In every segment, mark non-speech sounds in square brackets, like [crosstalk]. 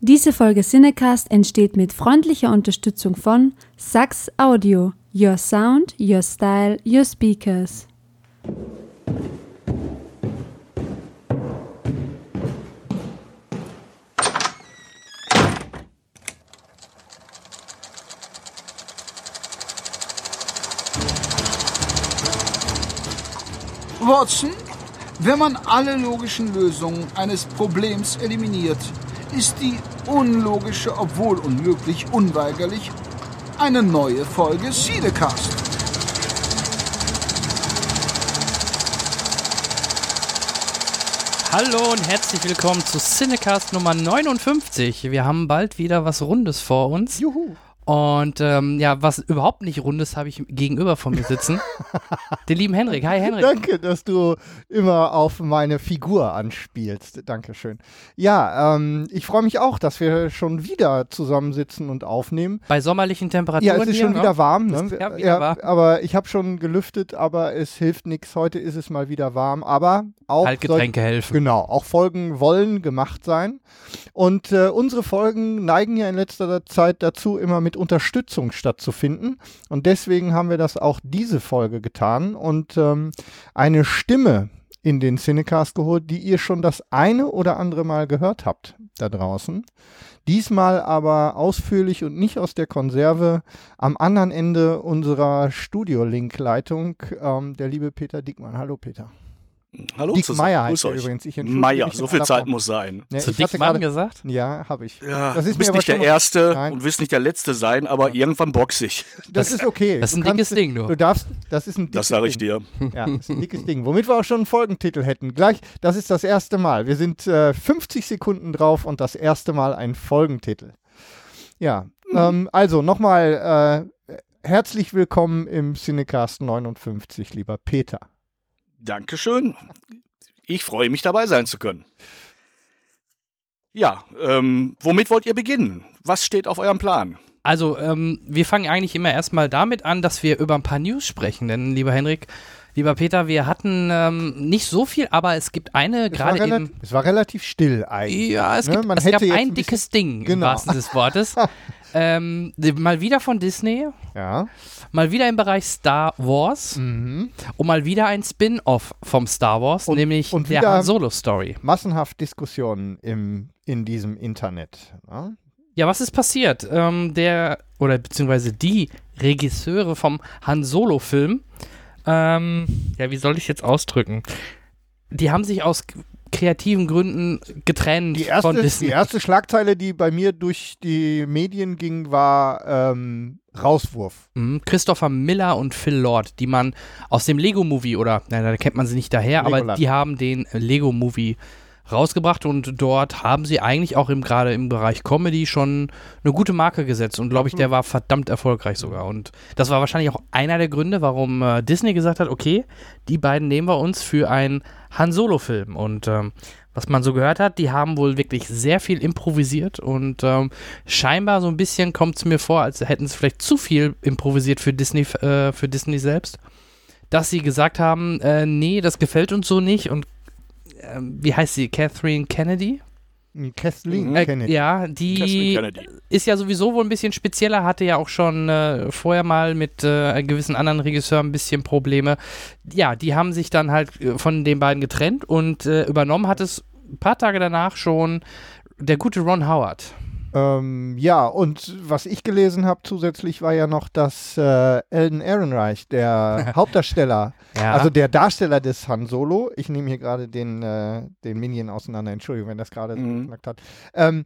Diese Folge Cinecast entsteht mit freundlicher Unterstützung von Sax Audio. Your Sound, Your Style, Your Speakers. Watson, wenn man alle logischen Lösungen eines Problems eliminiert, ist die unlogische, obwohl unmöglich, unweigerlich eine neue Folge Seedecast. Hallo und herzlich willkommen zu Cinecast Nummer 59. Wir haben bald wieder was Rundes vor uns. Juhu. Und ähm, ja, was überhaupt nicht Rundes habe ich gegenüber von mir sitzen. [laughs] Den lieben Henrik. Hi Henrik. Danke, dass du immer auf meine Figur anspielst. Dankeschön. Ja, ähm, ich freue mich auch, dass wir schon wieder zusammensitzen und aufnehmen. Bei sommerlichen Temperaturen. Ja, es ist hier, schon ne? wieder warm. Ne? Ist ja wieder ja, warm. Aber ich habe schon gelüftet, aber es hilft nichts. Heute ist es mal wieder warm. Aber auch Kaltgetränke soll- helfen. Genau, auch Folgen wollen gemacht sein. Und äh, unsere Folgen neigen ja in letzter Zeit dazu, immer mit Unterstützung stattzufinden. Und deswegen haben wir das auch diese Folge getan und ähm, eine Stimme in den Cinecast geholt, die ihr schon das eine oder andere Mal gehört habt da draußen. Diesmal aber ausführlich und nicht aus der Konserve am anderen Ende unserer Studio-Link-Leitung ähm, der liebe Peter Dickmann. Hallo Peter. Hallo Dick zusammen. Meyer heißt er euch. übrigens. Ich Meier, so viel Zeit Form. muss sein. Ja, Zu ich hatte Dickmann gerade- gesagt? Ja, habe ich. Ja, Das ist du bist nicht der Erste Nein. und wirst nicht der Letzte sein, aber irgendwann box ich. Das, ist okay. das ist ein Du dickes kannst- Ding, du. Du darfst, das ist ein dickes Das sage ich Ding. dir. Ja, das ist ein dickes Ding. Womit wir auch schon einen Folgentitel hätten. Gleich, das ist das erste Mal. Wir sind äh, 50 Sekunden drauf und das erste Mal ein Folgentitel. Ja, ähm, also nochmal äh, herzlich willkommen im Cinecast 59, lieber Peter. Dankeschön. Ich freue mich dabei sein zu können. Ja, ähm, womit wollt ihr beginnen? Was steht auf eurem Plan? Also, ähm, wir fangen eigentlich immer erstmal damit an, dass wir über ein paar News sprechen. Denn, lieber Henrik, lieber Peter, wir hatten ähm, nicht so viel, aber es gibt eine gerade eben. es war relativ still eigentlich. Ja, es, Ne, gibt, man es hätte gab ein ein dickes Ding, im Genau. wahrsten des Wortes. [laughs] ähm, mal wieder von Disney, Ja. mal wieder im Bereich Star Wars Mhm. und mal wieder ein Spin-off vom Star Wars, Und- nämlich und der Han Solo-Story. Massenhaft Diskussionen im, in diesem Internet. Ja? Ja, was ist passiert? Ähm, der, oder beziehungsweise die Regisseure vom Han Solo-Film, ähm, ja, wie soll ich jetzt ausdrücken? Die haben sich aus kreativen Gründen getrennt Die von erste, die Disney. erste Schlagzeile, die bei mir durch die Medien ging, war ähm, Rauswurf. Mhm, Christopher Miller und Phil Lord, die man aus dem Lego-Movie, oder, nein, da kennt man sie nicht daher, aber Legoland. die haben den äh, Lego-Movie rausgebracht und dort haben sie eigentlich auch im, gerade im Bereich Comedy schon eine gute Marke gesetzt und glaube ich, der war verdammt erfolgreich sogar. Und das war wahrscheinlich auch einer der Gründe, warum äh, Disney gesagt hat, okay, die beiden nehmen wir uns für einen Han Solo-Film. Und ähm, was man so gehört hat, die haben wohl wirklich sehr viel improvisiert und ähm, scheinbar so ein bisschen kommt es mir vor, als hätten sie vielleicht zu viel improvisiert für Disney, äh, für Disney selbst, dass sie gesagt haben, äh, nee, das gefällt uns so nicht und ähm, wie heißt sie, Catherine Kennedy? Kathleen Mhm. Äh, Kennedy. ja, Kathleen die Kennedy. ist ja sowieso wohl ein bisschen spezieller, hatte ja auch schon äh, vorher mal mit äh, gewissen anderen Regisseuren ein bisschen Probleme. Ja, die haben sich dann halt äh, von den beiden getrennt und äh, übernommen hat es ein paar Tage danach schon der gute Ron Howard. Ähm, ja, und was ich gelesen habe zusätzlich war ja noch, dass äh, Elden Ehrenreich, der [laughs] Hauptdarsteller, Ja. also der Darsteller des Han Solo, ich nehme hier gerade den, äh, den Minion auseinander, Entschuldigung, wenn das gerade so Mhm. geknackt hat, ähm,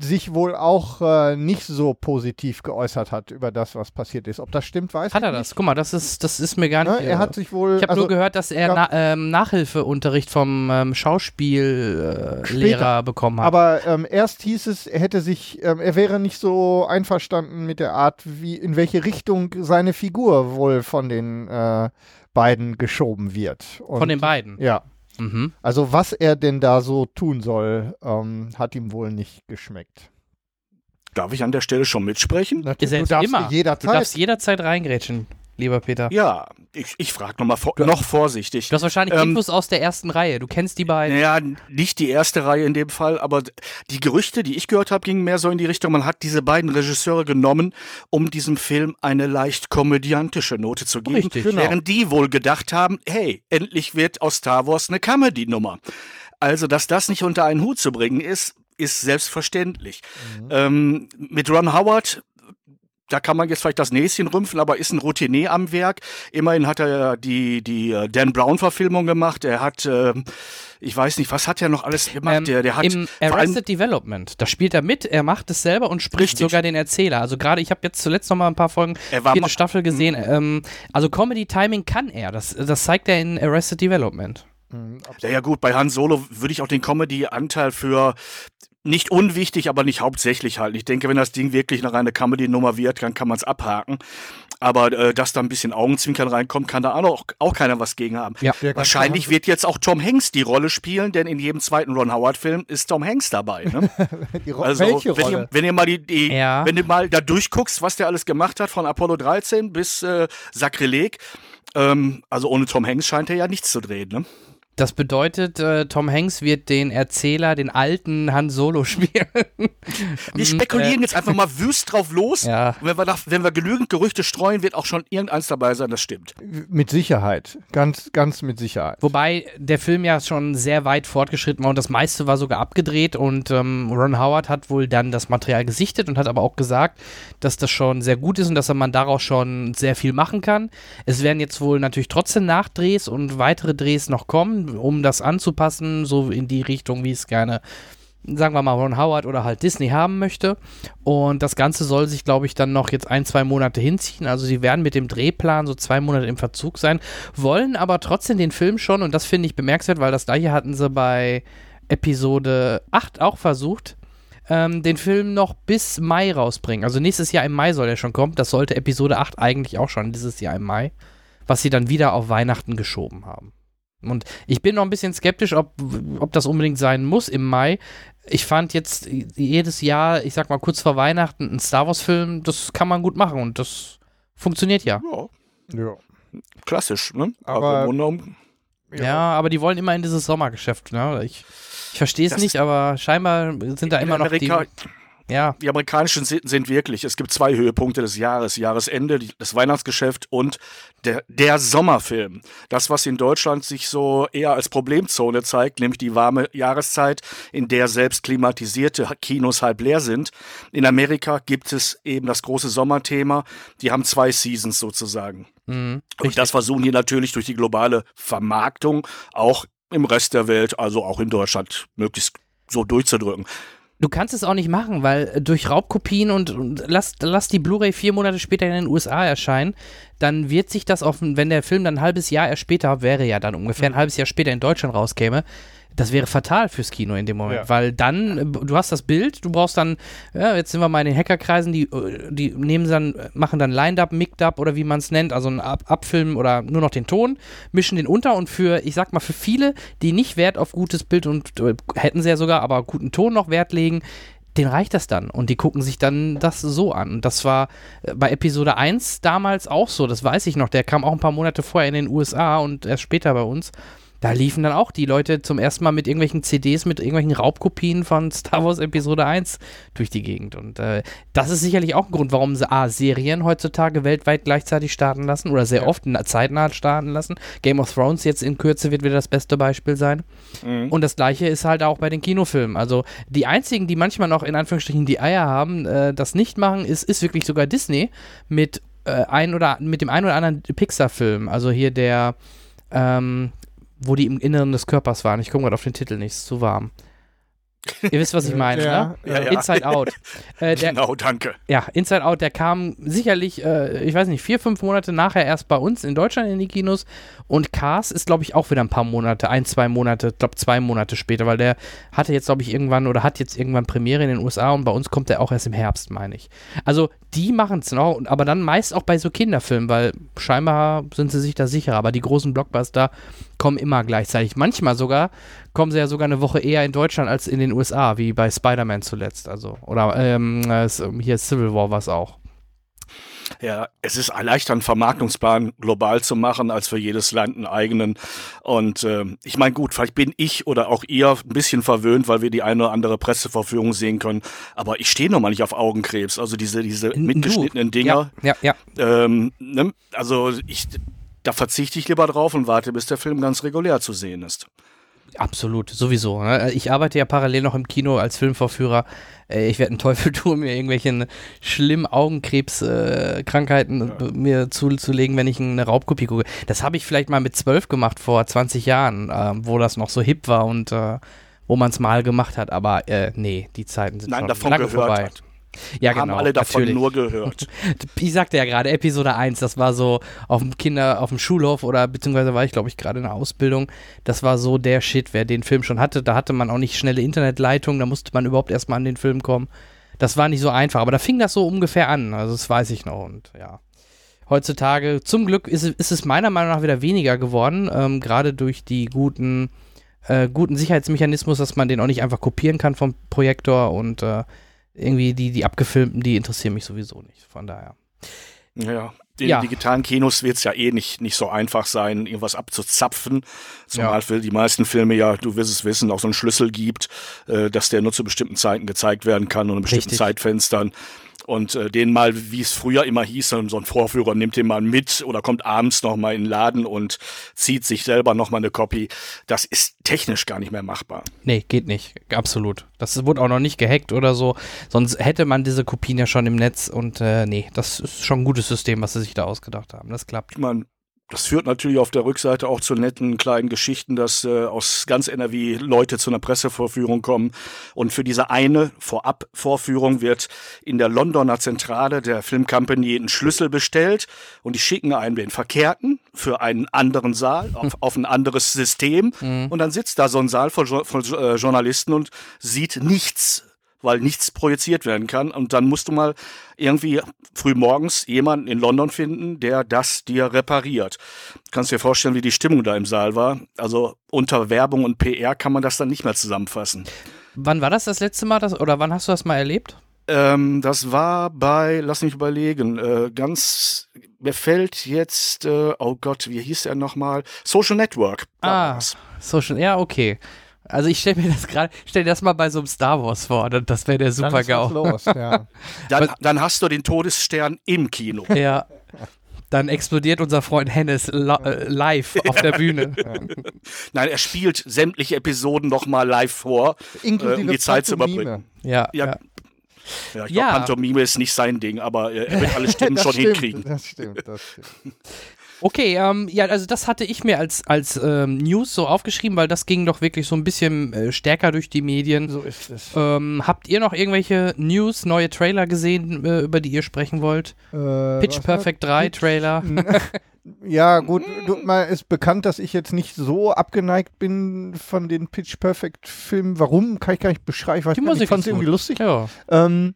sich wohl auch äh, nicht so positiv geäußert hat über das, was passiert ist. Ob das stimmt, weiß hat ich er das? Guck mal, das ist, das ist mir gar nicht. nicht. Ne? Er hat sich wohl. ich habe also, nur gehört, dass er ja. na, ähm, Nachhilfeunterricht vom ähm, Schauspiellehrer äh, bekommen hat. Aber ähm, erst hieß es, er hätte sich, ähm, er wäre nicht so einverstanden mit der Art, wie in welche Richtung seine Figur wohl von den äh, beiden geschoben wird. Und, von den beiden. Ja. Mhm. Also was er denn da so tun soll, ähm, hat ihm wohl nicht geschmeckt. Darf ich an der Stelle schon mitsprechen? Er du darfst immer. Du jederzeit. darfst jederzeit reingrätschen. lieber Peter? Ja, ich, ich frage nochmal vor, noch vorsichtig. Du hast wahrscheinlich Ähm, Infos aus der ersten Reihe. Du kennst die beiden. Naja, nicht die erste Reihe in dem Fall, aber die Gerüchte, die ich gehört habe, gingen mehr so in die Richtung, man hat diese beiden Regisseure genommen, um diesem Film eine leicht komödiantische Note zu geben. Richtig, genau. Während die wohl gedacht haben, hey, endlich wird aus Star Wars eine Comedy-Nummer. Also, dass das nicht unter einen Hut zu bringen ist, ist selbstverständlich. Ähm, mit Ron Howard da kann man jetzt vielleicht das Näschen rümpfen, aber ist ein Routinier am Werk. Immerhin hat er ja die, die äh, Dan Brown-Verfilmung gemacht. Er hat, äh, ich weiß nicht, was hat er noch alles gemacht? Ähm, der, der hat Im Arrested Development, da spielt er mit, er macht es selber und spricht Richtig. sogar den Erzähler. Also gerade, ich habe jetzt zuletzt noch mal ein paar Folgen, Er war vierte Staffel gesehen. Ähm, also Comedy-Timing kann er, das, das zeigt er in Arrested Development. Ja, ja gut, bei Han Solo würde ich auch den Comedy-Anteil für nicht unwichtig, aber nicht hauptsächlich halten. Ich denke, wenn das Ding wirklich eine reine Comedy-Nummer wird, dann kann man es abhaken. Aber äh, dass da ein bisschen Augenzwinkern reinkommt, kann da auch, noch, auch keiner was gegen haben. Ja. Wahrscheinlich wird jetzt auch Tom Hanks die Rolle spielen, denn in jedem zweiten Ron Howard-Film ist Tom Hanks dabei. Ne? [laughs] Also, welche wenn Rolle? ihr, wenn ihr mal die, die Ja. wenn du mal da durchguckst, was der alles gemacht hat, von Apollo 13 bis äh, Sakrileg, ähm, also ohne Tom Hanks scheint er ja nichts zu drehen, ne? Das bedeutet, äh, Tom Hanks wird den Erzähler, den alten Han Solo [laughs] spielen. Wir spekulieren jetzt einfach mal wüst drauf los. äh, Ja. Und Wenn wir, da, wenn wir genügend Gerüchte streuen, wird auch schon irgendeins dabei sein, das stimmt. Mit Sicherheit. Ganz, ganz mit Sicherheit. Wobei der Film ja schon sehr weit fortgeschritten war und das meiste war sogar abgedreht und ähm, Ron Howard hat wohl dann das Material gesichtet und hat aber auch gesagt, dass das schon sehr gut ist und dass man daraus schon sehr viel machen kann. Es werden jetzt wohl natürlich trotzdem Nachdrehs und weitere Drehs noch kommen, um das anzupassen, so in die Richtung, wie es gerne sagen wir mal Ron Howard oder halt Disney haben möchte. Und das Ganze soll sich, glaube ich, dann noch jetzt ein, zwei Monate hinziehen. Also sie werden mit dem Drehplan so zwei Monate im Verzug sein, wollen aber trotzdem den Film schon, und das finde ich bemerkenswert, weil das gleiche hatten sie bei Episode 8 auch versucht, ähm, den Film noch bis Mai rausbringen. Also nächstes Jahr im Mai soll er schon kommen. Das sollte Episode 8 eigentlich auch schon dieses Jahr im Mai, was sie dann wieder auf Weihnachten geschoben haben. Und ich bin noch ein bisschen skeptisch, ob, ob das unbedingt sein muss im Mai. Ich fand jetzt jedes Jahr, ich sag mal kurz vor Weihnachten, einen Star Wars-Film, das kann man gut machen und das funktioniert ja. Ja, Ja. klassisch, ne? Aber- im Grunde genommen- Ja, aber die wollen immer in dieses Sommergeschäft, ne? Ich, ich verstehe es nicht, aber scheinbar sind da in immer noch die. Ja, die amerikanischen sind, sind wirklich, es gibt zwei Höhepunkte des Jahres, Jahresende, das Weihnachtsgeschäft und der, der Sommerfilm. Das, was in Deutschland sich so eher als Problemzone zeigt, nämlich die warme Jahreszeit, in der selbst klimatisierte Kinos halb leer sind. In Amerika gibt es eben das große Sommerthema. Die haben zwei Seasons sozusagen. mhm. Und das versuchen die natürlich durch die globale Vermarktung auch im Rest der Welt, also auch in Deutschland, möglichst so durchzudrücken. Du kannst es auch nicht machen, weil äh, durch Raubkopien und, und lass, lass die Blu-ray vier Monate später in den USA erscheinen, dann wird sich das auf, wenn der Film dann ein halbes Jahr erst später, wäre ja dann ungefähr ein halbes Jahr später in Deutschland rauskäme, das wäre fatal fürs Kino in dem Moment, Ja. weil dann, du hast das Bild, du brauchst dann, ja, jetzt sind wir mal in den Hackerkreisen, die, die nehmen dann, machen dann Lined-Up, Mixed-Up oder wie man es nennt, also ein Ab Abfilm oder nur noch den Ton, mischen den unter und für, ich sag mal, für viele, die nicht Wert auf gutes Bild und äh, hätten sie ja sogar, aber guten Ton noch Wert legen, den reicht das dann und die gucken sich dann das so an. Und das war äh, bei Episode 1 damals auch so, das weiß ich noch, der kam auch ein paar Monate vorher in den USA und erst später bei uns. Da liefen dann auch die Leute zum ersten Mal mit irgendwelchen CDs, mit irgendwelchen Raubkopien von Star Wars Episode 1 durch die Gegend. Und äh, das ist sicherlich auch ein Grund, warum sie A, Serien heutzutage weltweit gleichzeitig starten lassen oder sehr oft na- zeitnah starten lassen. Game of Thrones jetzt in Kürze wird wieder das beste Beispiel sein. Und das gleiche ist halt auch bei den Kinofilmen. Also die einzigen, die manchmal noch in Anführungsstrichen die Eier haben, äh, das nicht machen, ist, ist wirklich sogar Disney mit äh, ein oder mit dem einen oder anderen Pixar-Film. Also hier der, ähm, wo die im Inneren des Körpers waren. Ich komme gerade auf den Titel nicht, ist zu warm. Ihr wisst, was ich meine, Ja, ne? ja, ja. Inside Out. Äh, der, Genau, danke. ja, Inside Out, der kam sicherlich, äh, ich weiß nicht, vier, fünf Monate nachher erst bei uns in Deutschland in die Kinos. Und Cars ist, glaube ich, auch wieder ein paar Monate, ein, zwei Monate, ich glaube zwei Monate später, weil der hatte jetzt, glaube ich, irgendwann oder hat jetzt irgendwann Premiere in den USA und bei uns kommt der auch erst im Herbst, meine ich. Also die machen es noch, aber dann meist auch bei so Kinderfilmen, weil scheinbar sind sie sich da sicher, aber die großen Blockbuster kommen immer gleichzeitig. Manchmal sogar kommen sie ja sogar eine Woche eher in Deutschland als in den USA, wie bei Spider-Man zuletzt. Also, oder ähm, äh, s- hier Civil War war es auch. Ja, es ist leichter, einen Vermarktungsplan global zu machen, als für jedes Land einen eigenen. Und äh, ich meine, gut, vielleicht bin ich oder auch ihr ein bisschen verwöhnt, weil wir die eine oder andere Presseverführung sehen können. Aber ich stehe noch mal nicht auf Augenkrebs. Also diese, diese mitgeschnittenen Dinger. Ja, ja. ja. Ähm, ne? Also ich, da verzichte ich lieber drauf und warte, bis der Film ganz regulär zu sehen ist. Absolut, sowieso. Ne? Ich arbeite ja parallel noch im Kino als Filmvorführer. Äh, ich werde einen Teufel tun, [laughs] mir irgendwelche schlimmen Augenkrebskrankheiten äh, ja. mir zuzulegen, wenn ich eine Raubkopie gucke. Das habe ich vielleicht mal mit zwölf gemacht, vor 20 Jahren, äh, wo das noch so hip war und äh, wo man es mal gemacht hat. Aber äh, nee, die Zeiten sind Nein, schon lange vorbei. Hat. Ja, genau. Haben alle davon natürlich. nur gehört. [laughs] Ich sagte ja gerade, Episode 1, das war so auf dem Kinder, auf dem Schulhof oder beziehungsweise war ich, glaube ich, gerade in der Ausbildung. Das war so der Shit, wer den Film schon hatte. Da hatte man auch nicht schnelle Internetleitung, da musste man überhaupt erstmal an den Film kommen. Das war nicht so einfach, aber da fing das so ungefähr an. Also, das weiß ich noch und ja. Heutzutage, zum Glück ist, ist es meiner Meinung nach wieder weniger geworden, ähm, gerade durch die guten, äh, guten Sicherheitsmechanismus, dass man den auch nicht einfach kopieren kann vom Projektor und äh, irgendwie die, die abgefilmten, die interessieren mich sowieso nicht. Von daher. Ja, den ja. digitalen Kinos wird es ja eh nicht, nicht so einfach sein, irgendwas abzuzapfen. Zumal ja. für die meisten Filme ja, du wirst es wissen, auch so einen Schlüssel gibt, äh, dass der nur zu bestimmten Zeiten gezeigt werden kann und in bestimmten Richtig. Zeitfenstern und äh, den mal, wie es früher immer hieß, so ein Vorführer nimmt den mal mit oder kommt abends noch mal in den Laden und zieht sich selber noch mal eine Copy. Das ist technisch gar nicht mehr machbar. Nee, geht nicht. Absolut. Das wurde auch noch nicht gehackt oder so. Sonst hätte man diese Kopien ja schon im Netz und äh, nee, das ist schon ein gutes System, was sie sich da ausgedacht haben. Das klappt. Man das führt natürlich auf der Rückseite auch zu netten kleinen Geschichten, dass äh, aus ganz NRW Leute zu einer Pressevorführung kommen. Und für diese eine Vorab-Vorführung wird in der Londoner Zentrale der Filmcompany ein Schlüssel bestellt und die schicken einen den verkehrten für einen anderen Saal, auf, [laughs] auf ein anderes System. Mhm. Und dann sitzt da so ein Saal von, von äh, Journalisten und sieht nichts weil nichts projiziert werden kann. Und dann musst du mal irgendwie früh morgens jemanden in London finden, der das dir repariert. Du kannst dir vorstellen, wie die Stimmung da im Saal war. Also unter Werbung und PR kann man das dann nicht mehr zusammenfassen. Wann war das das letzte Mal, das, oder wann hast du das mal erlebt? Ähm, das war bei, lass mich überlegen, äh, ganz, mir fällt jetzt, äh, oh Gott, wie hieß er nochmal? Social Network. Ah, Social, ja, okay. Also ich stelle mir das gerade, stell dir das mal bei so einem Star Wars vor, das wäre der super GAU. Los, ja. [laughs] dann, dann, hast du den Todesstern im Kino. Ja. Dann explodiert unser Freund Hennes äh, live auf der Bühne. [laughs] Nein, er spielt sämtliche Episoden nochmal live vor, äh, um die Zeit zu überbrücken. Ja, ja. ja. Ja, ich ja. glaube, Pantomime ist nicht sein Ding, aber er wird alle [laughs] Stimmen schon stimmt, hinkriegen. Das stimmt, das stimmt. Okay, ähm, ja, also das hatte ich mir als, als ähm, News so aufgeschrieben, weil das ging doch wirklich so ein bisschen äh, stärker durch die Medien. So ist es. Ähm, habt ihr noch irgendwelche News, neue Trailer gesehen, äh, über die ihr sprechen wollt? Äh, Pitch Perfect 3 Pitch? Trailer. [laughs] ja, gut, du, mal ist bekannt, dass ich jetzt nicht so abgeneigt bin von den Pitch Perfect Filmen. Warum, kann ich gar nicht beschreiben. Ich, ich fand es irgendwie lustig. Ja. Ähm,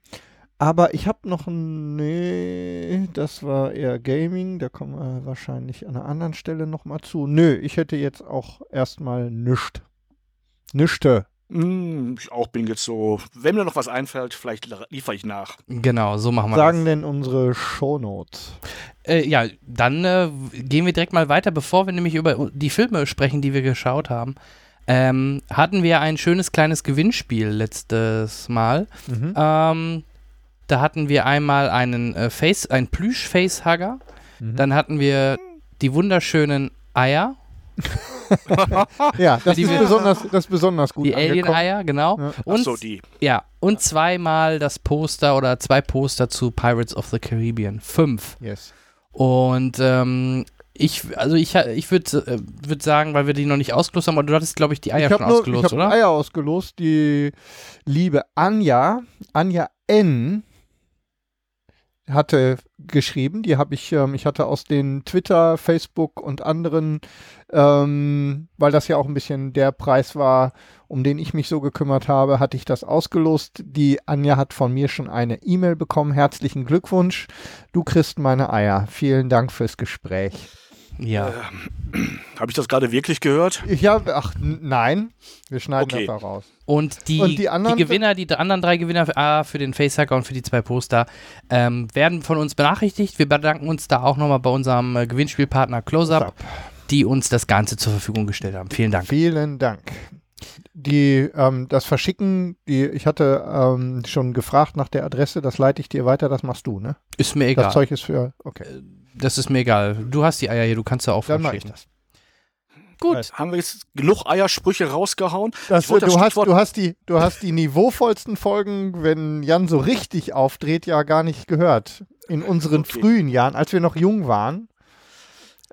aber ich habe noch ein. Nee, das war eher Gaming. Da kommen wir wahrscheinlich an einer anderen Stelle nochmal zu. Nö, ich hätte jetzt auch erstmal nischt. Nischte. Mm, ich auch bin jetzt so. Wenn mir noch was einfällt, vielleicht liefere ich nach. Genau, so machen wir Sagen das. denn unsere Shownotes? Äh, ja, dann äh, gehen wir direkt mal weiter, bevor wir nämlich über die Filme sprechen, die wir geschaut haben. Ähm, hatten wir ein schönes kleines Gewinnspiel letztes Mal. Mhm. Ähm, da hatten wir einmal einen äh, Face, ein Plüsch-Facehugger. Mhm. Dann hatten wir die wunderschönen Eier. [laughs] ja, das ist, besonders, das ist besonders gut. Die Alien-Eier, genau. Ja. Und, Ach so, die. Ja, und zweimal das Poster oder zwei Poster zu Pirates of the Caribbean. Fünf. Yes. Und ähm, ich, also ich, ich würde äh, würd sagen, weil wir die noch nicht ausgelost haben, aber du hattest, glaube ich, die Eier ich schon nur, ausgelost, ich oder? Eier ausgelost. Die liebe Anja, Anja N., hatte geschrieben. Die habe ich, ähm, ich hatte aus den Twitter, Facebook und anderen, ähm, weil das ja auch ein bisschen der Preis war, um den ich mich so gekümmert habe, hatte ich das ausgelost. Die Anja hat von mir schon eine E-Mail bekommen. Herzlichen Glückwunsch. Du kriegst meine Eier. Vielen Dank fürs Gespräch. Ja. [clears throat] Habe ich das gerade wirklich gehört? Ich habe, ach nein, wir schneiden Okay. das da raus. Und die, Und die anderen- Gewinner, die anderen drei Gewinner für, ah, für den Facehacker und für die zwei Poster, ähm, werden von uns benachrichtigt. Wir bedanken uns da auch nochmal bei unserem äh, Gewinnspielpartner Close-Up, die uns das Ganze zur Verfügung gestellt haben. Vielen Dank. Vielen Dank. Die, ähm, das Verschicken, die, ich hatte ähm, schon gefragt nach der Adresse, das leite ich dir weiter, das machst du, ne? Ist mir Das egal. Zeug ist für, okay, Das ist mir egal. Du hast die Eier hier, du kannst ja auch dann mache ich das. Gut. Haben wir jetzt genug Eiersprüche rausgehauen? das Ich wollte das du, hast, du, hast die, du hast die niveauvollsten Folgen, wenn Jan so richtig aufdreht, ja gar nicht gehört. In unseren Okay. frühen Jahren, als wir noch jung waren.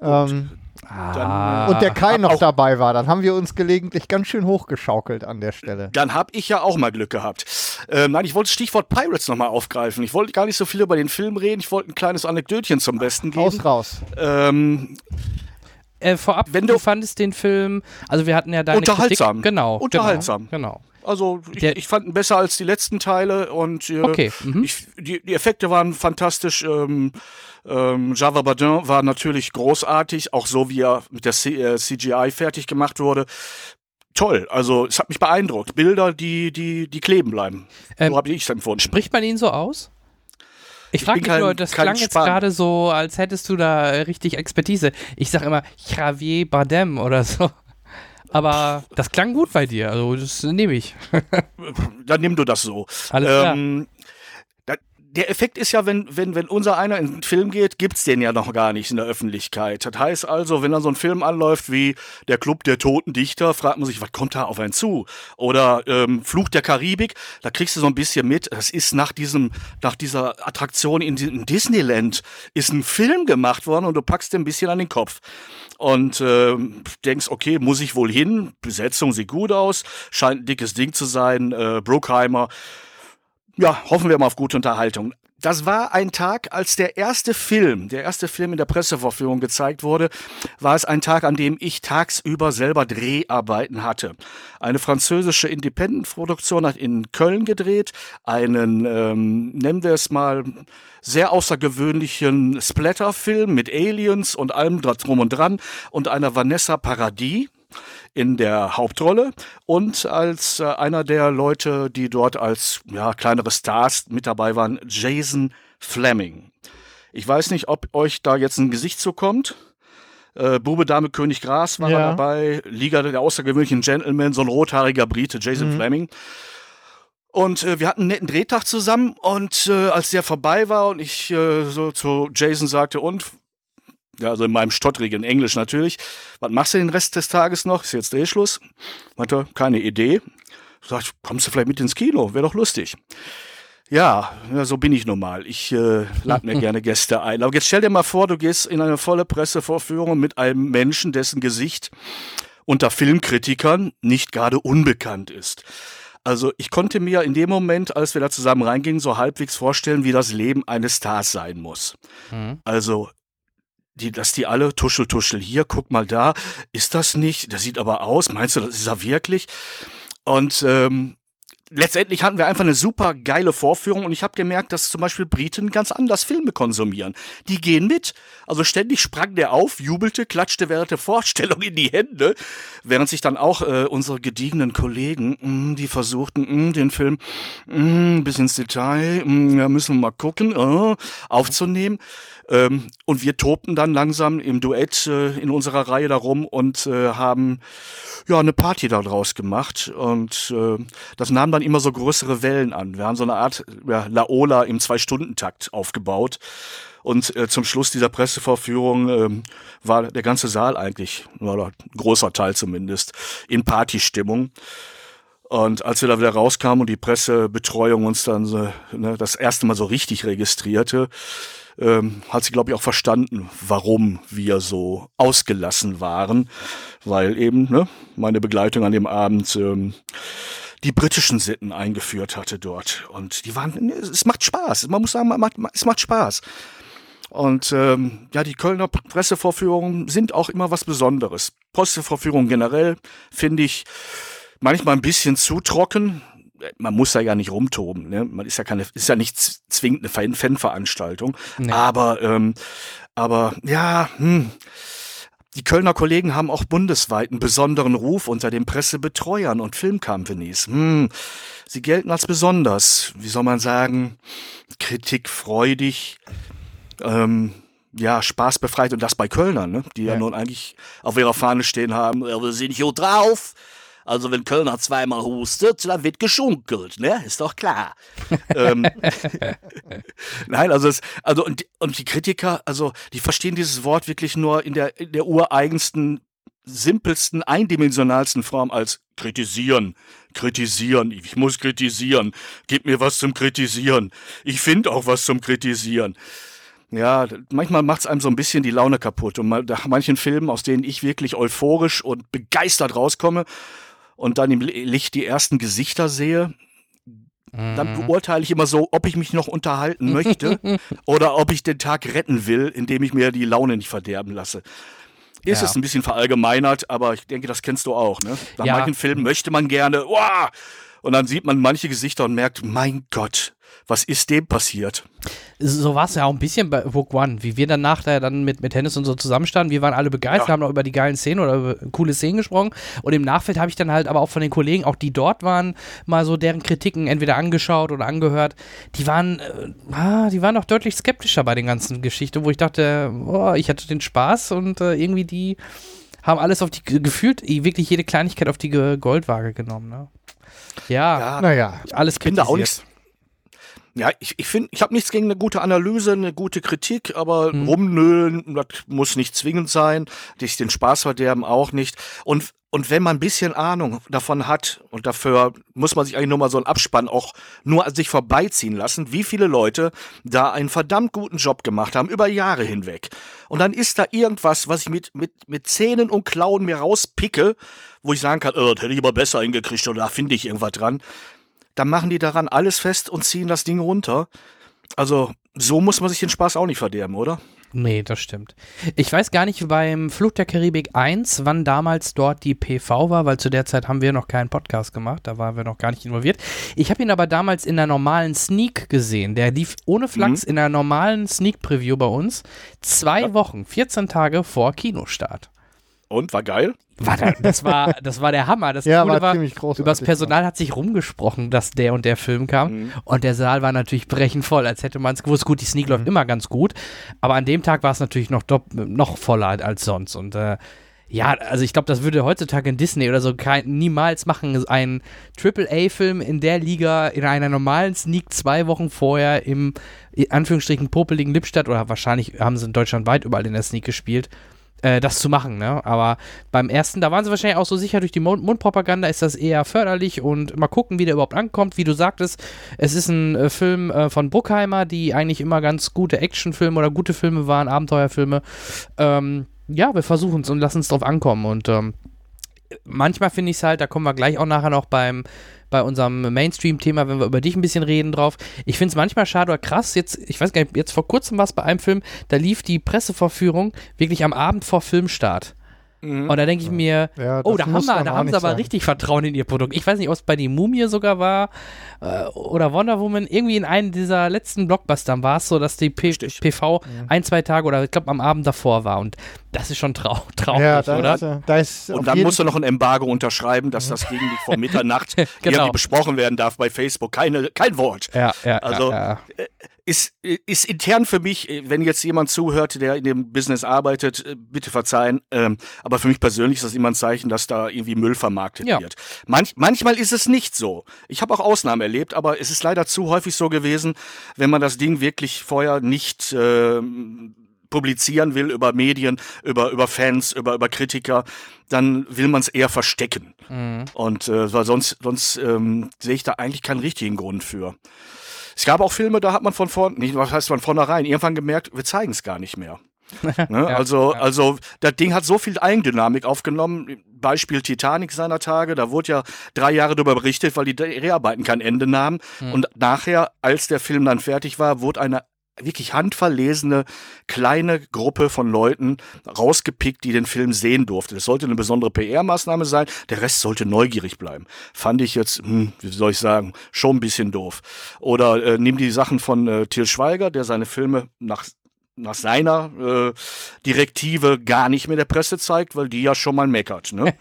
Ähm, Ah, und der Kai noch dabei war, dann haben wir uns gelegentlich ganz schön hochgeschaukelt an der Stelle. Dann habe ich ja auch mal Glück gehabt. Ähm, nein, ich wollte das Stichwort Pirates nochmal aufgreifen. Ich wollte gar nicht so viel über den Film reden. Ich wollte ein kleines Anekdötchen zum Besten geben. Raus, raus. Ähm, äh, vorab, Wenn du, du- fandest den Film, also wir hatten ja deine Unterhaltsam. Kritik, genau, Unterhaltsam. Genau. also ich, ich fand ihn besser als die letzten Teile und äh, Okay. Mhm. ich, die, die Effekte waren fantastisch. Ähm, ähm, Java Badin war natürlich großartig, auch so wie er mit der C äh, CGI fertig gemacht wurde. Toll, also es hat mich beeindruckt. Bilder, die, die, die kleben bleiben. Ähm, so habe ich es empfunden. Spricht man ihn so aus? Ich frage bin mich kein- nur, das klang jetzt Span- gerade so, als hättest du da richtig Expertise. Ich sag immer Javier Bardem oder so. Aber das klang gut bei dir, also das nehme ich. [laughs] Dann nimm du das so. Alles klar. Ähm, der Effekt ist ja, wenn, wenn, wenn unser einer in den Film geht, gibt's den ja noch gar nicht in der Öffentlichkeit. Das heißt also, wenn dann so ein Film anläuft wie Der Club der Toten Dichter, fragt man sich, was kommt da auf einen zu? Oder ähm, Fluch der Karibik, da kriegst du so ein bisschen mit, das ist nach diesem, nach dieser Attraktion in, in Disneyland, ist ein Film gemacht worden und du packst dir ein bisschen an den Kopf. Und ähm, denkst, okay, muss ich wohl hin? Besetzung sieht gut aus, scheint ein dickes Ding zu sein. Äh, Bruckheimer, ja, hoffen wir mal auf gute Unterhaltung. Das war ein Tag, als der erste Film, der erste Film in der Pressevorführung gezeigt wurde, war es ein Tag, an dem ich tagsüber selber Dreharbeiten hatte. Eine französische Independent-Produktion hat in Köln gedreht, einen, ähm, nennen wir es mal, sehr außergewöhnlichen Splatter-Film mit Aliens und allem drum und dran und einer Vanessa Paradis in der Hauptrolle und als äh, einer der Leute, die dort als ja, kleinere Stars mit dabei waren, Jason Fleming. Ich weiß nicht, ob euch da jetzt ein Gesicht zukommt. Äh, Bube, Dame, König, Gras war Ja. dabei. Liga der außergewöhnlichen Gentlemen, so ein rothaariger Brite, Jason Fleming. Und äh, wir hatten einen netten Drehtag zusammen und äh, als der vorbei war und ich äh, so zu Jason sagte, und ja, also in meinem stottrigen Englisch natürlich. Was machst du den Rest des Tages noch? Ist jetzt Drehschluss? Meinte, keine Idee. Sagt, kommst du vielleicht mit ins Kino? Wäre doch lustig. Ja, ja, so bin ich nun mal. Ich äh, lade mir [laughs] gerne Gäste ein. Aber jetzt stell dir mal vor, du gehst in eine volle Pressevorführung mit einem Menschen, dessen Gesicht unter Filmkritikern nicht gerade unbekannt ist. Also ich konnte mir in dem Moment, als wir da zusammen reingingen, so halbwegs vorstellen, wie das Leben eines Stars sein muss. Mhm. Also, die, dass die alle tuschel, tuschel hier, guck mal da, ist das nicht? Das sieht aber aus. Meinst du, das ist er wirklich? Und ähm, letztendlich hatten wir einfach eine super geile Vorführung und ich habe gemerkt, dass zum Beispiel Briten ganz anders Filme konsumieren. Die gehen mit. Also ständig sprang der auf, jubelte, klatschte während der Vorstellung in die Hände, während sich dann auch äh, unsere gediegenen Kollegen, mh, die versuchten, mh, den Film mh, bis ins Detail, mh, ja, müssen wir mal gucken, äh, aufzunehmen. Ähm, und wir tobten dann langsam im Duett äh, in unserer Reihe darum und äh, haben ja eine Party daraus gemacht. Und äh, das nahm dann immer so größere Wellen an. Wir haben so eine Art ja, Laola im Zwei-Stunden-Takt aufgebaut. Und äh, zum Schluss dieser Pressevorführung ähm, war der ganze Saal eigentlich, oder großer Teil zumindest, in Partystimmung. Und als wir da wieder rauskamen und die Pressebetreuung uns dann so, ne, das erste Mal so richtig registrierte, ähm, hat sie, glaube ich, auch verstanden, warum wir so ausgelassen waren, weil eben ne, meine Begleitung an dem Abend ähm, die britischen Sitten eingeführt hatte dort. Und die waren, es macht Spaß. Man muss sagen, man macht, es macht Spaß. Und ähm, ja, die Kölner Pressevorführungen sind auch immer was Besonderes. Pressevorführungen generell finde ich manchmal ein bisschen zu trocken. Man muss da ja nicht rumtoben. Ne? Man ist ja keine, ist ja nicht zwingend eine Fan- Fanveranstaltung. Nee. Aber, ähm, aber ja, hm, Die Kölner Kollegen haben auch bundesweit einen besonderen Ruf unter den Pressebetreuern und Filmcompanies. Hm, sie gelten als besonders, wie soll man sagen, kritikfreudig, ähm, ja, spaßbefreit und das bei Kölnern, ne? die ja. ja nun eigentlich auf ihrer Fahne stehen haben, wir sind hier drauf. Also wenn Kölner zweimal hustet, dann wird geschunkelt, ne? Ist doch klar. ähm, [laughs] Nein, also es, also und, und die Kritiker, also die verstehen dieses Wort wirklich nur in der, in der ureigensten, simpelsten, eindimensionalsten Form als kritisieren. Kritisieren. Ich muss kritisieren. Gib mir was zum Kritisieren. Ich finde auch was zum Kritisieren. Ja, manchmal macht es einem so ein bisschen die Laune kaputt. Und nach manchen Filmen, aus denen ich wirklich euphorisch und begeistert rauskomme und dann im Licht die ersten Gesichter sehe, dann mhm. beurteile ich immer so, ob ich mich noch unterhalten möchte [laughs] oder ob ich den Tag retten will, indem ich mir die Laune nicht verderben lasse. Ist ja. es ein bisschen verallgemeinert, aber ich denke, das kennst du auch. Ne? Nach ja. manchen Filmen möchte man gerne, wow, und dann sieht man manche Gesichter und merkt, mein Gott, was ist dem passiert? So war es ja auch ein bisschen bei Rogue One, wie wir dann nachher dann mit, mit Hennis und so zusammenstanden. Wir waren alle begeistert, ja. haben noch über die geilen Szenen oder über coole Szenen gesprochen. Und im Nachfeld habe ich dann halt aber auch von den Kollegen, auch die dort waren, mal so deren Kritiken entweder angeschaut oder angehört. Die waren, äh, ah, die waren auch deutlich skeptischer bei den ganzen Geschichten, wo ich dachte, oh, ich hatte den Spaß und äh, irgendwie die haben alles auf die, gefühlt wirklich jede Kleinigkeit auf die Goldwaage genommen. Ne? Ja, ja naja, alles bin da auch nichts ja, ich, ich finde, ich habe nichts gegen eine gute Analyse, eine gute Kritik, aber hm. rumnölen, das muss nicht zwingend sein. Dich den Spaß verderben auch nicht. Und, und wenn man ein bisschen Ahnung davon hat, und dafür muss man sich eigentlich nur mal so einen Abspann auch nur an sich vorbeiziehen lassen, wie viele Leute da einen verdammt guten Job gemacht haben, über Jahre hinweg. Und dann ist da irgendwas, was ich mit, mit, mit Zähnen und Klauen mir rauspicke, wo ich sagen kann, oh, das hätte ich aber besser hingekriegt oder da finde ich irgendwas dran dann machen die daran alles fest und ziehen das Ding runter. Also so muss man sich den Spaß auch nicht verderben, oder? Nee, das stimmt. Ich weiß gar nicht beim Flucht der Karibik 1, wann damals dort die PV war, weil zu der Zeit haben wir noch keinen Podcast gemacht, da waren wir noch gar nicht involviert. Ich habe ihn aber damals in der normalen Sneak gesehen. Der lief ohne Flachs mhm. in der normalen Sneak Preview bei uns. Zwei ja. Wochen, 14 Tage vor Kinostart. Und war geil? War da, das, war, das war der Hammer. Das [laughs] ja, Coole war, war ziemlich groß. Über das Personal hat sich rumgesprochen, dass der und der Film kam. Mhm. Und der Saal war natürlich brechend voll, als hätte man es gewusst. Gut, die Sneak mhm. läuft immer ganz gut. Aber an dem Tag war es natürlich noch, noch voller als sonst. Und äh, ja, also ich glaube, das würde heutzutage in Disney oder so kein, niemals machen. Ein AAA-Film in der Liga in einer normalen Sneak zwei Wochen vorher im in Anführungsstrichen popeligen Lippstadt oder wahrscheinlich haben sie in Deutschland weit überall in der Sneak gespielt äh, das zu machen. Ne? Aber beim ersten, da waren sie wahrscheinlich auch so sicher, durch die Mund Mundpropaganda ist das eher förderlich und mal gucken, wie der überhaupt ankommt. Wie du sagtest, es ist ein äh, Film äh, von Bruckheimer, die eigentlich immer ganz gute Actionfilme oder gute Filme waren, Abenteuerfilme. Ähm, ja, wir versuchen es und lassen es drauf ankommen. Und ähm, manchmal finde ich es halt, da kommen wir gleich auch nachher noch beim bei unserem Mainstream-Thema, wenn wir über dich ein bisschen reden drauf. Ich finde es manchmal schade oder krass, jetzt, ich weiß gar nicht, jetzt vor kurzem war es bei einem Film, da lief die Pressevorführung wirklich am Abend vor Filmstart. Mhm. Und da denke ich mir, ja, oh, da haben, wir, da haben sie aber sein. richtig Vertrauen in ihr Produkt. Ich weiß nicht, ob es bei die Mumie sogar war äh, oder Wonder Woman. Irgendwie in einem dieser letzten Blockbustern war es so, dass die P Richtig. PV mhm. ein, zwei Tage oder ich glaube am Abend davor war. Und das ist schon trau traurig, ja, da oder? Ist, da ist und dann musst du noch ein Embargo unterschreiben, dass das Ding nicht vor [laughs] Mitternacht genau. irgendwie besprochen werden darf bei Facebook. Keine, kein Wort. Ja, ja, also, ja, ja. Äh, ist, ist intern für mich, wenn jetzt jemand zuhört, der in dem Business arbeitet, äh, bitte verzeihen, ähm, aber für mich persönlich ist das immer ein Zeichen, dass da irgendwie Müll vermarktet ja. wird. Manch, manchmal ist es nicht so. Ich habe auch Ausnahmen erlebt, aber es ist leider zu häufig so gewesen, wenn man das Ding wirklich vorher nicht äh, publizieren will über Medien, über, über Fans, über, über Kritiker, dann will man es eher verstecken. Mhm. Und äh, weil sonst, sonst ähm, sehe ich da eigentlich keinen richtigen Grund für. Es gab auch Filme, da hat man von vorn, nicht, was heißt von vornherein, irgendwann gemerkt, wir zeigen es gar nicht mehr. [laughs] ne? ja, also, ja. also, das Ding hat so viel Eigendynamik aufgenommen. Beispiel Titanic seiner Tage, da wurde ja drei Jahre darüber berichtet, weil die Dreharbeiten kein Ende nahmen. Mhm. Und nachher, als der Film dann fertig war, wurde eine wirklich handverlesene kleine Gruppe von Leuten rausgepickt, die den Film sehen durfte. Das sollte eine besondere PR-Maßnahme sein. Der Rest sollte neugierig bleiben. Fand ich jetzt, hm, wie soll ich sagen, schon ein bisschen doof. Oder äh, nimm die Sachen von äh, Til Schweiger, der seine Filme nach nach seiner äh, Direktive gar nicht mehr der Presse zeigt, weil die ja schon mal meckert. Ne?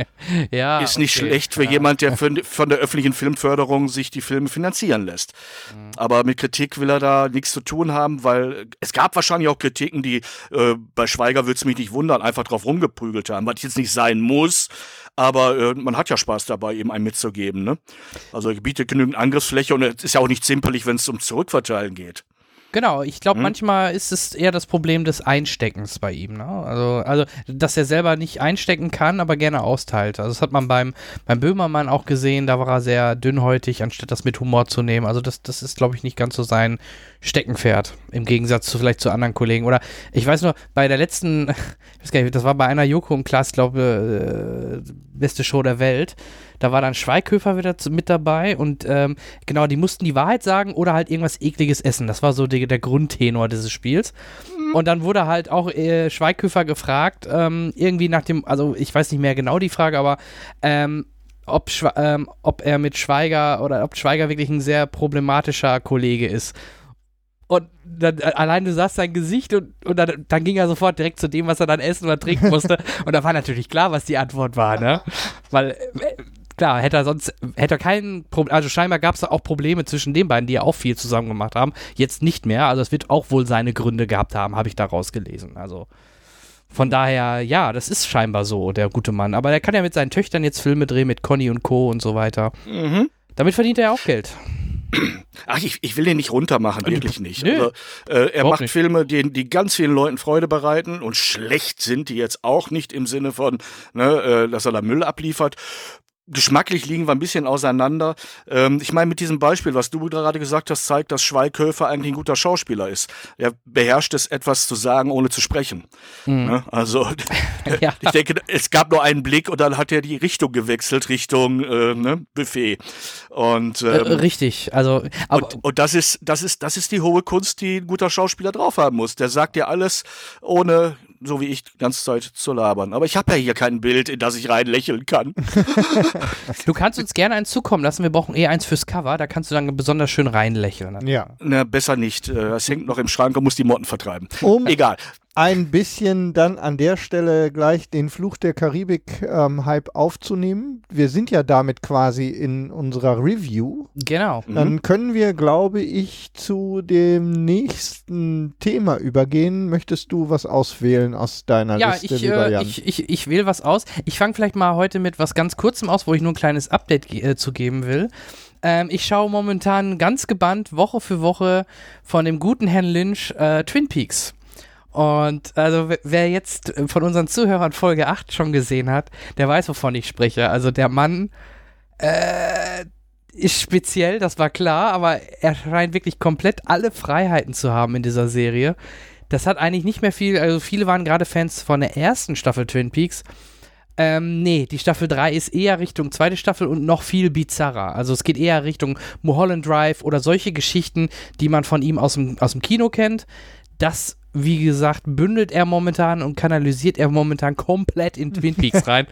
[laughs] ja, ist nicht okay, schlecht für ja. jemand, der für, von der öffentlichen Filmförderung sich die Filme finanzieren lässt. Mhm. Aber mit Kritik will er da nichts zu tun haben, weil es gab wahrscheinlich auch Kritiken, die äh, bei Schweiger würde es mich nicht wundern, einfach drauf rumgeprügelt haben, was jetzt nicht sein muss. Aber äh, man hat ja Spaß dabei, ihm einen mitzugeben. Ne? Also er bietet genügend Angriffsfläche und es ist ja auch nicht zimperlich, wenn es um Zurückverteilen geht. Genau, ich glaube, Hm? manchmal ist es eher das Problem des Einsteckens bei ihm. Ne? Also, also, dass er selber nicht einstecken kann, aber gerne austeilt. Also, das hat man beim, beim Böhmermann auch gesehen, da war er sehr dünnhäutig, anstatt das mit Humor zu nehmen. Also, das, das ist, glaube ich, nicht ganz so sein Steckenpferd, im Gegensatz zu vielleicht zu anderen Kollegen. Oder ich weiß nur, bei der letzten, [laughs] ich weiß gar nicht, das war bei einer Joko und Klaas, glaube äh, beste Show der Welt. Da war dann Schweighöfer wieder mit dabei und ähm, genau, die mussten die Wahrheit sagen oder halt irgendwas ekliges essen. Das war so die, der Grundtenor dieses Spiels. Und dann wurde halt auch äh, Schweighöfer gefragt, ähm, irgendwie nach dem, also ich weiß nicht mehr genau die Frage, aber ähm, ob, ähm, ob er mit Schweiger oder ob Schweiger wirklich ein sehr problematischer Kollege ist. Und dann, äh, allein du sahst sein Gesicht und, und dann, dann ging er sofort direkt zu dem, was er dann essen oder trinken musste. [laughs] und da war natürlich klar, was die Antwort war, ne? Weil, äh, klar, hätte er sonst, hätte er keinen Problem, also scheinbar gab es auch Probleme zwischen den beiden, die ja auch viel zusammen gemacht haben. Jetzt nicht mehr, also es wird auch wohl seine Gründe gehabt haben, habe ich da rausgelesen. Also von daher, ja, das ist scheinbar so, der gute Mann. Aber er kann ja mit seinen Töchtern jetzt Filme drehen, mit Conny und Co. und so weiter. Mhm. Damit verdient er auch Geld. Ach, ich, ich will den nicht runtermachen, wirklich nicht. Nö. Also, äh, er macht nicht. Filme, die, die ganz vielen Leuten Freude bereiten und schlecht sind die jetzt auch nicht im Sinne von, ne, äh, dass er da Müll abliefert. Geschmacklich liegen wir ein bisschen auseinander. Ähm, ich meine, mit diesem Beispiel, was du gerade gesagt hast, zeigt, dass Schweighöfer eigentlich ein guter Schauspieler ist. Er beherrscht es, etwas zu sagen, ohne zu sprechen. Ne? Also, [laughs] [laughs] Ja. ich denke, es gab nur einen Blick und dann hat er die Richtung gewechselt, Richtung äh, ne, Buffet. Und Äh, ähm, richtig, also, und, und das ist, das ist, das ist die hohe Kunst, die ein guter Schauspieler drauf haben muss. Der sagt dir alles, ohne, so wie ich, die ganze Zeit zu labern. Aber ich habe ja hier kein Bild, in das ich rein lächeln kann. [laughs] du kannst uns gerne eins zukommen lassen. Wir brauchen eh eins fürs Cover. Da kannst du dann besonders schön reinlächeln. Ja. Na, besser nicht. Äh, Das hängt noch im Schrank und muss die Motten vertreiben. Um Egal. Ein bisschen dann an der Stelle gleich den Fluch der Karibik-Hype aufzunehmen. Wir sind ja damit quasi in unserer Review. Genau. Dann können wir, glaube ich, zu dem nächsten Thema übergehen. Möchtest du was auswählen aus deiner Ja, Liste, ich, lieber äh, Jan? ich, ich, ich wähle was aus. Ich fange vielleicht mal heute mit was ganz Kurzem aus, wo ich nur ein kleines Update ge- äh, zu geben will. Ähm, ich schaue momentan ganz gebannt Woche für Woche von dem guten Herrn Lynch äh, Twin Peaks. Und also wer- jetzt äh, von unseren Zuhörern Folge 8 schon gesehen hat, der weiß, wovon ich spreche. Also der Mann äh, ist speziell, das war klar, aber er scheint wirklich komplett alle Freiheiten zu haben in dieser Serie. Das hat eigentlich nicht mehr viel, also viele waren gerade Fans von der ersten Staffel Twin Peaks. Ähm, nee, die Staffel 3 ist eher Richtung zweite Staffel und noch viel bizarrer. Also es geht eher Richtung Mulholland Drive oder solche Geschichten, die man von ihm aus dem, aus dem Kino kennt. Das, wie gesagt, bündelt er momentan und kanalisiert er momentan komplett in Twin [laughs] Peaks rein.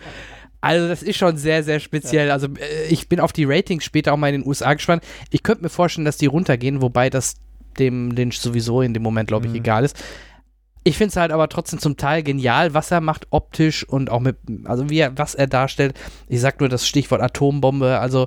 Also das ist schon sehr, sehr speziell. Also äh, ich bin auf die Ratings später auch mal in den USA gespannt. Ich könnte mir vorstellen, dass die runtergehen, wobei das dem Lynch sowieso in dem Moment, glaube ich, egal ist. Ich finde es halt aber trotzdem zum Teil genial, was er macht optisch und auch mit, also wie er, was er darstellt. Ich sag nur das Stichwort Atombombe, also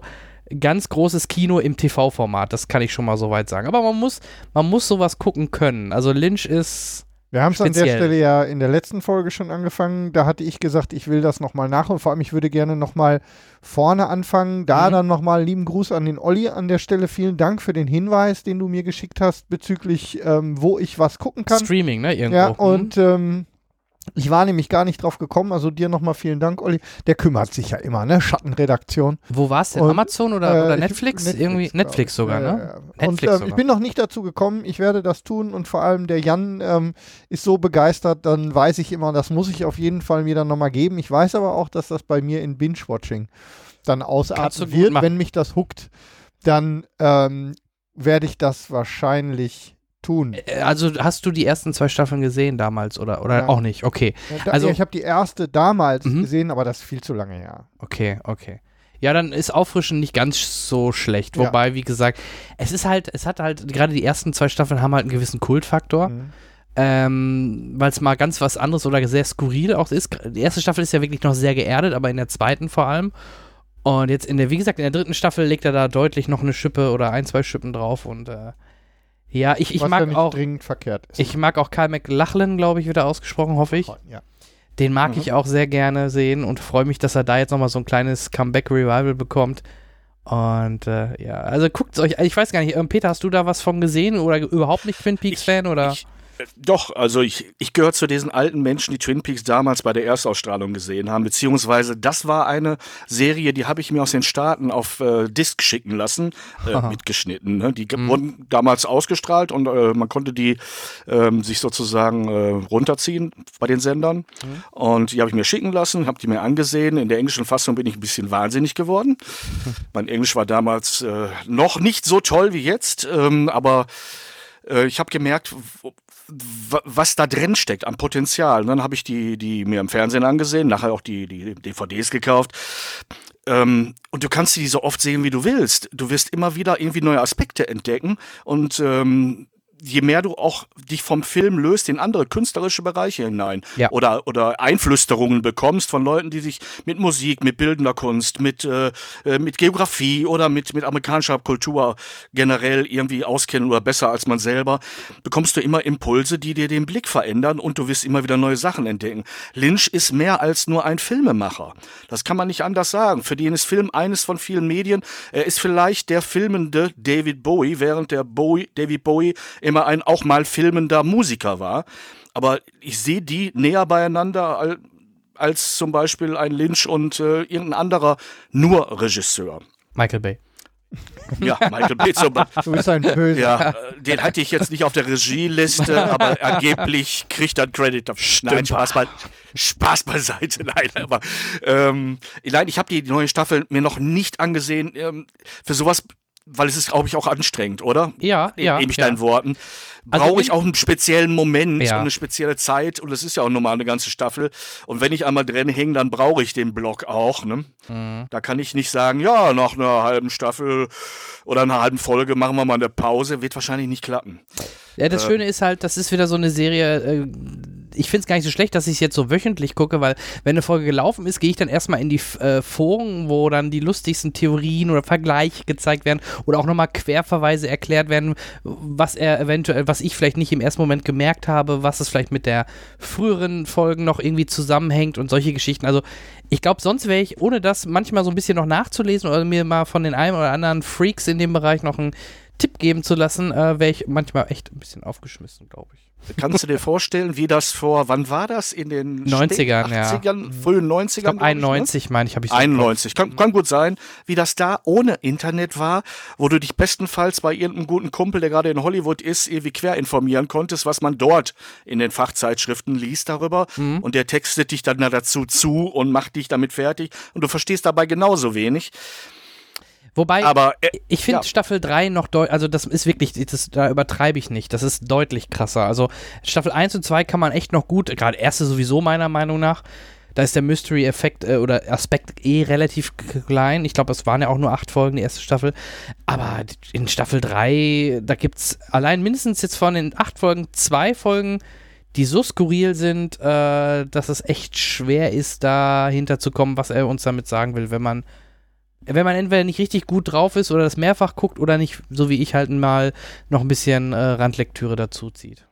ganz großes Kino im TV-Format, das kann ich schon mal so weit sagen. Aber man muss, man muss sowas gucken können. Also Lynch ist, Wir haben es an der. Stelle ja in der letzten Folge schon angefangen. Da hatte ich gesagt, ich will das nochmal nachholen. Vor allem, ich würde gerne nochmal vorne anfangen. Da Mhm. dann nochmal lieben Gruß an den Olli an der Stelle. Vielen Dank für den Hinweis, den du mir geschickt hast bezüglich, ähm, wo ich was gucken kann. Streaming, ne, irgendwo. Ja, Mhm. und ähm, ich war nämlich gar nicht drauf gekommen. Also dir nochmal vielen Dank, Olli. Der kümmert sich ja immer, ne? Schattenredaktion. Wo war es denn? Und, Amazon oder, Äh, oder Netflix? Netflix, Irgendwie Netflix sogar, Ja, ne? ja. Und Netflix ähm, sogar. ich bin noch nicht dazu gekommen. Ich werde das tun und vor allem der Jan ähm, ist so begeistert, dann weiß ich immer, das muss ich auf jeden Fall mir dann nochmal geben. Ich weiß aber auch, dass das bei mir in Binge-Watching dann ausarten gut wird. Wenn mich das huckt, dann ähm, werde ich das wahrscheinlich tun. Äh, Also hast du die ersten zwei Staffeln gesehen damals oder, oder Ja. auch nicht? Okay, Ja, da, also- ja, ich habe die erste damals Mhm. gesehen, aber das ist viel zu lange her. okay, okay. Ja, dann ist Auffrischen nicht ganz so schlecht. Wobei, wie gesagt, es ist halt, es hat halt, gerade die ersten zwei Staffeln haben halt einen gewissen Kultfaktor. Mhm. ähm, weil es mal ganz was anderes oder sehr skurril auch ist. Die erste Staffel ist ja wirklich noch sehr geerdet, aber in der zweiten vor allem. Und jetzt in der, wie gesagt, in der dritten Staffel legt er da deutlich noch eine Schippe oder ein, zwei Schippen drauf und äh, ja, ich, ich Was mag ja nicht auch, dringend verkehrt ist. ich mag auch Kyle McLachlan, glaube ich, wieder ausgesprochen, hoffe ich. ja. Den mag ich auch sehr gerne sehen und freue mich, dass er da jetzt nochmal so ein kleines Comeback-Revival bekommt. Und äh, ja, also guckt euch, ich weiß gar nicht, ähm, Peter, hast du da was von gesehen oder überhaupt nicht Twin Peaks-Fan? Oder? Ich, doch, also ich, ich gehöre zu diesen alten Menschen, die Twin Peaks damals bei der Erstausstrahlung gesehen haben, beziehungsweise das war eine Serie, die habe ich mir aus den Staaten auf äh, Disc schicken lassen, äh, mitgeschnitten. Ne? Die Mhm. wurden damals ausgestrahlt und äh, man konnte die ähm, sich sozusagen äh, runterziehen bei den Sendern. Mhm. Und die habe ich mir schicken lassen, habe die mir angesehen. In der englischen Fassung bin ich ein bisschen wahnsinnig geworden. [laughs] mein Englisch war damals äh, noch nicht so toll wie jetzt, ähm, aber äh, ich habe gemerkt, was da drin steckt am Potenzial. Und dann habe ich die, die mir im Fernsehen angesehen, nachher auch die, die DVDs gekauft. Ähm, und du kannst die so oft sehen, wie du willst. Du wirst immer wieder irgendwie neue Aspekte entdecken und ähm, je mehr du auch dich vom Film löst in andere künstlerische Bereiche hinein Ja. oder, oder Einflüsterungen bekommst von Leuten, die sich mit Musik, mit bildender Kunst, mit, äh, äh, mit Geografie oder mit, mit amerikanischer Kultur generell irgendwie auskennen oder besser als man selber, bekommst du immer Impulse, die dir den Blick verändern und du wirst immer wieder neue Sachen entdecken. Lynch ist mehr als nur ein Filmemacher. Das kann man nicht anders sagen. Für den ist Film eines von vielen Medien. Er ist vielleicht der filmende David Bowie, während der Bowie, David Bowie immer ein auch mal filmender Musiker war. Aber ich sehe die näher beieinander al- als zum Beispiel ein Lynch und äh, irgendein anderer nur Regisseur. Michael Bay. [laughs] Ja, Michael Bay zum Beispiel. Du bist ein Böser. Ja, äh, den hatte ich jetzt nicht auf der Regieliste, [laughs] aber angeblich kriegt er einen Credit dafür. Nein, Spaß, bei, Spaß beiseite. [laughs] Nein, aber ähm, nein, ich habe die neue Staffel mir noch nicht angesehen. Ähm, für sowas, weil es ist, glaube ich, auch anstrengend, oder? Ja, ja, Nehme ich ja. deinen Worten. Also Brauche wenn- ich auch einen speziellen Moment Ja. und eine spezielle Zeit und das ist ja auch normal eine ganze Staffel. Und wenn ich einmal drin hänge, dann brauche ich den Block auch. Ne? Mhm. Da kann ich nicht sagen, ja, nach einer halben Staffel oder einer halben Folge machen wir mal eine Pause. Wird wahrscheinlich nicht klappen. Ja, das Schöne ist halt, das ist wieder so eine Serie, äh, ich finde es gar nicht so schlecht, dass ich es jetzt so wöchentlich gucke, weil wenn eine Folge gelaufen ist, gehe ich dann erstmal in die äh, Foren, wo dann die lustigsten Theorien oder Vergleiche gezeigt werden oder auch nochmal Querverweise erklärt werden, was er eventuell, was ich vielleicht nicht im ersten Moment gemerkt habe, was es vielleicht mit der früheren Folgen noch irgendwie zusammenhängt und solche Geschichten. Also ich glaube, sonst wäre ich, ohne das manchmal so ein bisschen noch nachzulesen oder mir mal von den einen oder anderen Freaks in dem Bereich noch einen Tipp geben zu lassen, äh, wäre ich manchmal echt ein bisschen aufgeschmissen, glaube ich. Kannst du dir vorstellen, wie das vor, wann war das? In den 90ern, ja. 80ern, frühen 90ern? Ich glaub ich, ne? 91 meine ich, habe ich so im 91. Kann, kann gut sein, wie das da ohne Internet war, wo du dich bestenfalls bei irgendeinem guten Kumpel, der gerade in Hollywood ist, irgendwie quer informieren konntest, was man dort in den Fachzeitschriften liest darüber. Mhm. Und der textet dich dann dazu zu und macht dich damit fertig. Und du verstehst dabei genauso wenig. Wobei, Aber äh, ich finde ja. Staffel 3 noch deutlich, also das ist wirklich, das, da übertreibe ich nicht. Das ist deutlich krasser. Also Staffel 1 und 2 kann man echt noch gut, gerade erste sowieso meiner Meinung nach. Da ist der Mystery-Effekt äh, oder Aspekt eh relativ klein. Ich glaube, es waren ja auch nur acht Folgen, die erste Staffel. Aber in Staffel 3, da gibt es allein mindestens jetzt von den acht Folgen zwei Folgen, die so skurril sind, äh, dass es echt schwer ist, dahinter zu kommen, was er uns damit sagen will, wenn man wenn man entweder nicht richtig gut drauf ist oder das mehrfach guckt oder nicht, so wie ich halt mal noch ein bisschen äh, Randlektüre dazu zieht.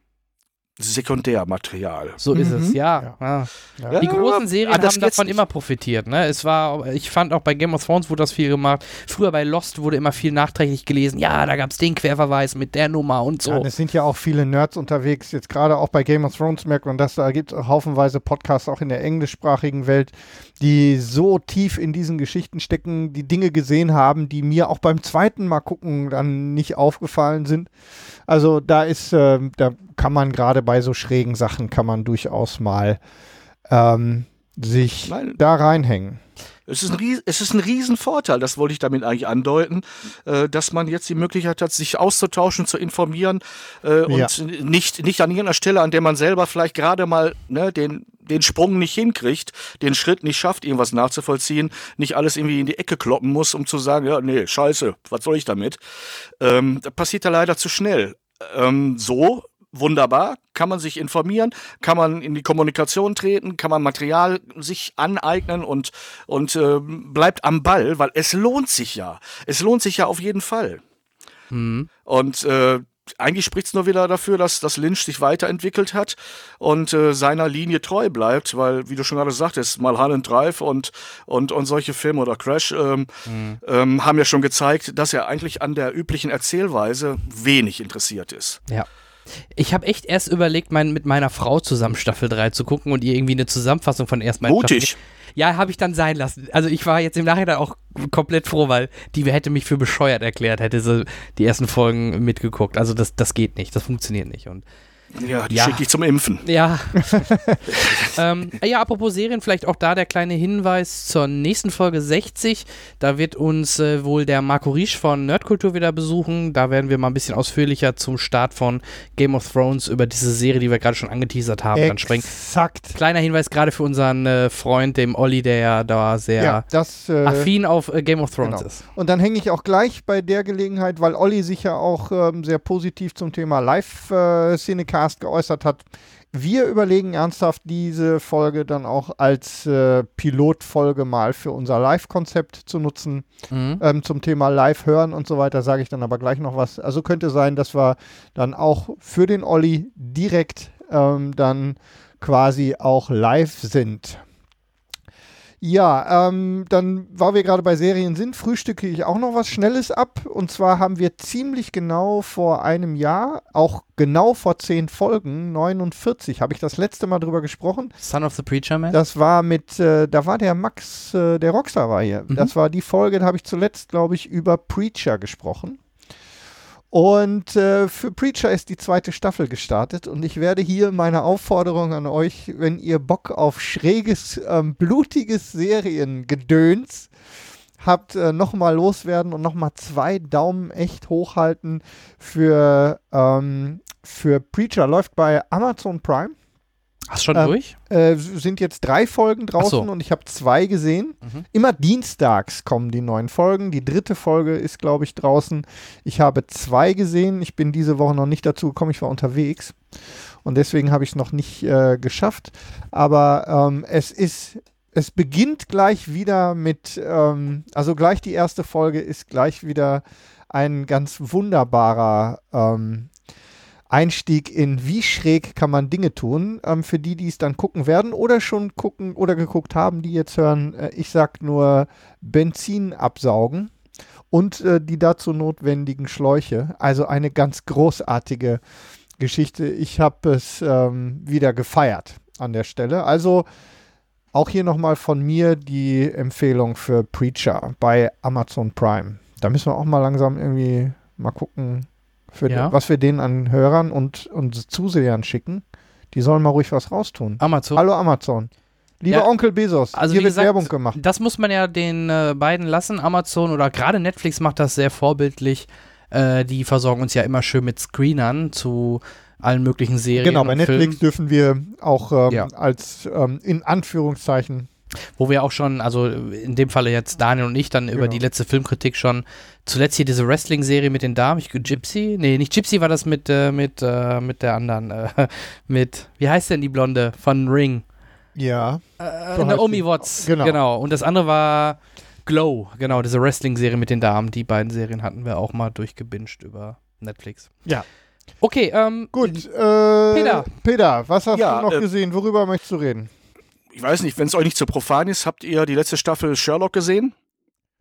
Sekundärmaterial. So ist Mhm. es, ja. Ja. ja. Ja. Die großen Serien Ah, haben davon nicht. immer profitiert. Ne? Es war, ich fand auch bei Game of Thrones wurde das viel gemacht. Früher bei Lost wurde immer viel nachträglich gelesen. Ja, da gab es den Querverweis mit der Nummer und so. Ja, und es sind ja auch viele Nerds unterwegs. Jetzt gerade auch bei Game of Thrones merkt man das. Da gibt es haufenweise Podcasts auch in der englischsprachigen Welt, die so tief in diesen Geschichten stecken, die Dinge gesehen haben, die mir auch beim zweiten Mal gucken dann nicht aufgefallen sind. Also da ist, ähm, da kann man gerade bei so schrägen Sachen kann man durchaus mal ähm, sich Nein. da reinhängen. Es ist, ein Ries es ist ein Riesenvorteil, das wollte ich damit eigentlich andeuten, äh, dass man jetzt die Möglichkeit hat, sich auszutauschen, zu informieren äh, und Ja. nicht, nicht an irgendeiner Stelle, an der man selber vielleicht gerade mal ne, den, den Sprung nicht hinkriegt, den Schritt nicht schafft, irgendwas nachzuvollziehen, nicht alles irgendwie in die Ecke kloppen muss, um zu sagen, ja, nee, scheiße, was soll ich damit? Ähm, das passiert ja leider zu schnell. Ähm, so wunderbar, kann man sich informieren, kann man in die Kommunikation treten, kann man Material sich aneignen und, und äh, bleibt am Ball, weil es lohnt sich ja. Es lohnt sich ja auf jeden Fall. Mhm. Und äh, eigentlich spricht es nur wieder dafür, dass, dass Lynch sich weiterentwickelt hat und äh, seiner Linie treu bleibt, weil, wie du schon gerade sagtest, Mulholland Drive und, und, und solche Filme oder Crash ähm, mhm. ähm, haben ja schon gezeigt, dass er eigentlich an der üblichen Erzählweise wenig interessiert ist. Ja. Ich habe echt erst überlegt, mein, mit meiner Frau zusammen Staffel 3 zu gucken und ihr irgendwie eine Zusammenfassung von erst mal Mutig. Staffel. Ja, habe ich dann sein lassen. Also ich war jetzt im Nachhinein auch komplett froh, weil die hätte mich für bescheuert erklärt, hätte sie die ersten Folgen mitgeguckt. Also das, das geht nicht, das funktioniert nicht. Und ja, die ja. schicke ich zum Impfen. Ja. [laughs] ähm, ja, apropos Serien, vielleicht auch da der kleine Hinweis zur nächsten Folge 60. Da wird uns äh, wohl der Marco Riesch von Nerdkultur wieder besuchen. Da werden wir mal ein bisschen ausführlicher zum Start von Game of Thrones über diese Serie, die wir gerade schon angeteasert haben, Exakt. dann sprechen. Exakt. Kleiner Hinweis gerade für unseren äh, Freund, dem Olli, der ja da sehr ja, das, äh, affin auf äh, Game of Thrones genau. ist. Und dann hänge ich auch gleich bei der Gelegenheit, weil Olli sich ja auch ähm, sehr positiv zum Thema Live-Szene äh, Cast geäußert hat. Wir überlegen ernsthaft, diese Folge dann auch als äh, Pilotfolge mal für unser Live-Konzept zu nutzen. Mhm. Ähm, zum Thema Live hören und so weiter sage ich dann aber gleich noch was. Also könnte sein, dass wir dann auch für den Olli direkt ähm, dann quasi auch live sind. Ja, ähm, dann, weil wir gerade bei Serien sind, frühstücke ich auch noch was Schnelles ab. Und zwar haben wir ziemlich genau vor einem Jahr, auch genau vor zehn Folgen, 49, habe ich das letzte Mal drüber gesprochen. Son of the Preacher Man? Das war mit, äh, da war der Max, äh, der Rockstar war hier. Mhm. Das war die Folge, da habe ich zuletzt, glaube ich, über Preacher gesprochen. Und äh, für Preacher ist die zweite Staffel gestartet und ich werde hier meine Aufforderung an euch, wenn ihr Bock auf schräges, ähm, blutiges Seriengedöns habt, äh, nochmal loswerden und nochmal zwei Daumen echt hochhalten für, ähm, für Preacher. Läuft bei Amazon Prime. Hast du schon ähm, durch? Äh, sind jetzt drei Folgen draußen so. und ich habe zwei gesehen. Mhm. Immer dienstags kommen die neuen Folgen. Die dritte Folge ist, glaube ich, draußen. Ich habe zwei gesehen. Ich bin diese Woche noch nicht dazu gekommen. Ich war unterwegs und deswegen habe ich es noch nicht äh, geschafft. Aber ähm, es ist es beginnt gleich wieder mit, ähm, also gleich die erste Folge ist gleich wieder ein ganz wunderbarer ähm, Einstieg in wie schräg kann man Dinge tun, ähm, für die, die es dann gucken werden oder schon gucken oder geguckt haben, die jetzt hören, äh, ich sag nur Benzin absaugen und äh, die dazu notwendigen Schläuche. Also eine ganz großartige Geschichte. Ich habe es ähm, wieder gefeiert an der Stelle. Also auch hier nochmal von mir die Empfehlung für Preacher bei Amazon Prime. Da müssen wir auch mal langsam irgendwie mal gucken, für ja. was wir denen an Hörern und, und Zusehern schicken. Die sollen mal ruhig was raustun. Amazon. Hallo Amazon. Lieber ja, Onkel Bezos, also hier wird gesagt, Werbung gemacht. Das muss man ja den äh, beiden lassen. Amazon oder gerade Netflix macht das sehr vorbildlich. Äh, die versorgen uns ja immer schön mit Screenern zu allen möglichen Serien. Genau, bei Netflix Filmen. dürfen wir auch ähm, ja. als ähm, in Anführungszeichen wo wir auch schon, also in dem Falle jetzt Daniel und ich, dann genau. über die letzte Filmkritik schon zuletzt hier diese Wrestling-Serie mit den Damen, ich, Gypsy? Nee, nicht Gypsy war das mit, äh, mit, äh, mit der anderen, äh, [laughs] mit, wie heißt denn die Blonde von Ring? Ja. Äh, so Naomi Watts. Genau. genau. Und das andere war Glow, genau, diese Wrestling-Serie mit den Damen. Die beiden Serien hatten wir auch mal durchgebinged über Netflix. Ja. Okay, ähm. Gut, äh, Peter. Peter, was hast ja, du noch äh, gesehen? Worüber möchtest du reden? Ich weiß nicht, wenn es euch nicht zu profan ist, habt ihr die letzte Staffel Sherlock gesehen?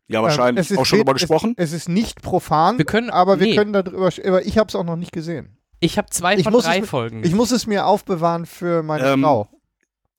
Ja, wahrscheinlich. Ähm, auch schon drüber gesprochen. Es, es, ist nicht profan, wir können, aber nee. wir können darüber. Aber ich habe es auch noch nicht gesehen. Ich habe zwei von drei es, Folgen. Ich muss es mir aufbewahren für meine ähm, Frau.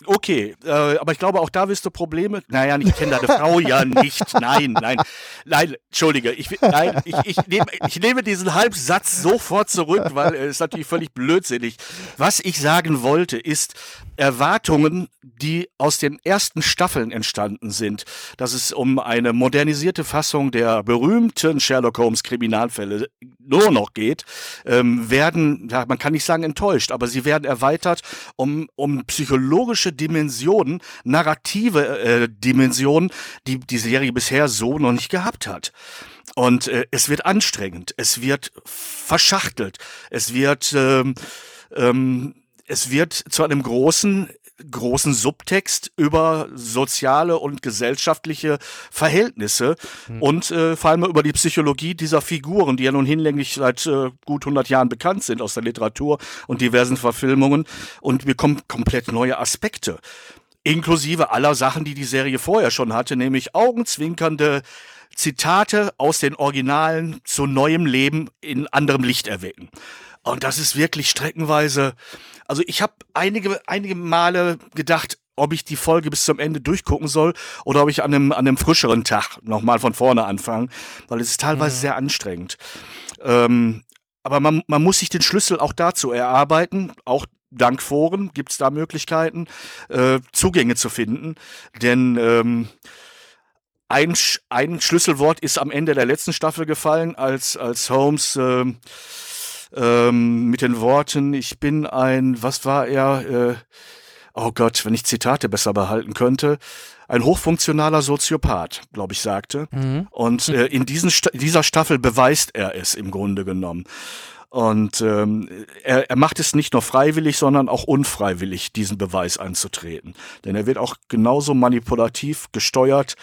Okay, äh, aber ich glaube, auch da wirst du Probleme. [laughs] Naja, ich kenne deine Frau ja nicht. Nein, nein, nein, entschuldige. Ich, nein, ich, ich, nehme, ich nehme diesen Halbsatz sofort zurück, weil es ist natürlich völlig blödsinnig. Was ich sagen wollte, ist Erwartungen, die aus den ersten Staffeln entstanden sind, dass es um eine modernisierte Fassung der berühmten Sherlock Holmes Kriminalfälle nur noch geht, ähm, werden, ja, man kann nicht sagen enttäuscht, aber sie werden erweitert um, um psychologische thematische Dimensionen, narrative äh, Dimensionen, die die Serie bisher so noch nicht gehabt hat. Und äh, es wird anstrengend, es wird verschachtelt, es wird ähm, Ähm, es wird zu einem großen großen Subtext über soziale und gesellschaftliche Verhältnisse mhm. und äh, vor allem über die Psychologie dieser Figuren, die ja nun hinlänglich seit äh, gut 100 Jahren bekannt sind aus der Literatur und diversen Verfilmungen. Und wir kommen komplett neue Aspekte, inklusive aller Sachen, die die Serie vorher schon hatte, nämlich augenzwinkernde Zitate aus den Originalen zu neuem Leben in anderem Licht erwecken. Und das ist wirklich streckenweise also ich habe einige, einige Male gedacht, ob ich die Folge bis zum Ende durchgucken soll oder ob ich an einem, an einem frischeren Tag nochmal von vorne anfange, weil es ist teilweise mhm. sehr anstrengend. Ähm, aber man, man muss sich den Schlüssel auch dazu erarbeiten, auch dank Foren gibt es da Möglichkeiten, äh, Zugänge zu finden. Denn ähm, ein, ein Schlüsselwort ist am Ende der letzten Staffel gefallen, als, als Holmes äh, ähm, mit den Worten, ich bin ein, was war er? Äh, oh Gott, wenn ich Zitate besser behalten könnte, ein hochfunktionaler Soziopath, glaube ich, sagte. Mhm. Und äh, in diesen, dieser Staffel beweist er es im Grunde genommen. Und ähm, er, er macht es nicht nur freiwillig, sondern auch unfreiwillig, diesen Beweis anzutreten. Denn er wird auch genauso manipulativ gesteuert,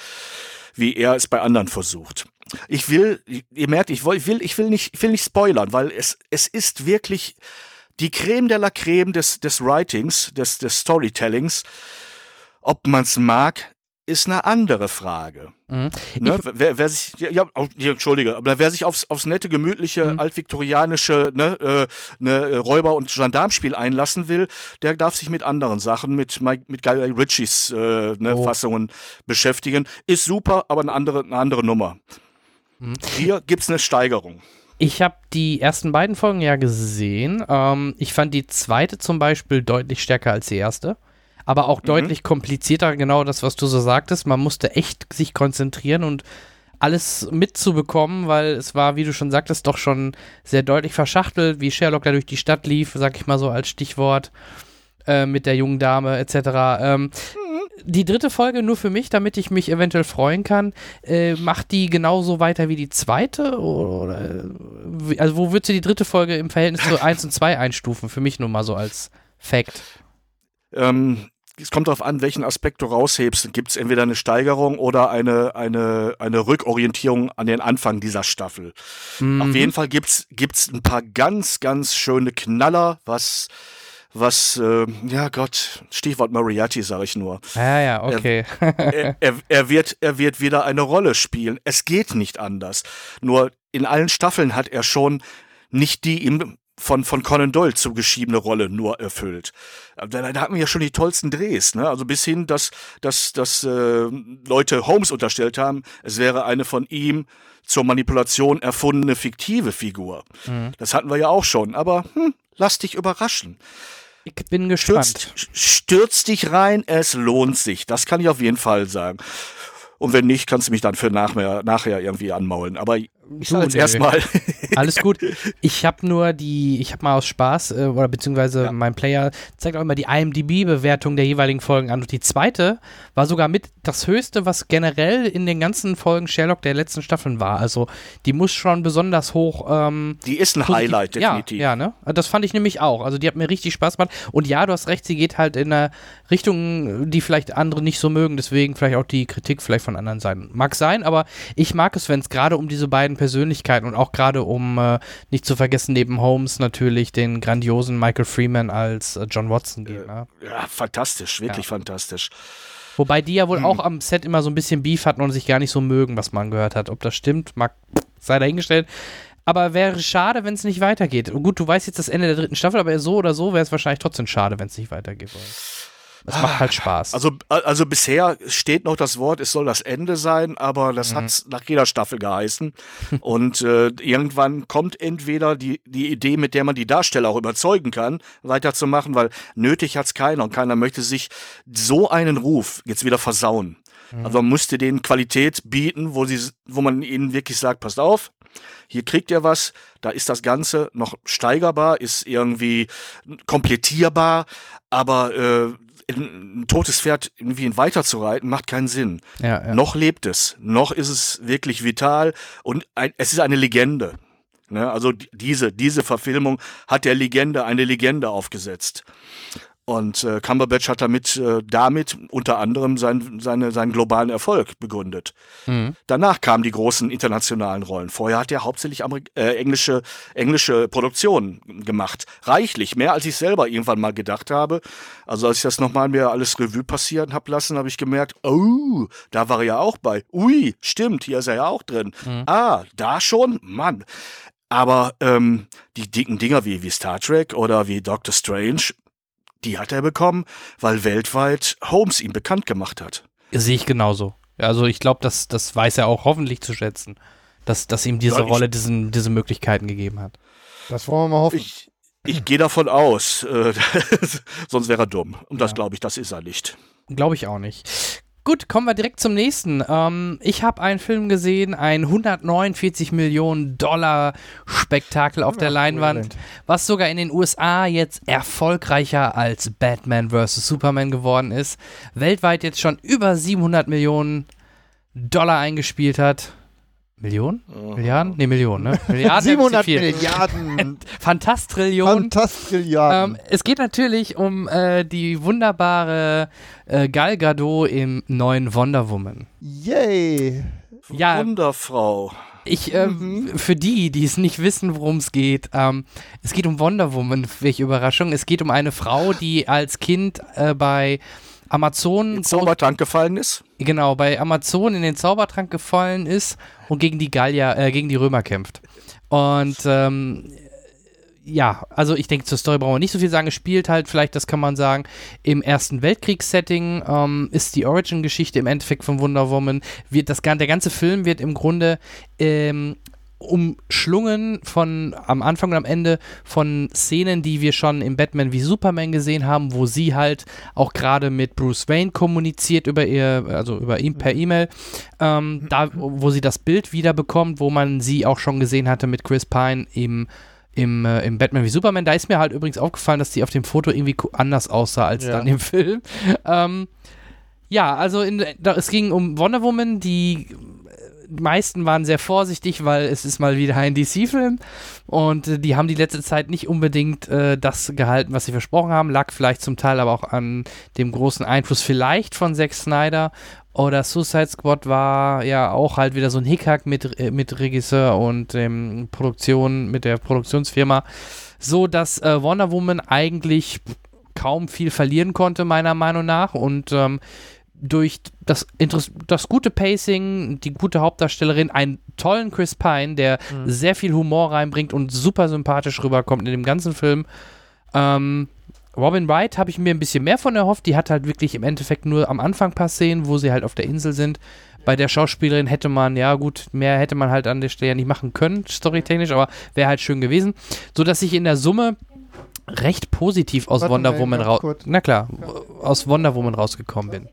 wie er es bei anderen versucht. Ich will, ihr merkt, ich will, ich will nicht, ich will nicht spoilern, weil es, es ist wirklich die Creme de la Creme des, des Writings, des, des Storytellings. Ob man's mag, ist eine andere Frage. Mhm. Ne? Wer, wer, sich, ja, ja, entschuldige, aber wer sich aufs, aufs nette, gemütliche, mhm. altviktorianische ne, äh, ne, Räuber- und Gendarmspiel einlassen will, der darf sich mit anderen Sachen, mit, mit Guy Ritchies äh, ne, oh. Fassungen beschäftigen. Ist super, aber eine andere, eine andere Nummer. Mhm. Hier gibt's eine Steigerung. Ich habe die ersten beiden Folgen ja gesehen. Ähm, ich fand die zweite zum Beispiel deutlich stärker als die erste aber auch mhm. deutlich komplizierter, genau das, was du so sagtest. Man musste echt sich konzentrieren und alles mitzubekommen, weil es war, wie du schon sagtest, doch schon sehr deutlich verschachtelt, wie Sherlock da durch die Stadt lief, sag ich mal so als Stichwort, äh, mit der jungen Dame etc. Ähm, mhm. Die dritte Folge nur für mich, damit ich mich eventuell freuen kann, äh, macht die genauso weiter wie die zweite? Oder, also wo würdest du die dritte Folge im Verhältnis zu 1 und 2 einstufen? Für mich nur mal so als Fact. Ähm, es kommt darauf an, welchen Aspekt du raushebst. Gibt es entweder eine Steigerung oder eine, eine, eine Rückorientierung an den Anfang dieser Staffel. Mhm. Auf jeden Fall gibt's gibt's ein paar ganz, ganz schöne Knaller, was was, äh, ja Gott, Stichwort Moriarty, sage ich nur. Ja, ja, okay. er, er, er, wird, er wird wieder eine Rolle spielen. Es geht nicht anders. Nur in allen Staffeln hat er schon nicht die ihm von, von Conan Doyle zugeschriebene Rolle nur erfüllt. Da, da hatten wir ja schon die tollsten Drehs, ne? Also bis hin, dass, dass, dass äh, Leute Holmes unterstellt haben, es wäre eine von ihm zur Manipulation erfundene fiktive Figur. Mhm. Das hatten wir ja auch schon, aber hm, lass dich überraschen. Ich bin gespannt. Stürzt, stürz dich rein, es lohnt sich. Das kann ich auf jeden Fall sagen. Und wenn nicht, kannst du mich dann für nachher, nachher irgendwie anmaulen. Aber ich sage jetzt erstmal. [laughs] Alles gut. Ich habe nur die, ich habe mal aus Spaß, äh, oder beziehungsweise ja. mein Player zeigt auch immer die IMDb-Bewertung der jeweiligen Folgen an. Und die zweite war sogar mit das höchste, was generell in den ganzen Folgen Sherlock der letzten Staffeln war. Also die muss schon besonders hoch. Ähm, die ist ein. Highlight, definitiv. Ja, ja, ne? Das fand ich nämlich auch. Also die hat mir richtig Spaß gemacht. Und ja, du hast recht, sie geht halt in eine Richtung, die vielleicht andere nicht so mögen. Deswegen vielleicht auch die Kritik vielleicht von anderen Seiten. Mag sein, aber ich mag es, wenn es gerade um diese beiden Persönlichkeiten und auch gerade um äh, nicht zu vergessen, neben Holmes natürlich den grandiosen Michael Freeman als äh, John Watson geht. Äh, ne? Ja, fantastisch, wirklich ja. fantastisch. Wobei die ja wohl hm. auch am Set immer so ein bisschen Beef hatten und sich gar nicht so mögen, was man gehört hat. Ob das stimmt, mag sei dahingestellt. Aber wäre schade, wenn es nicht weitergeht. gut, du weißt jetzt das Ende der dritten Staffel, aber so oder so wäre es wahrscheinlich trotzdem schade, wenn es nicht weitergeht. Es macht halt Spaß. Also, also bisher steht noch das Wort, es soll das Ende sein, aber das mhm. hat nach jeder Staffel geheißen. [laughs] Und äh, irgendwann kommt entweder die, die Idee, mit der man die Darsteller auch überzeugen kann, weiterzumachen, weil nötig hat's keiner und keiner möchte sich so einen Ruf jetzt wieder versauen. Mhm. Also man müsste denen Qualität bieten, wo, sie, wo man ihnen wirklich sagt, passt auf, hier kriegt ihr was, da ist das Ganze noch steigerbar, ist irgendwie komplettierbar, aber äh, ein totes Pferd irgendwie weiterzureiten, macht keinen Sinn. Ja, ja. Noch lebt es, noch ist es wirklich vital und ein, es ist eine Legende. Ne? Also diese, diese Verfilmung hat der Legende eine Legende aufgesetzt. Und äh, Cumberbatch hat damit, äh, damit unter anderem sein, seine, seinen globalen Erfolg begründet. Mhm. Danach kamen die großen internationalen Rollen. Vorher hat er hauptsächlich Amerik äh, englische, englische Produktionen gemacht. Reichlich, mehr als ich selber irgendwann mal gedacht habe. Also als ich das nochmal mir alles Revue passieren habe lassen, habe ich gemerkt, oh, da war er ja auch bei. Ui, stimmt, hier ist er ja auch drin. Mhm. Ah, da schon? Mann. Aber ähm, die dicken Dinger wie, wie Star Trek oder wie Doctor Strange, die hat er bekommen, weil weltweit Holmes ihn bekannt gemacht hat. Sehe ich genauso. Also ich glaube, das, das weiß er auch hoffentlich zu schätzen, dass, dass ihm diese ja, Rolle diesen, diese Möglichkeiten gegeben hat. Das wollen wir mal hoffen. Ich, ich gehe davon aus, [laughs] äh, sonst wäre er dumm. Und das glaube ich, das ist er nicht. Glaube ich auch nicht. Gut, kommen wir direkt zum nächsten. Ähm, ich habe einen Film gesehen, ein 149 Millionen Dollar Spektakel auf ja, der Leinwand, was sogar in den USA jetzt erfolgreicher als Batman vs. Superman geworden ist. Weltweit jetzt schon über 700 Millionen Dollar eingespielt hat. Millionen? Oh. Milliarden? Ne, Millionen, ne? [laughs] Milliarden 700 Milliarden. [laughs] Fantastrillion. Fantastrilliarden. Ähm, es geht natürlich um äh, die wunderbare äh, Gal Gadot im neuen Wonder Woman. Yay. Ja, Wunderfrau. Ich, äh, mhm. für die, die es nicht wissen, worum es geht, ähm, es geht um Wonder Woman, welche Überraschung. Es geht um eine Frau, die als Kind äh, bei Amazon. In Zaubertrank gefallen ist? Genau, bei Amazon in den Zaubertrank gefallen ist und gegen die Gallier, äh, gegen die Römer kämpft. Und ähm, ja, also ich denke, zur Story brauchen wir nicht so viel sagen. Es spielt halt vielleicht, das kann man sagen, im Ersten Weltkriegssetting ähm, ist die Origin-Geschichte im Endeffekt von Wonder Woman. Wird das, der ganze Film wird im Grunde ähm, umschlungen von am Anfang und am Ende von Szenen, die wir schon im Batman wie Superman gesehen haben, wo sie halt auch gerade mit Bruce Wayne kommuniziert über ihr, also über ihn per E-Mail, ähm, da wo sie das Bild wieder bekommt, wo man sie auch schon gesehen hatte mit Chris Pine im im, äh, im Batman wie Superman. Da ist mir halt übrigens aufgefallen, dass sie auf dem Foto irgendwie anders aussah als ja. dann im Film. Ähm, ja, also in, da, es ging um Wonder Woman, die die meisten waren sehr vorsichtig, weil es ist mal wieder ein DC-Film und äh, die haben die letzte Zeit nicht unbedingt äh, das gehalten, was sie versprochen haben. Lag vielleicht zum Teil aber auch an dem großen Einfluss vielleicht von Zack Snyder oder Suicide Squad war ja auch halt wieder so ein Hickhack mit, äh, mit Regisseur und ähm, Produktion, mit der Produktionsfirma, so dass äh, Wonder Woman eigentlich kaum viel verlieren konnte, meiner Meinung nach. Und ähm, durch das, das gute Pacing, die gute Hauptdarstellerin, einen tollen Chris Pine, der mhm. sehr viel Humor reinbringt und super sympathisch rüberkommt in dem ganzen Film. Ähm, Robin Wright habe ich mir ein bisschen mehr von erhofft. Die hat halt wirklich im Endeffekt nur am Anfang ein paar Szenen, wo sie halt auf der Insel sind. Bei der Schauspielerin hätte man, ja gut, mehr hätte man halt an der Stelle nicht machen können, storytechnisch, aber wäre halt schön gewesen. So dass ich in der Summe recht positiv aus Warte, Wonder Woman raus. Na klar, aus Wonder Woman rausgekommen bin.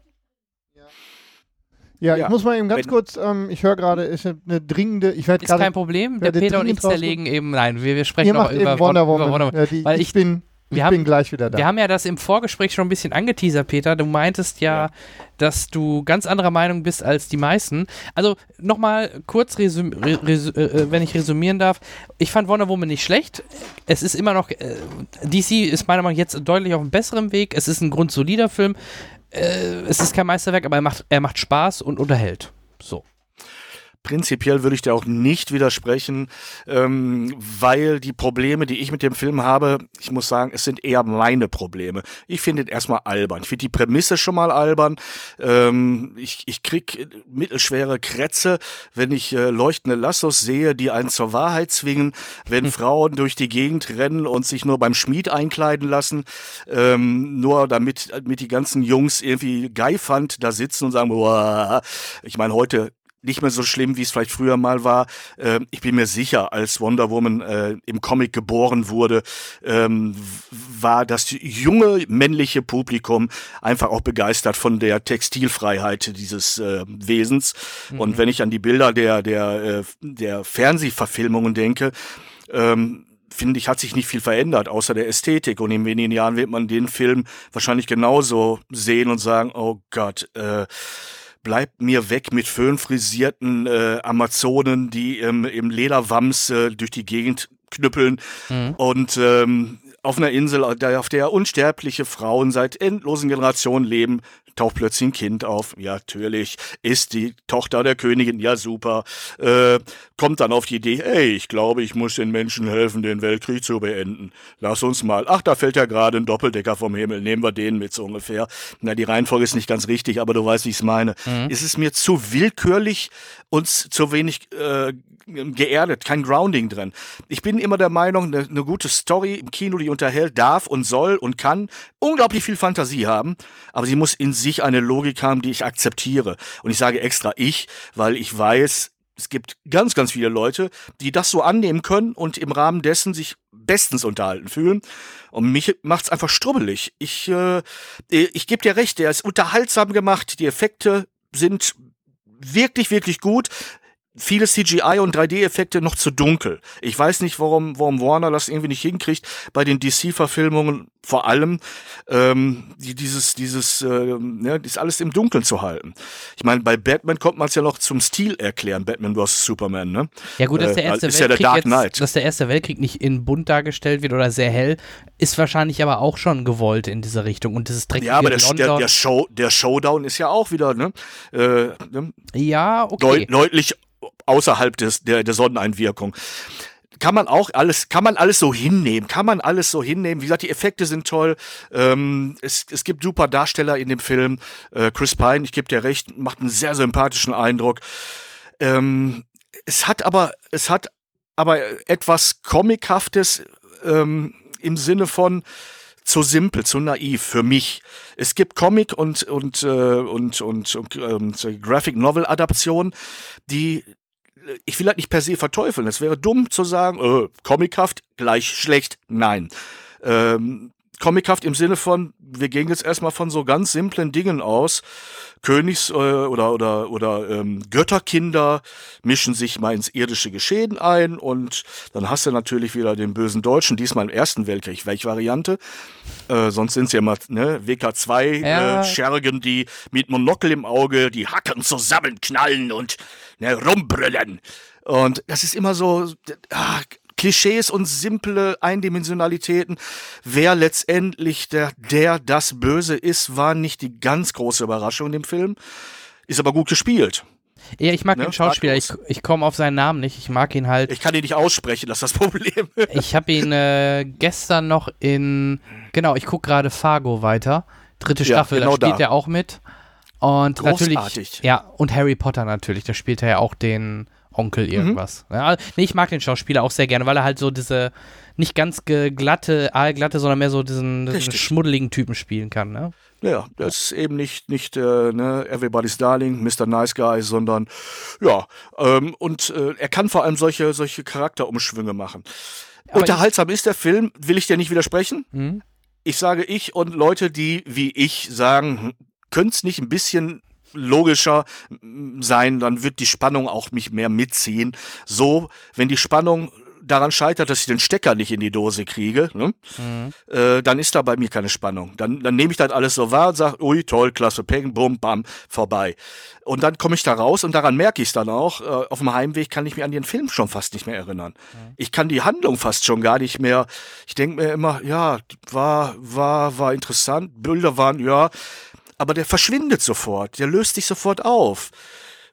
Ja, ja, ich muss mal eben ganz kurz, ähm, ich höre gerade, ist eine dringende, ich werde gerade... Ist kein Problem, der Peter und ich zerlegen eben, nein, wir, wir sprechen noch über Wonder Woman. Über Wonder Woman. Ja, die, weil ich, ich bin... Ich wir bin haben, gleich wieder da. Wir haben ja das im Vorgespräch schon ein bisschen angeteasert, Peter. Du meintest ja, ja. dass du ganz anderer Meinung bist als die meisten. Also nochmal kurz, resüm, res, äh, äh, wenn ich resümieren darf. Ich fand Wonder Woman nicht schlecht. Es ist immer noch, äh, DC ist meiner Meinung nach jetzt deutlich auf einem besseren Weg. Es ist ein grundsolider Film äh, es ist kein Meisterwerk, aber er macht, er macht Spaß und unterhält. So. Prinzipiell würde ich dir auch nicht widersprechen, ähm, weil die Probleme, die ich mit dem Film habe, ich muss sagen, es sind eher meine Probleme. Ich finde ihn erstmal albern. Ich finde die Prämisse schon mal albern. Ähm, ich, ich krieg mittelschwere Krätze, wenn ich äh, leuchtende Lassos sehe, die einen zur Wahrheit zwingen, wenn hm. Frauen durch die Gegend rennen und sich nur beim Schmied einkleiden lassen, ähm, nur damit, damit die ganzen Jungs irgendwie geifand da sitzen und sagen, boah, ich meine, heute nicht mehr so schlimm, wie es vielleicht früher mal war. Äh, ich bin mir sicher, als Wonder Woman äh, im Comic geboren wurde, ähm, war das junge männliche Publikum einfach auch begeistert von der Textilfreiheit dieses äh, Wesens. Mhm. Und wenn ich an die Bilder der, der, äh, der Fernsehverfilmungen denke, ähm, finde ich, hat sich nicht viel verändert, außer der Ästhetik. Und in wenigen Jahren wird man den Film wahrscheinlich genauso sehen und sagen, oh Gott, äh, bleibt mir weg mit föhnfrisierten äh, Amazonen, die ähm, im Lederwams äh, durch die Gegend knüppeln mhm. und ähm, auf einer Insel, auf der unsterbliche Frauen seit endlosen Generationen leben, taucht plötzlich ein Kind auf. Ja, natürlich, ist die Tochter der Königin, ja super. Äh, kommt dann auf die Idee, ey, ich glaube, ich muss den Menschen helfen, den Weltkrieg zu beenden. Lass uns mal. Ach, da fällt ja gerade ein Doppeldecker vom Himmel. Nehmen wir den mit so ungefähr. Na, die Reihenfolge ist nicht ganz richtig, aber du weißt, wie ich es meine. Mhm. Ist es mir zu willkürlich und zu wenig äh, geerdet, kein Grounding drin. Ich bin immer der Meinung, eine, eine gute Story im Kino, die unterhält, darf und soll und kann unglaublich viel Fantasie haben, aber sie muss in sich eine Logik haben, die ich akzeptiere. Und ich sage extra ich, weil ich weiß, es gibt ganz, ganz viele Leute, die das so annehmen können und im Rahmen dessen sich bestens unterhalten fühlen. Und mich macht's einfach strubbelig. Ich, äh, ich gebe dir recht, der ist unterhaltsam gemacht, die Effekte sind wirklich, wirklich gut viele CGI und 3D-Effekte noch zu dunkel. Ich weiß nicht, warum, warum Warner das irgendwie nicht hinkriegt, bei den DC-Verfilmungen vor allem ähm, die, dieses, dieses, äh, ne, das alles im Dunkeln zu halten. Ich meine, bei Batman kommt man es ja noch zum Stil erklären, Batman vs. Superman, ne? Ja gut, dass der äh, erste äh, Weltkrieg ja der jetzt, dass der erste Weltkrieg nicht in bunt dargestellt wird oder sehr hell, ist wahrscheinlich aber auch schon gewollt in diese Richtung und dieses dreckige Ja, aber der, der, der, Show, der Showdown ist ja auch wieder, ne? Äh, ne? Ja, okay. Deut deutlich außerhalb des, der, der Sonneneinwirkung kann man auch alles, kann man alles so hinnehmen, kann man alles so hinnehmen. Wie gesagt, die Effekte sind toll. Ähm, es, es gibt super Darsteller in dem Film. Äh, Chris Pine, ich gebe dir recht, macht einen sehr sympathischen Eindruck. Ähm, es hat aber, es hat aber etwas Comichaftes ähm, im Sinne von, zu simpel, zu naiv für mich. Es gibt Comic und und äh, und und, und ähm, Graphic Novel Adaptionen, die ich will halt nicht per se verteufeln. Es wäre dumm zu sagen, äh, comichaft gleich schlecht. Nein. Ähm, comichaft im Sinne von, wir gehen jetzt erstmal von so ganz simplen Dingen aus. Königs- äh, oder, oder, oder ähm, Götterkinder mischen sich mal ins irdische Geschehen ein und dann hast du natürlich wieder den bösen Deutschen, diesmal im Ersten Weltkrieg. Welche Variante? Äh, sonst sind es ja immer ne, WK2 ja. äh, Schergen, die mit Monokel im Auge die Hacken zusammenknallen und ne, rumbrüllen. Und das ist immer so, ah, Klischees und simple Eindimensionalitäten. Wer letztendlich der, der das Böse ist, war nicht die ganz große Überraschung im Film. Ist aber gut gespielt. Ja, ich mag ne? den Schauspieler. Ich, ich komme auf seinen Namen nicht. Ich mag ihn halt. Ich kann ihn nicht aussprechen, das ist das Problem. [laughs] ich habe ihn äh, gestern noch in. Genau, ich gucke gerade Fargo weiter. Dritte Staffel, ja, genau da spielt da. er auch mit. Und Großartig. natürlich. Ja, und Harry Potter natürlich. Da spielt er ja auch den Onkel mhm. irgendwas. Mhm. Ja, nee, ich mag den Schauspieler auch sehr gerne, weil er halt so diese nicht ganz glatte, aalglatte, sondern mehr so diesen, diesen schmuddeligen Typen spielen kann. Ne? Ja, das ist eben nicht, nicht äh, ne, Everybody's Darling, Mr. Nice Guy, sondern ja, ähm, und äh, er kann vor allem solche, solche Charakterumschwünge machen. Aber Unterhaltsam ist der Film, will ich dir nicht widersprechen. Mhm. Ich sage ich und Leute, die wie ich sagen, hm, könnte es nicht ein bisschen logischer sein, dann wird die Spannung auch mich mehr mitziehen. So, wenn die Spannung daran scheitert, dass ich den Stecker nicht in die Dose kriege, ne? mhm. äh, dann ist da bei mir keine Spannung. Dann, dann nehme ich das alles so wahr und sage, ui, toll, klasse, peng, bum, bam, vorbei. Und dann komme ich da raus und daran merke ich es dann auch. Äh, auf dem Heimweg kann ich mich an den Film schon fast nicht mehr erinnern. Mhm. Ich kann die Handlung fast schon gar nicht mehr. Ich denke mir immer, ja, war, war, war interessant, Bilder waren, ja, aber der verschwindet sofort, der löst sich sofort auf.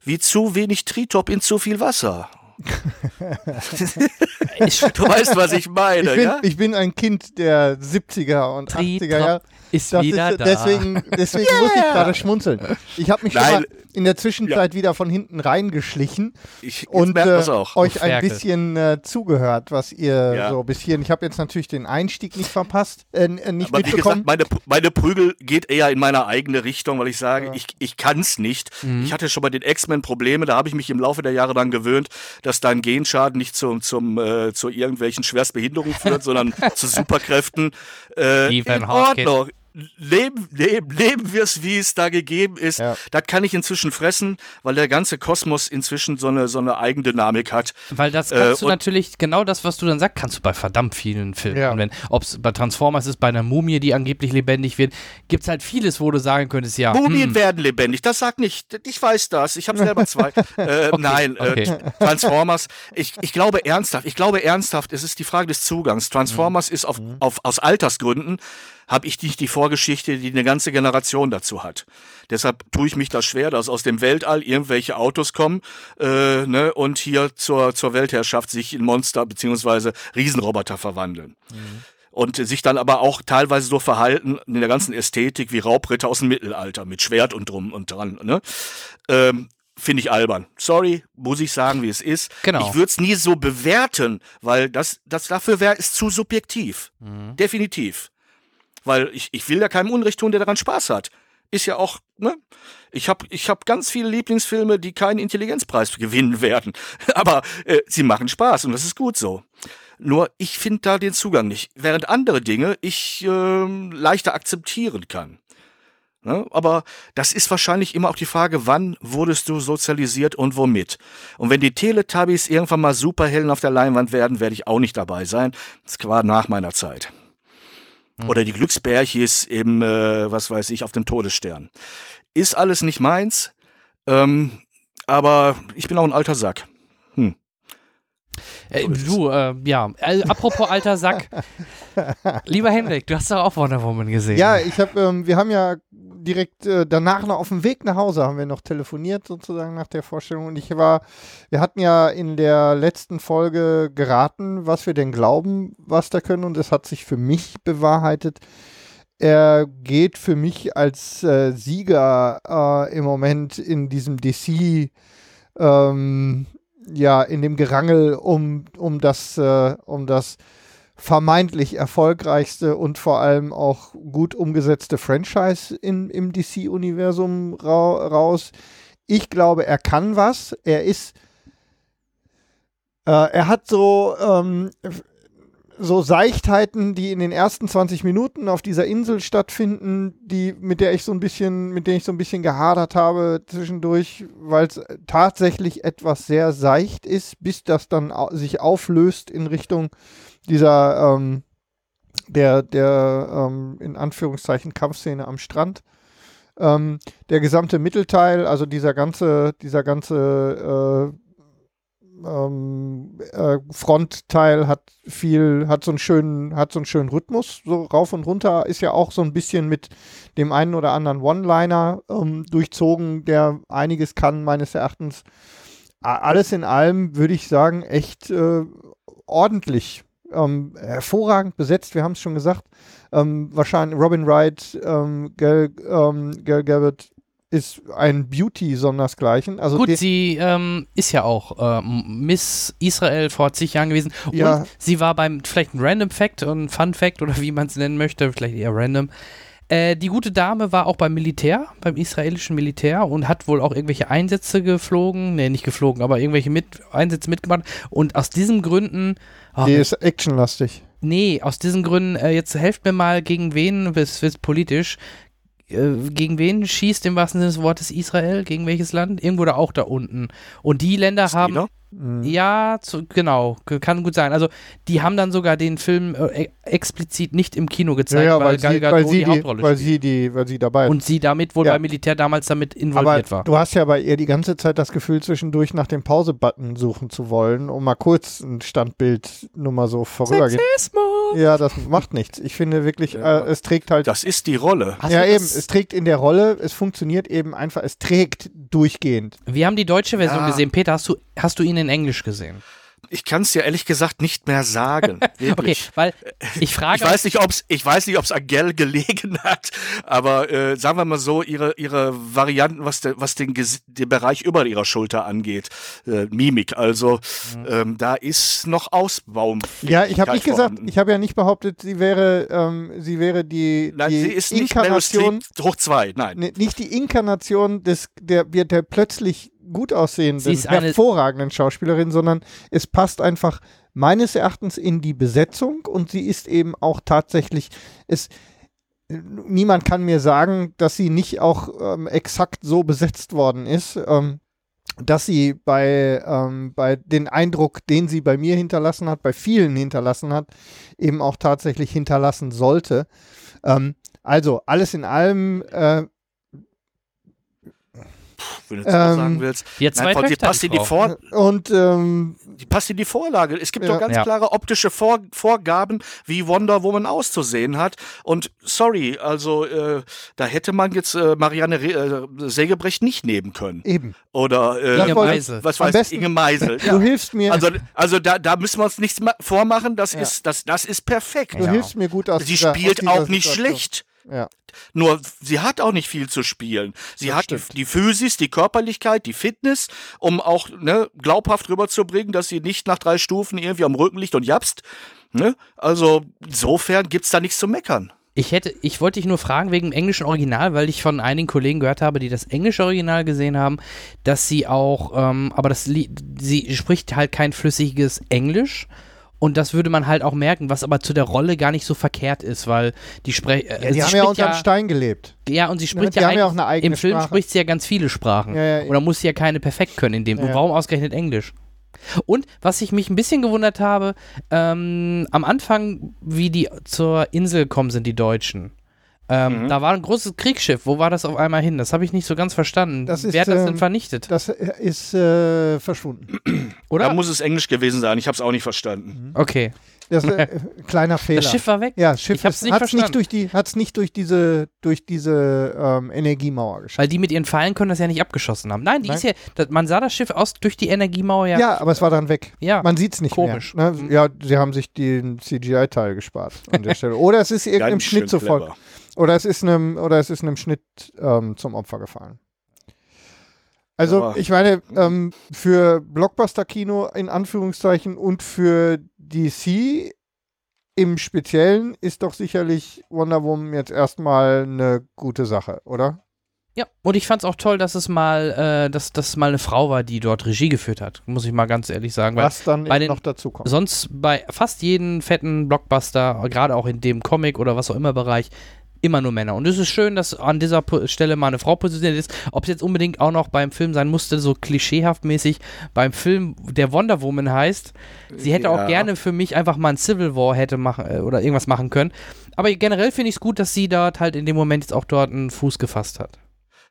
Wie zu wenig Tritop in zu viel Wasser. [laughs] du weißt, was ich meine. Ich bin, ja? ich bin ein Kind der 70er und 80er Jahre. Ist das wieder ist, da. Deswegen, deswegen yeah. muss ich gerade schmunzeln. Ich habe mich Nein. schon mal in der Zwischenzeit ja. wieder von hinten reingeschlichen ich, und äh, euch ein bisschen äh, zugehört, was ihr ja. so bis hierhin. Ich habe jetzt natürlich den Einstieg nicht verpasst, äh, äh nicht Aber mitbekommen. Wie gesagt, meine, meine Prügel geht eher in meine eigene Richtung, weil ich sage, ja. ich, ich kann es nicht. Mhm. Ich hatte schon bei den X-Men Probleme, da habe ich mich im Laufe der Jahre dann gewöhnt, dass dein Genschaden nicht zum, zum, äh, zu irgendwelchen Schwerstbehinderungen führt, sondern zu Superkräften. Äh, in Ordnung leben, leben, leben wir es, wie es da gegeben ist. Ja. Das kann ich inzwischen fressen, weil der ganze Kosmos inzwischen so eine, so eine Eigendynamik hat. Weil das Äh, kannst du und- natürlich, genau das, was du dann sagst, kannst du bei verdammt vielen Filmen. Ja. anwenden. Ob es bei Transformers ist, bei einer Mumie, die angeblich lebendig wird, gibt es halt vieles, wo du sagen könntest, ja. Mumien hm, werden lebendig, das sagt nicht. Ich weiß das, ich habe selber zwei. [laughs] äh, nein, okay. Äh, Transformers. Ich, ich glaube ernsthaft, ich glaube ernsthaft, es ist die Frage des Zugangs. Transformers ist auf, auf, aus Altersgründen, habe ich nicht die Vorgeschichte, die eine ganze Generation dazu hat. Deshalb tue ich mich das schwer, dass aus dem Weltall irgendwelche Autos kommen äh, ne, und hier zur, zur Weltherrschaft sich in Monster beziehungsweise Riesenroboter verwandeln. Und sich dann aber auch teilweise so verhalten in der ganzen Ästhetik wie Raubritter aus dem Mittelalter mit Schwert und drum und dran. Ne? Ähm, Finde ich albern. Sorry, muss ich sagen, wie es ist. Genau. Ich würde es nie so bewerten, weil das, das dafür wäre es zu subjektiv. Definitiv. Weil ich, ich will ja keinem Unrecht tun, der daran Spaß hat. Ist ja auch, ne? Ich habe ich hab ganz viele Lieblingsfilme, die keinen Intelligenzpreis gewinnen werden. [laughs] Aber äh, sie machen Spaß und das ist gut so. Nur ich finde da den Zugang nicht. Während andere Dinge ich ähm, leichter akzeptieren kann. Ne? Aber das ist wahrscheinlich immer auch die Frage, wann wurdest du sozialisiert und womit? Und wenn die Teletubbies irgendwann mal Superhelden auf der Leinwand werden, werde ich auch nicht dabei sein. Das war nach meiner Zeit. Oder die Glücksbärchis im, äh, was weiß ich, auf dem Todesstern. Ist alles nicht meins, ähm, aber ich bin auch ein alter Sack. Äh, du, äh, ja, äh, apropos alter Sack. [laughs] Lieber Henrik, du hast doch auch Wonder Woman gesehen. Ja, ich habe, ähm, wir haben ja direkt äh, danach noch auf dem Weg nach Hause haben wir noch telefoniert sozusagen nach der Vorstellung und ich war, wir hatten ja in der letzten Folge geraten, was wir denn glauben, was da können und es hat sich für mich bewahrheitet. Er geht für mich als äh, Sieger äh, im Moment in diesem DC ähm, ja, in dem Gerangel um, um das, äh, um das vermeintlich erfolgreichste und vor allem auch gut umgesetzte Franchise in, im DC-Universum ra raus. Ich glaube, er kann was. Er ist, äh, er hat so, ähm, so Seichtheiten, die in den ersten 20 Minuten auf dieser Insel stattfinden, die, mit der ich so ein bisschen, mit denen ich so ein bisschen gehadert habe zwischendurch, weil es tatsächlich etwas sehr seicht ist, bis das dann sich auflöst in Richtung dieser, ähm, der, der, ähm, in Anführungszeichen Kampfszene am Strand. Ähm, der gesamte Mittelteil, also dieser ganze, dieser ganze äh, ähm, äh, Frontteil hat viel, hat so einen schönen, hat so einen schönen Rhythmus, so rauf und runter, ist ja auch so ein bisschen mit dem einen oder anderen One-Liner ähm, durchzogen, der einiges kann, meines Erachtens. Alles in allem würde ich sagen, echt äh, ordentlich. Ähm, hervorragend besetzt, wir haben es schon gesagt. Ähm, wahrscheinlich Robin Wright, ähm, Gal, ähm, Gal Gadot ist ein Beauty sondersgleichen. Also Gut, sie ähm, ist ja auch ähm, Miss Israel vor zig Jahren gewesen. Ja. Und sie war beim, vielleicht ein Random Fact und ein Fun Fact oder wie man es nennen möchte, vielleicht eher random. Äh, die gute Dame war auch beim Militär, beim israelischen Militär und hat wohl auch irgendwelche Einsätze geflogen, nee, nicht geflogen, aber irgendwelche mit, Einsätze mitgemacht. Und aus diesen Gründen, oh, die ist actionlastig. nee, aus diesen Gründen, äh, jetzt helft mir mal, gegen wen, es wird politisch, äh, gegen wen schießt im wahrsten Sinne des Wortes Israel? Gegen welches Land? Irgendwo da auch da unten. Und die Länder haben. Mhm. Ja, zu, genau, kann gut sein. Also die haben dann sogar den Film äh, e- explizit nicht im Kino Ja, gezeigt, ja, weil, weil, Gal Gadot weil, sie die, die, Hauptrolle weil spielt. sie die, weil sie dabei ist. Und sie damit wohl Ja. beim Militär damals damit Aber involviert war. du hast ja bei ihr die ganze Zeit das Gefühl, zwischendurch nach dem Pause-Button suchen zu wollen, um mal kurz ein Standbild nur mal so vorübergehen. Sexismus! Ja, das macht nichts. Ich finde wirklich, äh, es trägt halt. Das ist die Rolle. Hast ja, du eben, es trägt in der Rolle, es funktioniert eben einfach, es trägt durchgehend. Wir haben die deutsche Version Ja. gesehen. Peter, hast du, hast du ihn in Englisch gesehen? Ich kann es dir ehrlich gesagt nicht mehr sagen. [laughs] Okay, weil ich frage. Ich weiß nicht, ob's, ich weiß nicht, ob's an Gell gelegen hat, aber äh, sagen wir mal so, ihre, ihre Varianten, was, de, was den, den Bereich über ihrer Schulter angeht, äh, Mimik, also ähm, da ist noch Ausbau. Ja, ich habe nicht gesagt, vorhanden. ich habe ja nicht behauptet, sie wäre, ähm, sie wäre die, Nein, die sie ist nicht Meryl Inkarnation, Streep hoch zwei, nein. ne, nicht die Inkarnation des, der, der, der plötzlich gut aussehenden, hervorragenden Schauspielerin, sondern es passt einfach meines Erachtens in die Besetzung und sie ist eben auch tatsächlich, es, niemand kann mir sagen, dass sie nicht auch ähm, exakt so besetzt worden ist, ähm, dass sie bei, ähm, bei den Eindruck, den sie bei mir hinterlassen hat, bei vielen hinterlassen hat, eben auch tatsächlich hinterlassen sollte. Ähm, also alles in allem äh, wenn du jetzt ähm, sagen willst. Jetzt zwei Nein, die passt in die Vor und ähm, die passt in die Vorlage. Es gibt ja. doch ganz ja. klare optische Vor Vorgaben, wie Wonder Woman auszusehen hat. Und sorry, also äh, da hätte man jetzt äh, Marianne Re äh, Sägebrecht nicht nehmen können. Eben. Oder äh, Inge Meisel. Was weiß besten, Inge Meisel. Ja. Du hilfst mir. Also, also da, da müssen wir uns nichts vormachen. Das ist das, das ist perfekt. Du hilfst mir gut aus. Sie spielt aus auch nicht Situation. schlecht. Ja. Nur sie hat auch nicht viel zu spielen. Sie das hat die, die, Physis, die Körperlichkeit, die Fitness, um auch ne, glaubhaft rüberzubringen, dass sie nicht nach drei Stufen irgendwie am Rücken liegt und japst. Ne? Also insofern gibt es da nichts zu meckern. Ich hätte, ich wollte dich nur fragen wegen dem englischen Original, weil ich von einigen Kollegen gehört habe, die das englische Original gesehen haben, dass sie auch, ähm, aber das, sie spricht halt kein flüssiges Englisch, und das würde man halt auch merken, was aber zu der Rolle gar nicht so verkehrt ist, weil die sprechen. Äh, ja, die haben ja unter ja, Stein gelebt. Ja, und sie spricht ja, ja, ja auch eine eigene Im Film Sprache. spricht sie ja ganz viele Sprachen. Ja, Oder muss sie ja keine perfekt können in dem. Und warum ausgerechnet Englisch? Und was ich mich ein bisschen gewundert habe, ähm, am Anfang, wie die zur Insel kommen sind, die Deutschen. Ähm, mhm. Da war ein großes Kriegsschiff. Wo war das auf einmal hin? Das habe ich nicht so ganz verstanden. Das ist, Wer hat das denn ähm, vernichtet? Das ist äh, verschwunden. Oder? Da muss es Englisch gewesen sein. Ich habe es auch nicht verstanden. Mhm. Okay. Das ist ein äh, [laughs] kleiner Fehler. Das Schiff war weg. Ja, Schiff ich hab's nicht verstanden. Nicht durch die, hat's nicht durch diese, durch diese ähm, Energiemauer geschafft. Weil die mit ihren Pfeilen können das ja nicht abgeschossen haben. Nein, die Nein. ist ja, das, man sah das Schiff aus durch die Energiemauer ja. Ja, aber es war dann weg. Ja. Man sieht es nicht Komisch. mehr. Ne? Ja, sie haben sich den CGI-Teil gespart an der [laughs] Stelle. Oder es ist irgendeinem Schnitt zu voll. Oder es ist einem, oder es ist einem Schnitt ähm, zum Opfer gefallen. Also ja. ich meine, ähm, für Blockbuster-Kino in Anführungszeichen und für DC im Speziellen ist doch sicherlich Wonder Woman jetzt erstmal eine gute Sache, oder? Ja, und ich fand es auch toll, dass es mal, äh, dass das mal eine Frau war, die dort Regie geführt hat, muss ich mal ganz ehrlich sagen. Was dann bei den, noch dazu kommt. Sonst bei fast jedem fetten Blockbuster, gerade auch in dem Comic oder was auch immer Bereich, immer nur Männer. Und es ist schön, dass an dieser Stelle mal eine Frau positioniert ist. Ob es jetzt unbedingt auch noch beim Film sein musste, so klischeehaft mäßig beim Film, der Wonder Woman heißt. Sie hätte ja. auch gerne für mich einfach mal ein Civil War hätte machen äh, oder irgendwas machen können. Aber generell finde ich es gut, dass sie dort halt in dem Moment jetzt auch dort einen Fuß gefasst hat.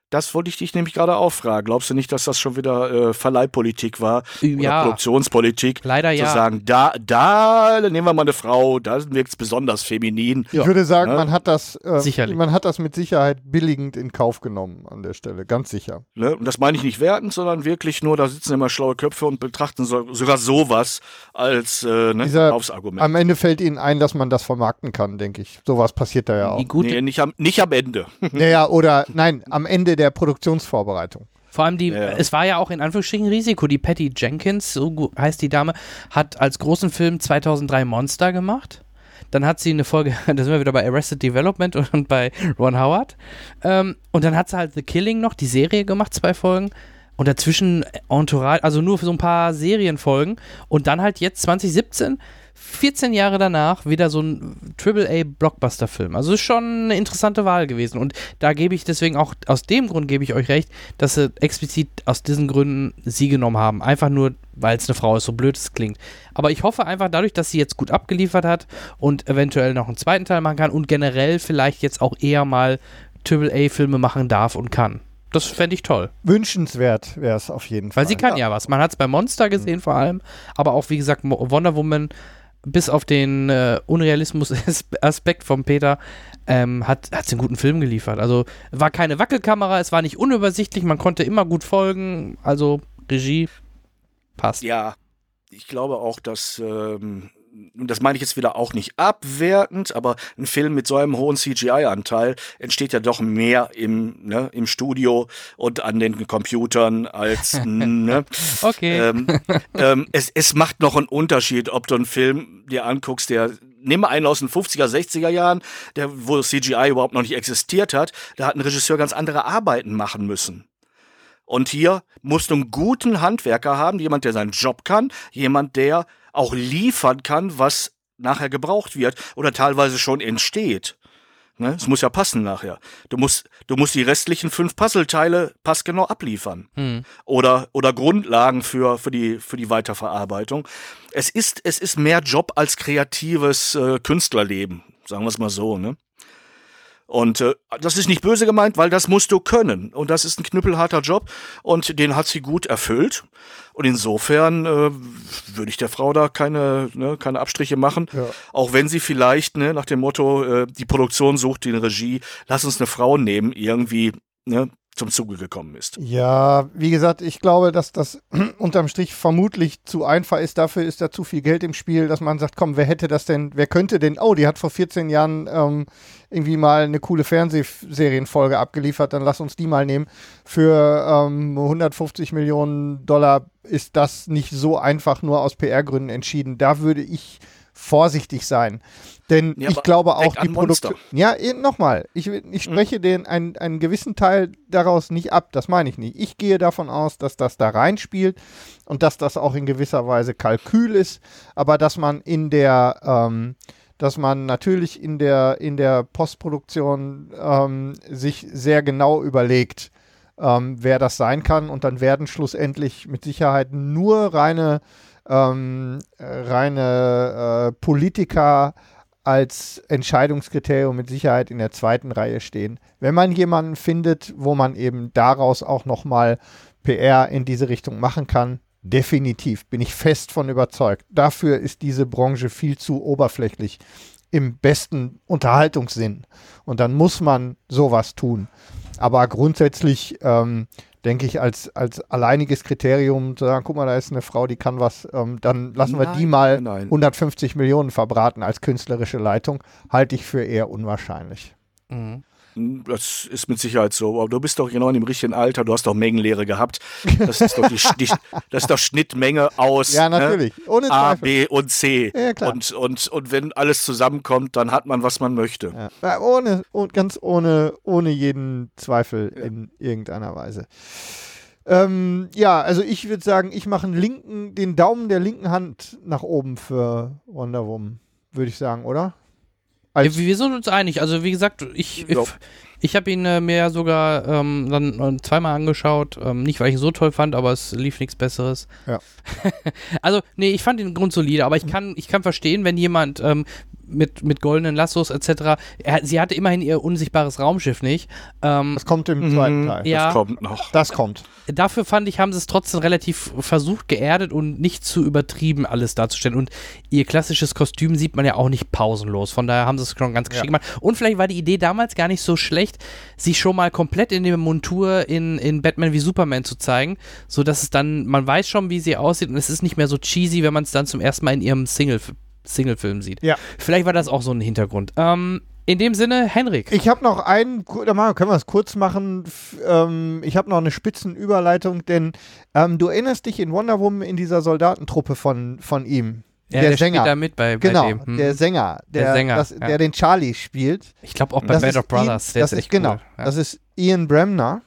Das wollte ich dich nämlich gerade auch fragen. Glaubst du nicht, dass das schon wieder äh, Verleihpolitik war? Ja. Oder Produktionspolitik? Leider ja. Zu sagen, da, da nehmen wir mal eine Frau, da wirkt es besonders feminin. Ich würde sagen, ja? man hat das äh, Sicherlich. man hat das mit Sicherheit billigend in Kauf genommen an der Stelle, ganz sicher. Ne? Und das meine ich nicht wertend, sondern wirklich nur, da sitzen immer schlaue Köpfe und betrachten so, sogar sowas als äh, ne, Dieser. Am Ende fällt ihnen ein, dass man das vermarkten kann, denke ich. Sowas passiert da ja auch. Nee, nicht am, nicht am Ende. [laughs] Naja, oder nein, am Ende der Produktionsvorbereitung. Vor allem die, Ja. es war ja auch in Anführungsstrichen Risiko. Die Patty Jenkins, so heißt die Dame, hat als großen Film 2003 Monster gemacht. Dann hat sie eine Folge, [laughs] da sind wir wieder bei Arrested Development und bei Ron Howard. Ähm, und dann hat sie halt The Killing noch, die Serie gemacht, zwei Folgen. Und dazwischen Entourage, also nur für so ein paar Serienfolgen. Und dann halt jetzt 2017, 14 Jahre danach, wieder so ein AAA-Blockbuster-Film. Also ist schon eine interessante Wahl gewesen. Und da gebe ich deswegen auch, aus dem Grund gebe ich euch recht, dass sie explizit aus diesen Gründen sie genommen haben. Einfach nur, weil es eine Frau ist, so blöd es klingt. Aber ich hoffe einfach dadurch, dass sie jetzt gut abgeliefert hat und eventuell noch einen zweiten Teil machen kann und generell vielleicht jetzt auch eher mal AAA-Filme machen darf und kann. Das fände ich toll. Wünschenswert wäre es auf jeden Fall. Weil sie kann ja, was. Man hat es bei Monster gesehen vor allem, aber auch wie gesagt Wonder Woman bis auf den äh, Unrealismus-Aspekt von Peter ähm, hat sie einen guten Film geliefert. Also war keine Wackelkamera, es war nicht unübersichtlich, man konnte immer gut folgen. Also Regie passt. Ja, ich glaube auch, dass, ähm, und das meine ich jetzt wieder auch nicht abwertend, aber ein Film mit so einem hohen CGI-Anteil entsteht ja doch mehr im, ne, im Studio und an den Computern als, [laughs] ne, Okay. ähm, ähm, es, es macht noch einen Unterschied, ob du einen Film dir anguckst, der nimm mal einen aus den 50er, 60er Jahren, der, wo CGI überhaupt noch nicht existiert hat, da hat ein Regisseur ganz andere Arbeiten machen müssen. Und hier musst du einen guten Handwerker haben, jemand, der seinen Job kann, jemand, der auch liefern kann, was nachher gebraucht wird oder teilweise schon entsteht. Ne? Es muss ja passen nachher. Du musst, du musst die restlichen fünf Puzzleteile passgenau abliefern. Hm. Oder, oder Grundlagen für, für, die, für die Weiterverarbeitung. Es ist, es ist mehr Job als kreatives äh, Künstlerleben, sagen wir es mal so. Ne? Und äh, das ist nicht böse gemeint, weil das musst du können. Und das ist ein knüppelharter Job und den hat sie gut erfüllt. Und insofern äh, würde ich der Frau da keine, ne, keine Abstriche machen. Ja. Auch wenn sie vielleicht ne, nach dem Motto, äh, die Produktion sucht die Regie, lass uns eine Frau nehmen, irgendwie ne, zum Zuge gekommen ist. Ja, wie gesagt, ich glaube, dass das [clears throat] unterm Strich vermutlich zu einfach ist. Dafür ist da zu viel Geld im Spiel, dass man sagt, komm, wer hätte das denn, wer könnte denn, oh, die hat vor 14 Jahren ähm, irgendwie mal eine coole Fernsehserienfolge abgeliefert, dann lass uns die mal nehmen. Für ähm, 150 Millionen Dollar ist das nicht so einfach nur aus PR-Gründen entschieden. Da würde ich vorsichtig sein. Denn Ja, ich glaube auch die. Produktion. Ja, eh, nochmal, ich, ich spreche den einen, einen gewissen Teil daraus nicht ab. Das meine ich nicht. Ich gehe davon aus, dass das da reinspielt und dass das auch in gewisser Weise Kalkül ist, aber dass man in der ähm, dass man natürlich in der, in der Postproduktion ähm, sich sehr genau überlegt, ähm, wer das sein kann. Und dann werden schlussendlich mit Sicherheit nur reine, ähm, äh, reine äh, Politiker als Entscheidungskriterium mit Sicherheit in der zweiten Reihe stehen. Wenn man jemanden findet, wo man eben daraus auch nochmal PR in diese Richtung machen kann, definitiv, bin ich fest von überzeugt. Dafür ist diese Branche viel zu oberflächlich im besten Unterhaltungssinn. Und dann muss man sowas tun. Aber grundsätzlich ähm, denke ich, als, als alleiniges Kriterium zu sagen, guck mal, da ist eine Frau, die kann was, ähm, dann lassen wir die Nein, mal nein. 150 Millionen verbraten als künstlerische Leitung, halte ich für eher unwahrscheinlich. Mhm. Das ist mit Sicherheit so. Aber du bist doch genau in dem richtigen Alter. Du hast doch Mengenlehre gehabt. Das ist doch die, die das ist doch Schnittmenge aus Ja, natürlich. Ohne Ne? A, Zweifel. B und C. Ja, klar. Und, und, und wenn alles zusammenkommt, dann hat man, was man möchte. Ja. Ja, ohne, oh, ganz ohne, ohne jeden Zweifel in irgendeiner Weise. Ähm, ja, also ich würde sagen, ich mache einen linken, den Daumen der linken Hand nach oben für Wonder Woman, würde ich sagen, oder? Ja, Als, wir sind uns einig. Also wie gesagt, ich, ich, Ja. ich habe ihn äh, mir sogar ähm, dann äh, zweimal angeschaut. Ähm, nicht, weil ich ihn so toll fand, aber es lief nichts Besseres. Ja. [laughs] also, nee, ich fand den grundsolide, aber ich kann, ich kann verstehen, wenn jemand ähm, mit, mit goldenen Lassos etc. Er, sie hatte immerhin ihr unsichtbares Raumschiff nicht. Ähm, das kommt im zweiten Teil. Ja. Das kommt noch. Das kommt. dafür fand ich, haben sie es trotzdem relativ versucht, geerdet und nicht zu übertrieben alles darzustellen. Und ihr klassisches Kostüm sieht man ja auch nicht pausenlos. Von daher haben sie es schon ganz geschickt gemacht. Und vielleicht war die Idee damals gar nicht so schlecht, sich schon mal komplett in der Montur in, in Batman wie Superman zu zeigen, sodass es dann, man weiß schon, wie sie aussieht und es ist nicht mehr so cheesy, wenn man es dann zum ersten Mal in ihrem Single, Single-Film sieht. Ja. Vielleicht war das auch so ein Hintergrund. Ähm, in dem Sinne, Henrik. Ich habe noch einen, können wir es kurz machen. Ähm, ich habe noch eine Spitzenüberleitung, denn ähm, du erinnerst dich in Wonder Woman in dieser Soldatentruppe von, von ihm. Ja, der, der Sänger. da mit bei, bei genau, dem. Hm. der Sänger, der, Der Sänger, das, ja. der den Charlie spielt. Ich glaube auch bei Das Band of Brothers. Ian, der das ist ist echt genau. cool. Ja. Das ist Ian Bremner.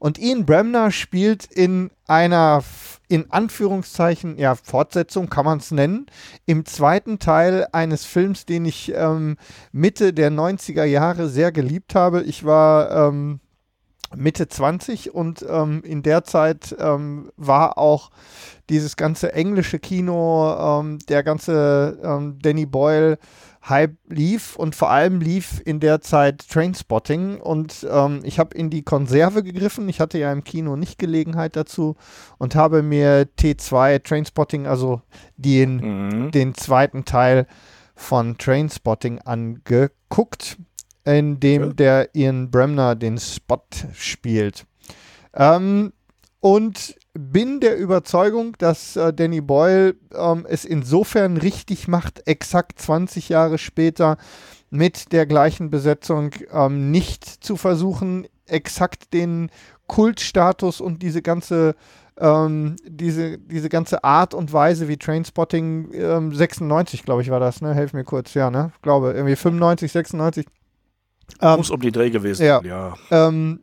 Und Ian Bremner spielt in einer, in Anführungszeichen, ja, Fortsetzung kann man es nennen, im zweiten Teil eines Films, den ich ähm, Mitte der 90er Jahre sehr geliebt habe. Ich war ähm, Mitte 20 und ähm, in der Zeit ähm, war auch dieses ganze englische Kino, ähm, der ganze ähm, Danny Boyle Hype lief und vor allem lief in der Zeit Trainspotting und ähm, ich habe in die Konserve gegriffen. Ich hatte ja im Kino nicht Gelegenheit dazu und habe mir T2 Trainspotting, also den, Mhm. den zweiten Teil von Trainspotting angeguckt, in dem Okay. der Ian Bremner den Spot spielt. Ähm, und bin der Überzeugung, dass äh, Danny Boyle ähm, es insofern richtig macht, exakt 20 Jahre später mit der gleichen Besetzung ähm, nicht zu versuchen, exakt den Kultstatus und diese ganze ähm, diese, diese ganze Art und Weise wie Trainspotting ähm, 96, glaube ich, war das, ne? Helf mir kurz, ja, ne? Glaube, irgendwie 95, 96. Ähm, Muss um den Dreh gewesen Ja. sein, ja. ähm,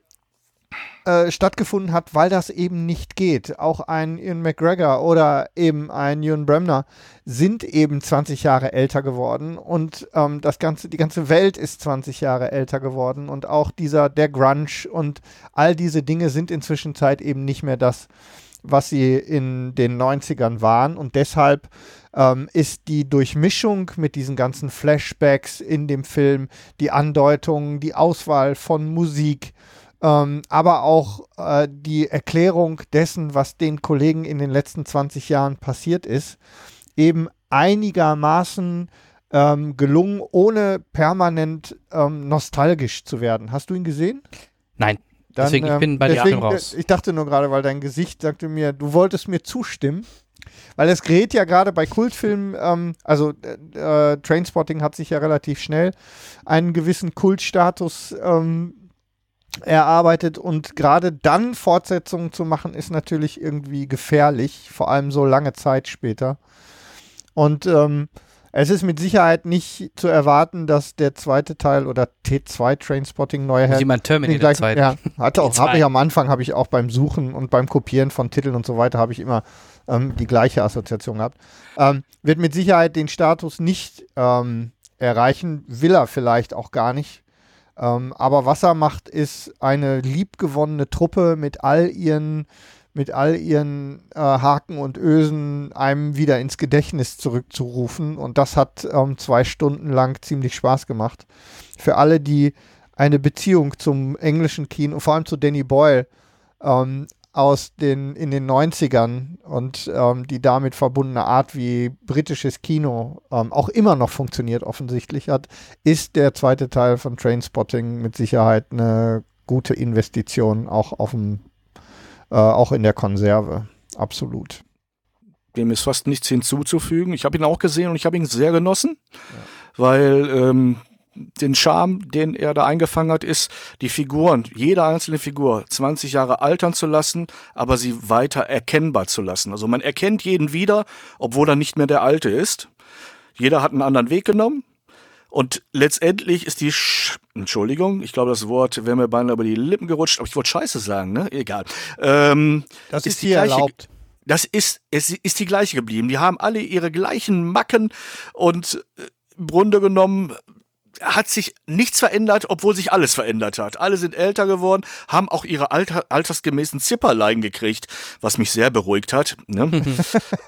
äh, stattgefunden hat, weil das eben nicht geht. Auch ein Ian McGregor oder eben ein Ewan Bremner sind eben 20 Jahre älter geworden und ähm, das ganze, die ganze Welt ist 20 Jahre älter geworden und auch dieser, der Grunge und all diese Dinge sind inzwischen Zeit eben nicht mehr das, was sie in den 90ern waren und deshalb ähm, ist die Durchmischung mit diesen ganzen Flashbacks in dem Film, die Andeutung, die Auswahl von Musik, ähm, aber auch äh, die Erklärung dessen, was den Kollegen in den letzten 20 Jahren passiert ist, eben einigermaßen ähm, gelungen, ohne permanent ähm, nostalgisch zu werden. Hast du ihn gesehen? Nein. Dann, deswegen, ich ähm, bin bei deswegen, dir raus. Ich dachte nur gerade, weil dein Gesicht sagte mir, du wolltest mir zustimmen. Weil es gerät ja gerade bei Kultfilmen, ähm, also äh, äh, Trainspotting hat sich ja relativ schnell einen gewissen Kultstatus ähm, erarbeitet und gerade dann Fortsetzungen zu machen, ist natürlich irgendwie gefährlich, vor allem so lange Zeit später. Und ähm, es ist mit Sicherheit nicht zu erwarten, dass der zweite Teil oder T2 Trainspotting neue Muss jemand Terminator 2. Ja, [laughs] hatte auch, T2. habe ich am Anfang, habe ich auch beim Suchen und beim Kopieren von Titeln und so weiter, habe ich immer ähm, die gleiche Assoziation gehabt. Ähm, wird mit Sicherheit den Status nicht ähm, erreichen, will er vielleicht auch gar nicht. Ähm, aber was er macht, ist eine liebgewonnene Truppe mit all ihren, mit all ihren äh, Haken und Ösen einem wieder ins Gedächtnis zurückzurufen. Und das hat ähm, zwei Stunden lang ziemlich Spaß gemacht. Für alle, die eine Beziehung zum englischen Kino, vor allem zu Danny Boyle, ähm, aus den in den 90ern und ähm, die damit verbundene Art, wie britisches Kino ähm, auch immer noch funktioniert, offensichtlich hat, ist der zweite Teil von Trainspotting mit Sicherheit eine gute Investition, auch auf dem, äh, auch in der Konserve. Absolut. Dem ist fast nichts hinzuzufügen. Ich habe ihn auch gesehen und ich habe ihn sehr genossen, weil ähm, den Charme, den er da eingefangen hat, ist, die Figuren, jede einzelne Figur 20 Jahre altern zu lassen, aber sie weiter erkennbar zu lassen. Also man erkennt jeden wieder, obwohl er nicht mehr der Alte ist. Jeder hat einen anderen Weg genommen. Und letztendlich ist die, Sch Entschuldigung, ich glaube, das Wort wäre mir beinahe über die Lippen gerutscht, aber ich wollte Scheiße sagen, ne? Egal. Ähm, Das ist die hier gleiche- erlaubt. das ist, es ist die gleiche geblieben. Die haben alle ihre gleichen Macken und äh, im Grunde genommen hat sich nichts verändert, obwohl sich alles verändert hat. Alle sind älter geworden, haben auch ihre alter, altersgemäßen Zipperlein gekriegt, was mich sehr beruhigt hat. Ne?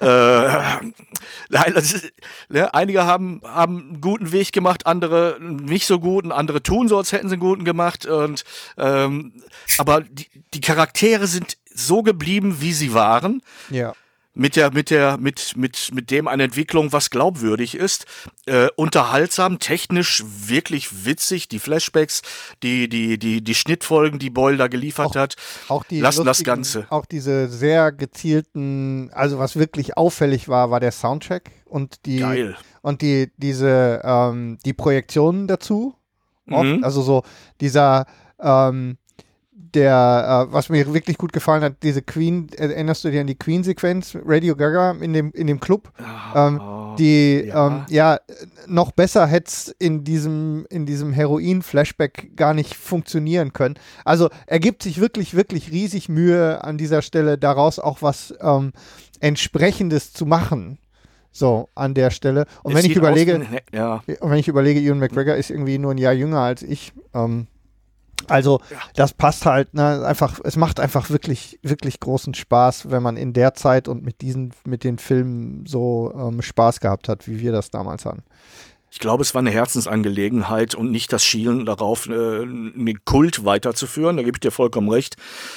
[laughs] äh, ist, ne? Einige haben, haben einen guten Weg gemacht, andere nicht so guten, andere tun so, als hätten sie einen guten gemacht. Und ähm, aber die, die Charaktere sind so geblieben, wie sie waren Ja. Mit der mit der mit mit mit dem eine Entwicklung was glaubwürdig ist äh, unterhaltsam technisch wirklich witzig. Die Flashbacks die die die die Schnittfolgen die Boyle da geliefert hat. Auch die lassen das Ganze. Auch diese sehr gezielten, also was wirklich auffällig war, war der Soundtrack und die geil. und die diese ähm, die Projektionen dazu. Oft, Mhm. Also so dieser ähm, der, äh, was mir wirklich gut gefallen hat, diese Queen, äh, erinnerst du dich an die Queen-Sequenz, Radio Gaga in dem, in dem Club? Ähm, die, ja. ähm, ja, noch besser hätte es in diesem, in diesem Heroin-Flashback gar nicht funktionieren können. Also ergibt sich wirklich, wirklich riesig Mühe an dieser Stelle, daraus auch was ähm, Entsprechendes zu machen. So, an der Stelle. Und Es wenn ich überlege, aus ja und wenn ich überlege, Ewan McGregor ist irgendwie nur ein Jahr jünger als ich. Ähm, also das passt halt, ne, einfach, es macht einfach wirklich, wirklich großen Spaß, wenn man in der Zeit und mit diesen, mit den Filmen so ähm, Spaß gehabt hat, wie wir das damals hatten. ich glaube es war eine Herzensangelegenheit und nicht das Schielen darauf äh, einen Kult weiterzuführen da gebe ich dir vollkommen recht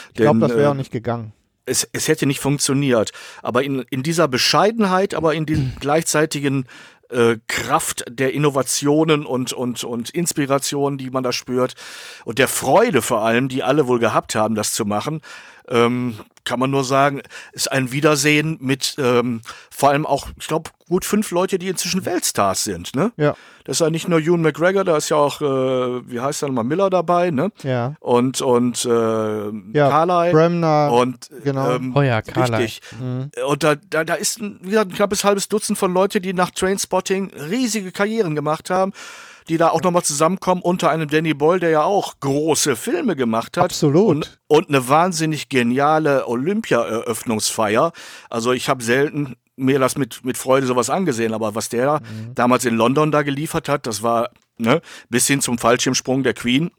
Ich glaube, das wäre äh, auch nicht gegangen. es, es hätte nicht funktioniert. Aber in, in dieser Bescheidenheit, aber in dem gleichzeitigen äh, Kraft der Innovationen und, und, und Inspirationen, die man da spürt und der Freude vor allem, die alle wohl gehabt haben, das zu machen, ähm, kann man nur sagen, ist ein Wiedersehen mit ähm, vor allem auch, ich glaube, gut fünf Leute, die inzwischen Weltstars sind. Ne? Ja, Das ist ja nicht nur Ewan McGregor, da ist ja auch, äh, wie heißt er nochmal, Miller dabei, ne? ja. Und, und äh, Ja, Carlyle. Bremner, Und genau. ähm, Oh ja, Carlyle. richtig. Mhm. Und da, da, da ist ein, wie gesagt, ein knappes halbes Dutzend von Leute, die nach Trainspotting riesige Karrieren gemacht haben. Die da auch nochmal zusammenkommen unter einem Danny Boyle, der ja auch große Filme gemacht hat. Absolut. Und, und eine wahnsinnig geniale Olympia-Eröffnungsfeier. Also ich habe selten mir das mit, mit Freude sowas angesehen, aber was der mhm. damals in London da geliefert hat, das war ne, bis hin zum Fallschirmsprung der Queen,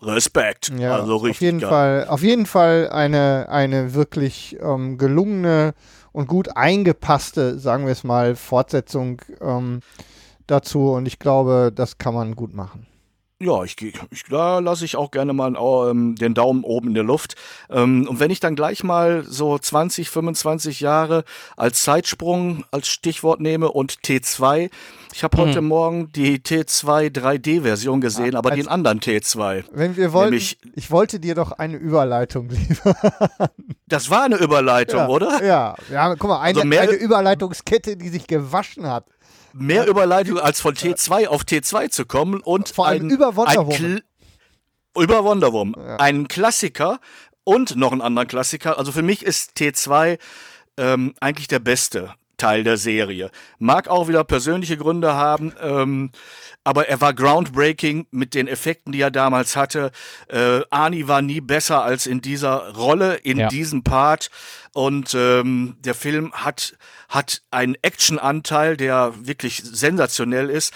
Respekt. Ja, also richtig. Auf jeden geil. Fall, auf jeden Fall eine, eine wirklich ähm, gelungene und gut eingepasste, sagen wir es mal, Fortsetzung ähm, dazu und ich glaube, das kann man gut machen. Ja, ich, ich, da lasse ich auch gerne mal ähm, den Daumen oben in der Luft. Ähm, und wenn ich dann gleich mal so 20, 25 Jahre als Zeitsprung als Stichwort nehme und T2, ich habe heute mhm. Morgen die T2 3D-Version gesehen, ja, aber den anderen T2. Wenn wir wollten, nämlich, ich wollte dir doch eine Überleitung [laughs] liefern. Das war eine Überleitung, ja, oder? Ja, ja, guck mal, eine, also eine Überleitungskette, die sich gewaschen hat mehr Überleitung als von T2 auf T2 zu kommen und vor allem ein, über Wonder Woman. über Wonder Woman. Ja. Ein Klassiker und noch ein anderer Klassiker. Also für mich ist T2 ähm, eigentlich der beste Teil der Serie. Mag auch wieder persönliche Gründe haben, ähm, aber er war groundbreaking mit den Effekten, die er damals hatte. Äh, Ani war nie besser als in dieser Rolle, in ja. diesem Part. Und ähm, der Film hat, hat einen Action-Anteil, der wirklich sensationell ist.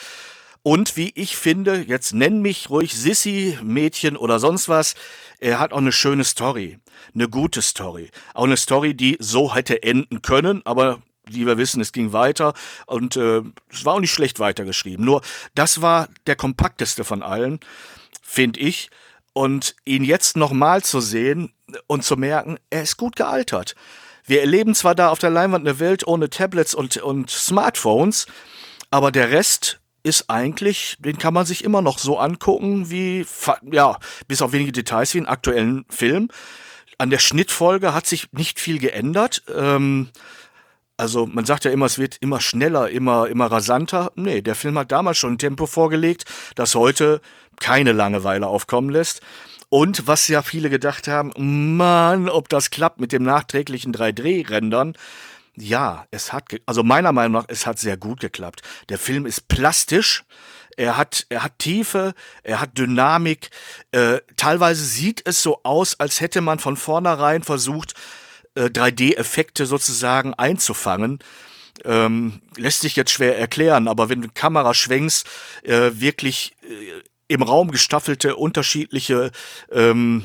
Und wie ich finde, jetzt nenn mich ruhig Sissy, Mädchen oder sonst was, er hat auch eine schöne Story. Eine gute Story. Auch eine Story, die so hätte enden können, aber wie wir wissen, es ging weiter und äh, es war auch nicht schlecht weitergeschrieben. Nur das war der kompakteste von allen, finde ich. Und ihn jetzt nochmal zu sehen und zu merken, er ist gut gealtert. Wir erleben zwar da auf der Leinwand eine Welt ohne Tablets und, und Smartphones, aber der Rest ist eigentlich, den kann man sich immer noch so angucken wie, ja, bis auf wenige Details wie einen aktuellen Film. An der Schnittfolge hat sich nicht viel geändert. Ähm, also man sagt ja immer, es wird immer schneller, immer, immer rasanter. Nee, der Film hat damals schon ein Tempo vorgelegt, das heute keine Langeweile aufkommen lässt. Und was ja viele gedacht haben, Mann, ob das klappt mit dem nachträglichen 3D-Rendern. Ja, es hat, also meiner Meinung nach, es hat sehr gut geklappt. Der Film ist plastisch, er hat, er hat Tiefe, er hat Dynamik. Äh, teilweise sieht es so aus, als hätte man von vornherein versucht, 3D-Effekte äh, sozusagen einzufangen. Ähm, lässt sich jetzt schwer erklären, aber wenn du Kamera schwenkst, äh, wirklich äh, im Raum gestaffelte unterschiedliche ähm,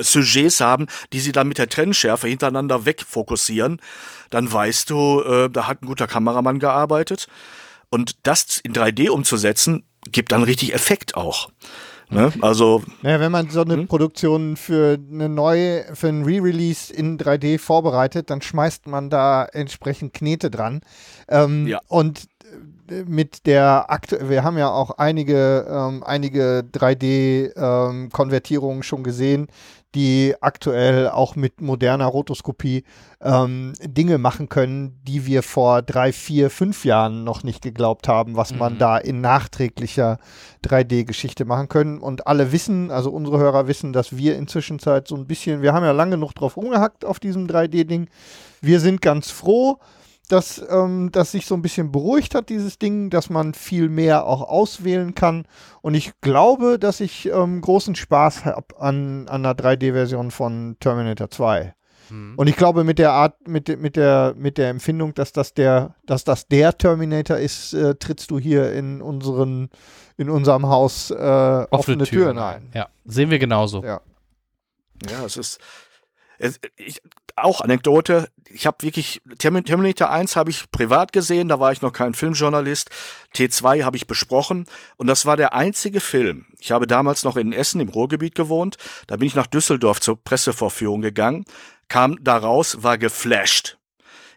Sujets haben, die sie dann mit der Trennschärfe hintereinander wegfokussieren, dann weißt du, äh, da hat ein guter Kameramann gearbeitet. Und das in 3D umzusetzen, gibt dann richtig Effekt auch. Ne? Also. Ja, wenn man so eine hm? Produktion für eine neue, für ein Re-Release in 3D vorbereitet, dann schmeißt man da entsprechend Knete dran. Ähm, ja. Und mit der aktuell, wir haben ja auch einige, ähm, einige 3D-Konvertierungen ähm, schon gesehen, die aktuell auch mit moderner Rotoskopie ähm, Dinge machen können, die wir vor drei, vier, fünf Jahren noch nicht geglaubt haben, was mhm. man da in nachträglicher 3D-Geschichte machen können. Und alle wissen, also unsere Hörer wissen, dass wir inzwischen Zeit so ein bisschen, wir haben ja lange genug drauf rumgehackt auf diesem 3D-Ding. Wir sind ganz froh, dass ähm, das sich so ein bisschen beruhigt hat, dieses Ding, dass man viel mehr auch auswählen kann. Und ich glaube, dass ich ähm, großen Spaß habe an, an einer 3D-Version von Terminator 2. Mhm. Und ich glaube, mit der Art, mit, mit, der, mit der Empfindung, dass das der, dass das der Terminator ist, äh, trittst du hier in unseren, in unserem Haus äh, offene, offene Türen, Türen ein. Ja, sehen wir genauso. Ja, ja es ist. Es, ich, auch Anekdote, ich habe wirklich, Terminator 1 habe ich privat gesehen, da war ich noch kein Filmjournalist. T2 habe ich besprochen und das war der einzige Film. Ich habe damals noch in Essen im Ruhrgebiet gewohnt, da bin ich nach Düsseldorf zur Pressevorführung gegangen, kam da raus, war geflasht.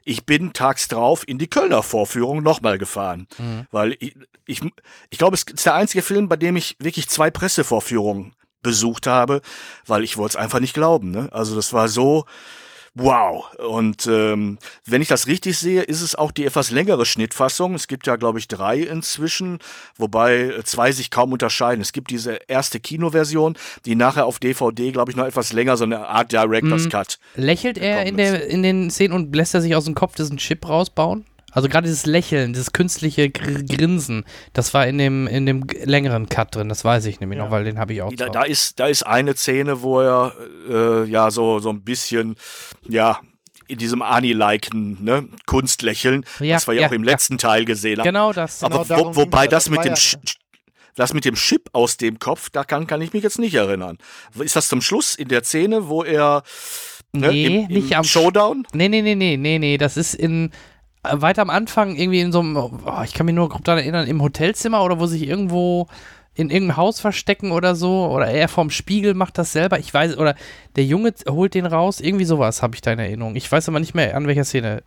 Ich bin tags drauf in die Kölner Vorführung nochmal gefahren, mhm. weil ich, ich, ich glaube, es ist der einzige Film, bei dem ich wirklich zwei Pressevorführungen besucht habe, weil ich wollte es einfach nicht glauben. Ne? Also das war so, Wow. Und ähm, wenn ich das richtig sehe, ist es auch die etwas längere Schnittfassung. Es gibt ja, glaube ich, drei inzwischen, wobei zwei sich kaum unterscheiden. Es gibt diese erste Kinoversion, die nachher auf DVD, glaube ich, noch etwas länger, so eine Art Director's mm. Cut. Lächelt er in, der, in den Szenen und lässt er sich aus dem Kopf diesen Chip rausbauen? Also gerade dieses Lächeln, dieses künstliche Gr Grinsen, das war in dem, in dem längeren Cut drin, das weiß ich nämlich noch, weil den habe ich auch Da, da, ist, da ist eine Szene, wo er äh, ja so, so ein bisschen, ja, in diesem Ani-liken ne, Kunstlächeln, Ja, was wir ja, ja, auch im ja. letzten Teil gesehen haben. Genau das. Genau Aber darum wo, wobei ja. das Das mit dem ja- das mit dem Chip aus dem Kopf, da kann, kann ich mich jetzt nicht erinnern. Ist das zum Schluss in der Szene, wo er ne, Nee, im, im nicht am Showdown? Nee, nee, nee, nee, nee, nee, das ist in weiter am Anfang irgendwie in so einem, oh, ich kann mich nur grob daran erinnern, im Hotelzimmer oder wo sich irgendwo in irgendeinem Haus verstecken oder so oder er vorm Spiegel macht das selber, ich weiß, oder der Junge holt den raus, irgendwie sowas habe ich da in Erinnerung. Ich weiß aber nicht mehr an welcher Szene.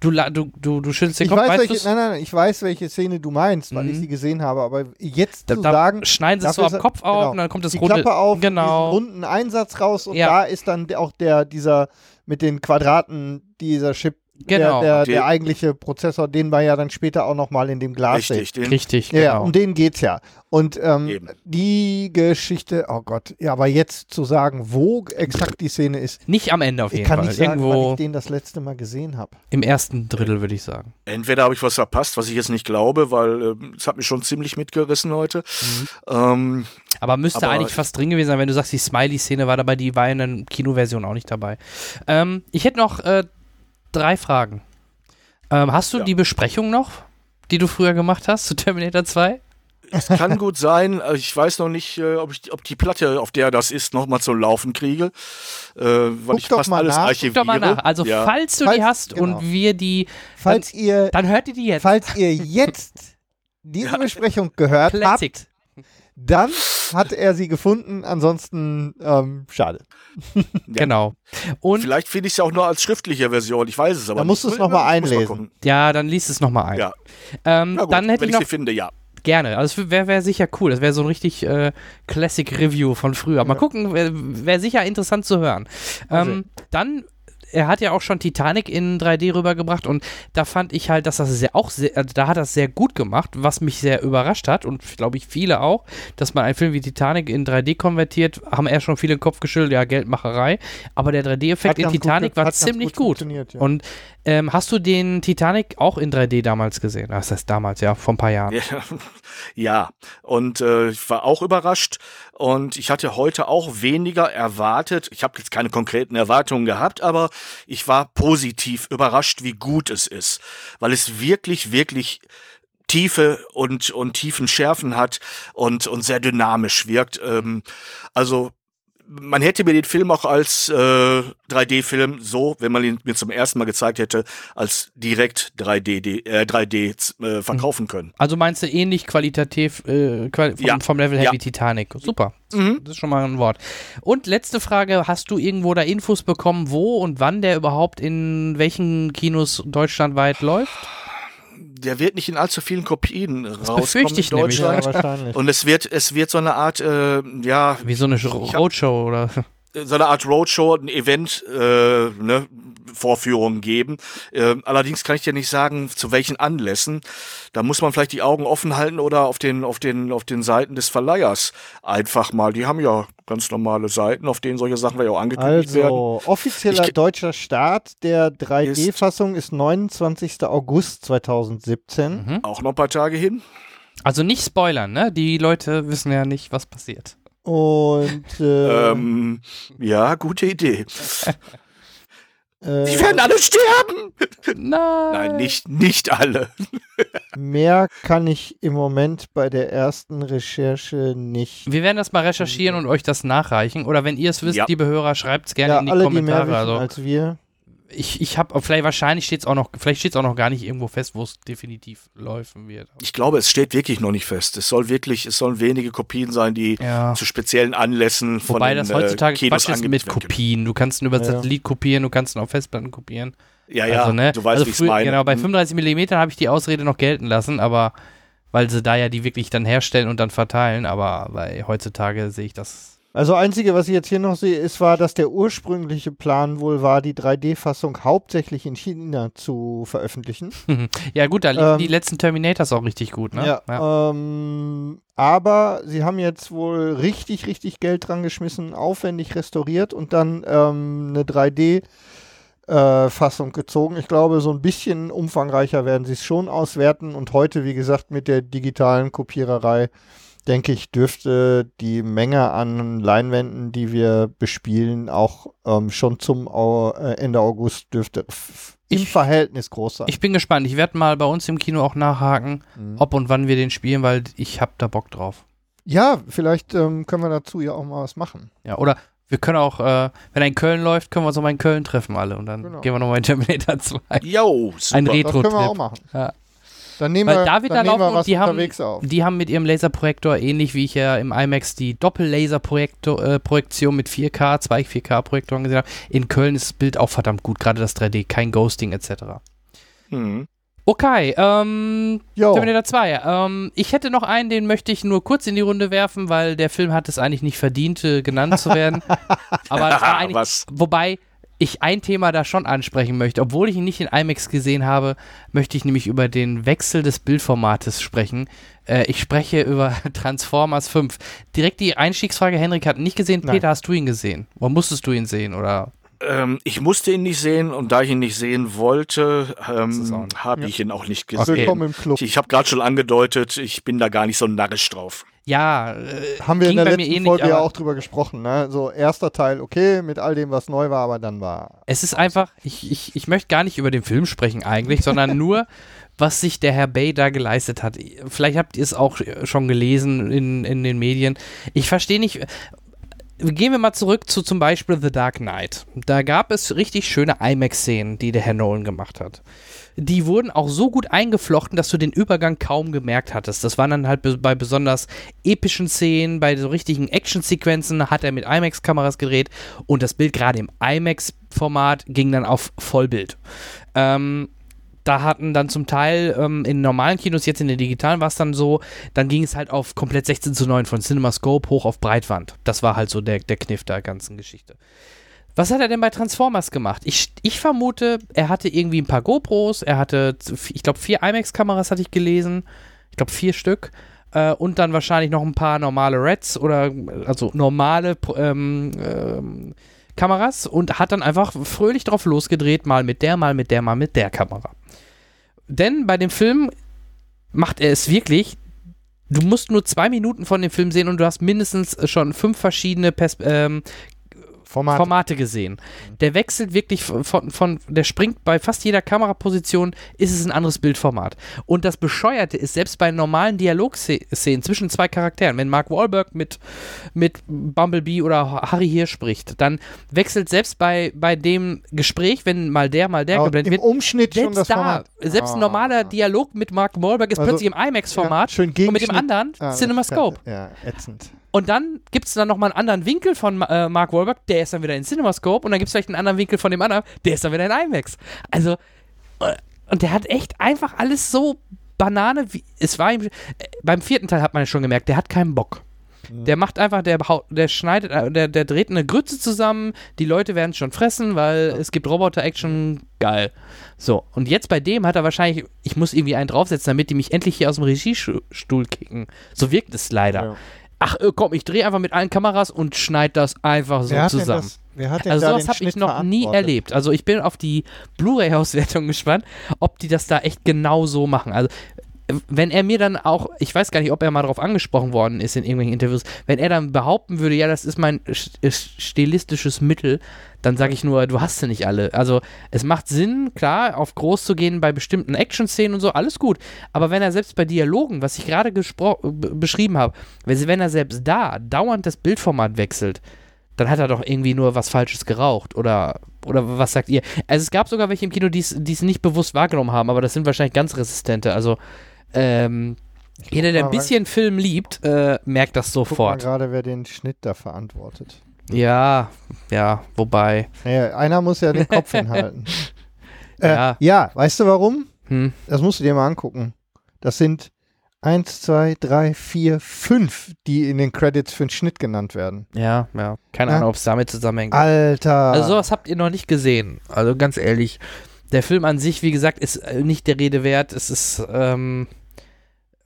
Du, du, du, du schüttelst den Ich Kopf, weiß, welche, nein, nein, ich weiß, welche Szene du meinst, weil Mhm. ich sie gesehen habe. Aber jetzt Da, zu da sagen, schneiden sie es so am Kopf auf genau. und dann kommt das die runde. Klappe auf, genau. diesen runden Einsatz raus und Ja. da ist dann auch der, dieser mit den Quadraten, dieser Chip, Genau. der, der, der eigentliche Prozessor, den wir ja dann später auch nochmal in dem Glas. Richtig, den, Richtig, Ja, ja, genau. um den geht's ja. Und ähm, die Geschichte, oh Gott, ja, aber jetzt zu sagen, wo exakt die Szene ist, Nicht am Ende auf ich jeden kann Fall. nicht sagen, weil Irgendwo ich den das letzte Mal gesehen habe. im ersten Drittel, würde ich sagen. Entweder habe ich was verpasst, was ich jetzt nicht glaube, weil äh, es hat mich schon ziemlich mitgerissen heute. Mhm. Ähm, Aber müsste Aber- eigentlich fast drin gewesen sein, wenn du sagst, die Smiley-Szene war dabei, die war in der Kinoversion auch nicht dabei. Ähm, ich hätte noch äh, drei Fragen. Ähm, hast du Ja. die Besprechung noch, die du früher gemacht hast zu Terminator 2? es kann gut sein, äh, ich weiß noch nicht, äh, ob ich die- ob die Platte, auf der das ist, nochmal zum Laufen kriege, äh, weil Guck ich doch fast mal alles nach. Archiviere. Guck doch mal nach. Also, ja. falls du die Falls- hast genau. und wir die, Falls ihr, dann hört ihr die jetzt. falls ihr [laughs] jetzt diese Besprechung gehört habt, Classic. dann hat er sie gefunden. Ansonsten ähm, schade. [laughs] Genau. Und Vielleicht finde ich es ja auch nur als schriftliche Version, ich weiß es aber Da musst nicht. du es noch mal Muss einlesen. gucken. ja, dann liest es nochmal ein. Ja. Ähm, gut, dann hätte wenn ich noch sie finde, ja. Gerne. Also es wäre wär sicher cool. Das wäre so ein richtig äh, Classic Review von früher. Mal gucken, wäre wär sicher interessant zu hören. Ähm, dann, er hat ja auch schon Titanic in 3D rübergebracht und da fand ich halt, dass das sehr, auch sehr, also da hat es sehr gut gemacht, was mich sehr überrascht hat und glaube ich viele auch, dass man einen Film wie Titanic in 3D konvertiert, haben eher schon viele den Kopf geschüttelt, ja, Geldmacherei. Aber der 3D-Effekt Hat in gut Titanic ge- war ziemlich gut. funktioniert, ja. Und ähm, hast du den Titanic auch in 3D damals gesehen? Das heißt damals, ja, vor ein paar Jahren. Ja, [laughs] ja. und äh, ich war auch überrascht und ich hatte heute auch weniger erwartet. Ich habe jetzt keine konkreten Erwartungen gehabt, aber ich war positiv überrascht, wie gut es ist, weil es wirklich, wirklich Tiefe und, und tiefen Schärfen hat und, und sehr dynamisch wirkt. Ähm, also man hätte mir den Film auch als äh, 3D-Film so, wenn man ihn mir zum ersten Mal gezeigt hätte, als direkt 3D, D- äh, 3D äh, verkaufen können. Also meinst du ähnlich qualitativ äh, vom, Ja. vom Level her Ja. wie Titanic? Super. Mhm. Das ist schon mal ein Wort. Und letzte Frage: Hast du irgendwo da Infos bekommen, wo und wann der überhaupt in welchen Kinos deutschlandweit läuft? Der wird nicht in allzu vielen Kopien rauskommen befürchte ich in nämlich, Deutschland. Ja, wahrscheinlich. [laughs] Und es wird, es wird so eine Art, äh, ja, Wie so eine Roadshow oder? so eine Art Roadshow, ein Event, äh, ne, Vorführungen geben. Äh, allerdings kann ich dir nicht sagen, zu welchen Anlässen. Da muss man vielleicht die Augen offen halten oder auf den, auf den, auf den Seiten des Verleihers einfach mal. Die haben ja ganz normale Seiten, auf denen solche Sachen ja auch angekündigt werden. Also, offizieller Ich- deutscher Start der 3D-Fassung ist 29. August 2017. Mhm. Auch noch ein paar Tage hin. Also nicht spoilern, ne? Die Leute wissen ja nicht, was passiert. Und [laughs] äh, Ähm, ja, gute Idee. Äh, Die werden alle sterben! Nein. Nein, nicht, nicht alle. mehr kann ich im Moment bei der ersten Recherche nicht. Wir werden das mal recherchieren und euch das nachreichen. Oder wenn ihr es wisst, Ja. liebe Hörer, schreibt es gerne Ja, in die alle, die mehr Kommentare. wissen also als wir. Ich, ich habe vielleicht wahrscheinlich steht es auch noch, vielleicht steht es auch noch gar nicht irgendwo fest, wo es definitiv laufen wird. Ich glaube, es steht wirklich noch nicht fest. Es soll wirklich, es sollen wenige Kopien sein, die Ja. zu speziellen Anlässen von Wobei den, das heutzutage äh, Kinos Quatsch ist mit. Kopien. Du kannst ihn über Ja. Satellit kopieren, du kannst ihn auf Festplatten kopieren. Ja, ja, also, ne? du weißt, also wie ich meine. Genau, bei Hm. 35 mm habe ich die Ausrede noch gelten lassen, aber weil sie da ja die wirklich dann herstellen und dann verteilen, aber bei heutzutage sehe ich das. Also einzige, was ich jetzt hier noch sehe, ist war, dass der ursprüngliche Plan wohl war, die 3D-Fassung hauptsächlich in China zu veröffentlichen. [laughs] ja, gut, da liegen Ähm, die letzten Terminators auch richtig gut, ne? Ja. Ähm, aber sie haben jetzt wohl richtig, richtig Geld dran geschmissen, aufwendig restauriert und dann ähm, eine 3D äh, Fassung gezogen. Ich glaube, so ein bisschen umfangreicher werden sie es schon auswerten. Und heute, wie gesagt, mit der digitalen Kopiererei, denke ich, dürfte die Menge an Leinwänden, die wir bespielen, auch ähm, schon zum Au äh, Ende August dürfte im Ich- Verhältnis groß sein. Ich bin gespannt. Ich werde mal bei uns im Kino auch nachhaken, Mhm. ob und wann wir den spielen, weil ich habe da Bock drauf. ja, vielleicht ähm, können wir dazu ja auch mal was machen. Ja, oder wir können auch, äh, wenn er in Köln läuft, können wir uns auch mal in Köln treffen alle und dann Genau. gehen wir nochmal in Terminator 2. Yo, super. Ein Das können wir auch machen. Ja. Dann nehmen Weil wir, da wird dann nehmen wir laufen und was die haben- unterwegs auf. Die haben mit ihrem Laserprojektor, ähnlich wie ich ja im IMAX die Doppel-Laser-Projektion mit 4K, zwei 4K-Projektoren gesehen habe. In Köln ist das Bild auch verdammt gut, gerade das 3D, kein Ghosting etc. Mhm. Okay, ähm, Jo. Terminator 2. Ähm, ich hätte noch einen, den möchte ich nur kurz in die Runde werfen, weil der Film hat es eigentlich nicht verdient, äh, genannt zu werden. [laughs] Aber es war eigentlich, Was? wobei ich ein Thema da schon ansprechen möchte. Obwohl ich ihn nicht in IMAX gesehen habe, möchte ich nämlich über den Wechsel des Bildformates sprechen. Äh, ich spreche über [laughs] Transformers 5. Direkt die Einstiegsfrage, Henrik hat ihn nicht gesehen. Nein. Peter, hast du ihn gesehen? Oder musstest du ihn sehen? Oder? Ähm, ich musste ihn nicht sehen und da ich ihn nicht sehen wollte, ähm, habe ich ihn auch nicht gesehen. Willkommen im Club. Ich, ich habe gerade schon angedeutet, ich bin da gar nicht so narrisch drauf. Ja, äh, Haben wir in der letzten ähnlich, Folge ja auch drüber gesprochen. Ne? So erster Teil okay, mit all dem, was neu war, aber dann war Es ist einfach, ich, ich, ich möchte gar nicht über den Film sprechen eigentlich, sondern nur, was sich der Herr Bay da geleistet hat. Vielleicht habt ihr es auch schon gelesen in, in den Medien. Ich verstehe nicht. Gehen wir mal zurück zu zum Beispiel The Dark Knight. Da gab es richtig schöne IMAX-Szenen, die der Herr Nolan gemacht hat. Die wurden auch so gut eingeflochten, dass du den Übergang kaum gemerkt hattest. Das waren dann halt be- bei besonders epischen Szenen, bei so richtigen Action-Sequenzen hat er mit IMAX-Kameras gedreht und das Bild gerade im IMAX-Format ging dann auf Vollbild. Ähm, da hatten dann zum Teil ähm, in normalen Kinos, jetzt in den digitalen war es dann so, dann ging es halt auf komplett 16 zu 9 von CinemaScope hoch auf Breitwand. Das war halt so der, der Kniff der ganzen Geschichte. Was hat er denn bei Transformers gemacht? Ich, ich vermute, er hatte irgendwie ein paar GoPros, er hatte, ich glaube, vier IMAX-Kameras hatte ich gelesen. Ich glaube, vier Stück. Äh, und dann wahrscheinlich noch ein paar normale Reds oder also normale ähm, ähm, Kameras und hat dann einfach fröhlich drauf losgedreht, mal mit der, mal mit der, mal mit der Kamera. Denn bei dem Film macht er es wirklich. Du musst nur zwei Minuten von dem Film sehen und du hast mindestens schon fünf verschiedene Pers ähm, Format. Formate gesehen. Der wechselt wirklich von, von, von, der springt bei fast jeder Kameraposition, ist es ein anderes Bildformat. Und das Bescheuerte ist, selbst bei normalen Dialogszenen zwischen zwei Charakteren, wenn Mark Wahlberg mit, mit Bumblebee oder Harry hier spricht, dann wechselt selbst bei, bei dem Gespräch, wenn mal der, mal der Aber geblendet Im wird, Umschnitt schon das selbst da, Format. selbst ein Ah. normaler Dialog mit Mark Wahlberg ist Also, plötzlich im IMAX-Format Ja, schön und mit dem anderen Ah, das- CinemaScope. Ja, ätzend. Und dann gibt es dann nochmal einen anderen Winkel von äh, Mark Wahlberg, der ist dann wieder in CinemaScope und dann gibt es vielleicht einen anderen Winkel von dem anderen, der ist dann wieder in IMAX. Also, äh, und der hat echt einfach alles so Banane, wie, es war ihm, äh, beim vierten Teil hat man ja schon gemerkt, der hat keinen Bock. Der macht einfach, der, der schneidet, äh, der, der dreht eine Grütze zusammen, die Leute werden schon fressen, weil es gibt Roboter-Action, geil. So, und jetzt bei dem hat er wahrscheinlich, ich muss irgendwie einen draufsetzen, damit die mich endlich hier aus dem Regiestuhl kicken. So wirkt es leider. Ja. Ach äh, komm, ich drehe einfach mit allen Kameras und schneide das einfach so wer hat zusammen. Denn das, wer hat denn Also sowas habe ich noch nie erlebt. Also ich bin auf die Blu-ray-Auswertung [laughs] gespannt, ob die das da echt genau so machen. Also wenn er mir dann auch, ich weiß gar nicht, ob er mal darauf angesprochen worden ist in irgendwelchen Interviews, wenn er dann behaupten würde, ja, das ist mein äh, stilistisches Mittel, dann sage ich nur, du hast sie nicht alle. Also es macht Sinn, klar, auf groß zu gehen bei bestimmten Action-Szenen und so, alles gut. Aber wenn er selbst bei Dialogen, was ich gerade beschrieben habe, wenn wenn er selbst da dauernd das Bildformat wechselt, dann hat er doch irgendwie nur was Falsches geraucht. Oder, oder was sagt ihr? Also es gab sogar welche im Kino, die es nicht bewusst wahrgenommen haben, aber das sind wahrscheinlich ganz resistente. Also ähm, jeder, der ein bisschen Film liebt, äh, merkt das sofort. gerade, wer den Schnitt da verantwortet. Ja, ja, wobei. Naja, einer muss ja den Kopf [laughs] hinhalten. Äh, Ja. ja, weißt du warum? Hm. Das musst du dir mal angucken. Das sind eins, zwei, drei, vier, fünf, die in den Credits für den Schnitt genannt werden. Ja, ja. Keine Ja. Ahnung, ob es damit zusammenhängt. Alter. Also sowas habt ihr noch nicht gesehen. Also ganz ehrlich. Der Film an sich, wie gesagt, ist äh, nicht der Rede wert. Es ist, ähm,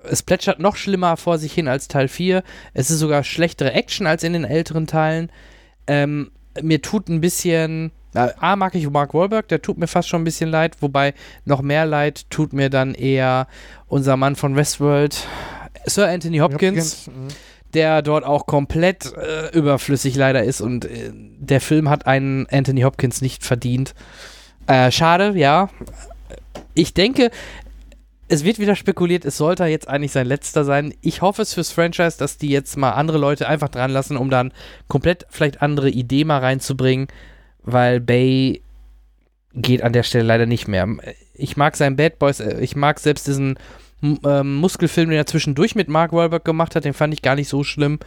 es plätschert noch schlimmer vor sich hin als Teil 4. Es ist sogar schlechtere Action als in den älteren Teilen. Ähm, mir tut ein bisschen, A mag ich Mark Wahlberg, der tut mir fast schon ein bisschen leid, wobei noch mehr leid tut mir dann eher unser Mann von Westworld, Sir Anthony Hopkins. Hopkins, mhm. der dort auch komplett äh, überflüssig leider ist und äh, der Film hat einen Anthony Hopkins nicht verdient. Äh, schade, ja. Ich denke, es wird wieder spekuliert, es sollte jetzt eigentlich sein letzter sein. Ich hoffe es fürs Franchise, dass die jetzt mal andere Leute einfach dran lassen, um dann komplett vielleicht andere Idee mal reinzubringen, weil Bay geht an der Stelle leider nicht mehr. Ich mag seinen Bad Boys, äh, ich mag selbst diesen ähm, Muskelfilm, den er zwischendurch mit Mark Wahlberg gemacht hat, den fand ich gar nicht so schlimm.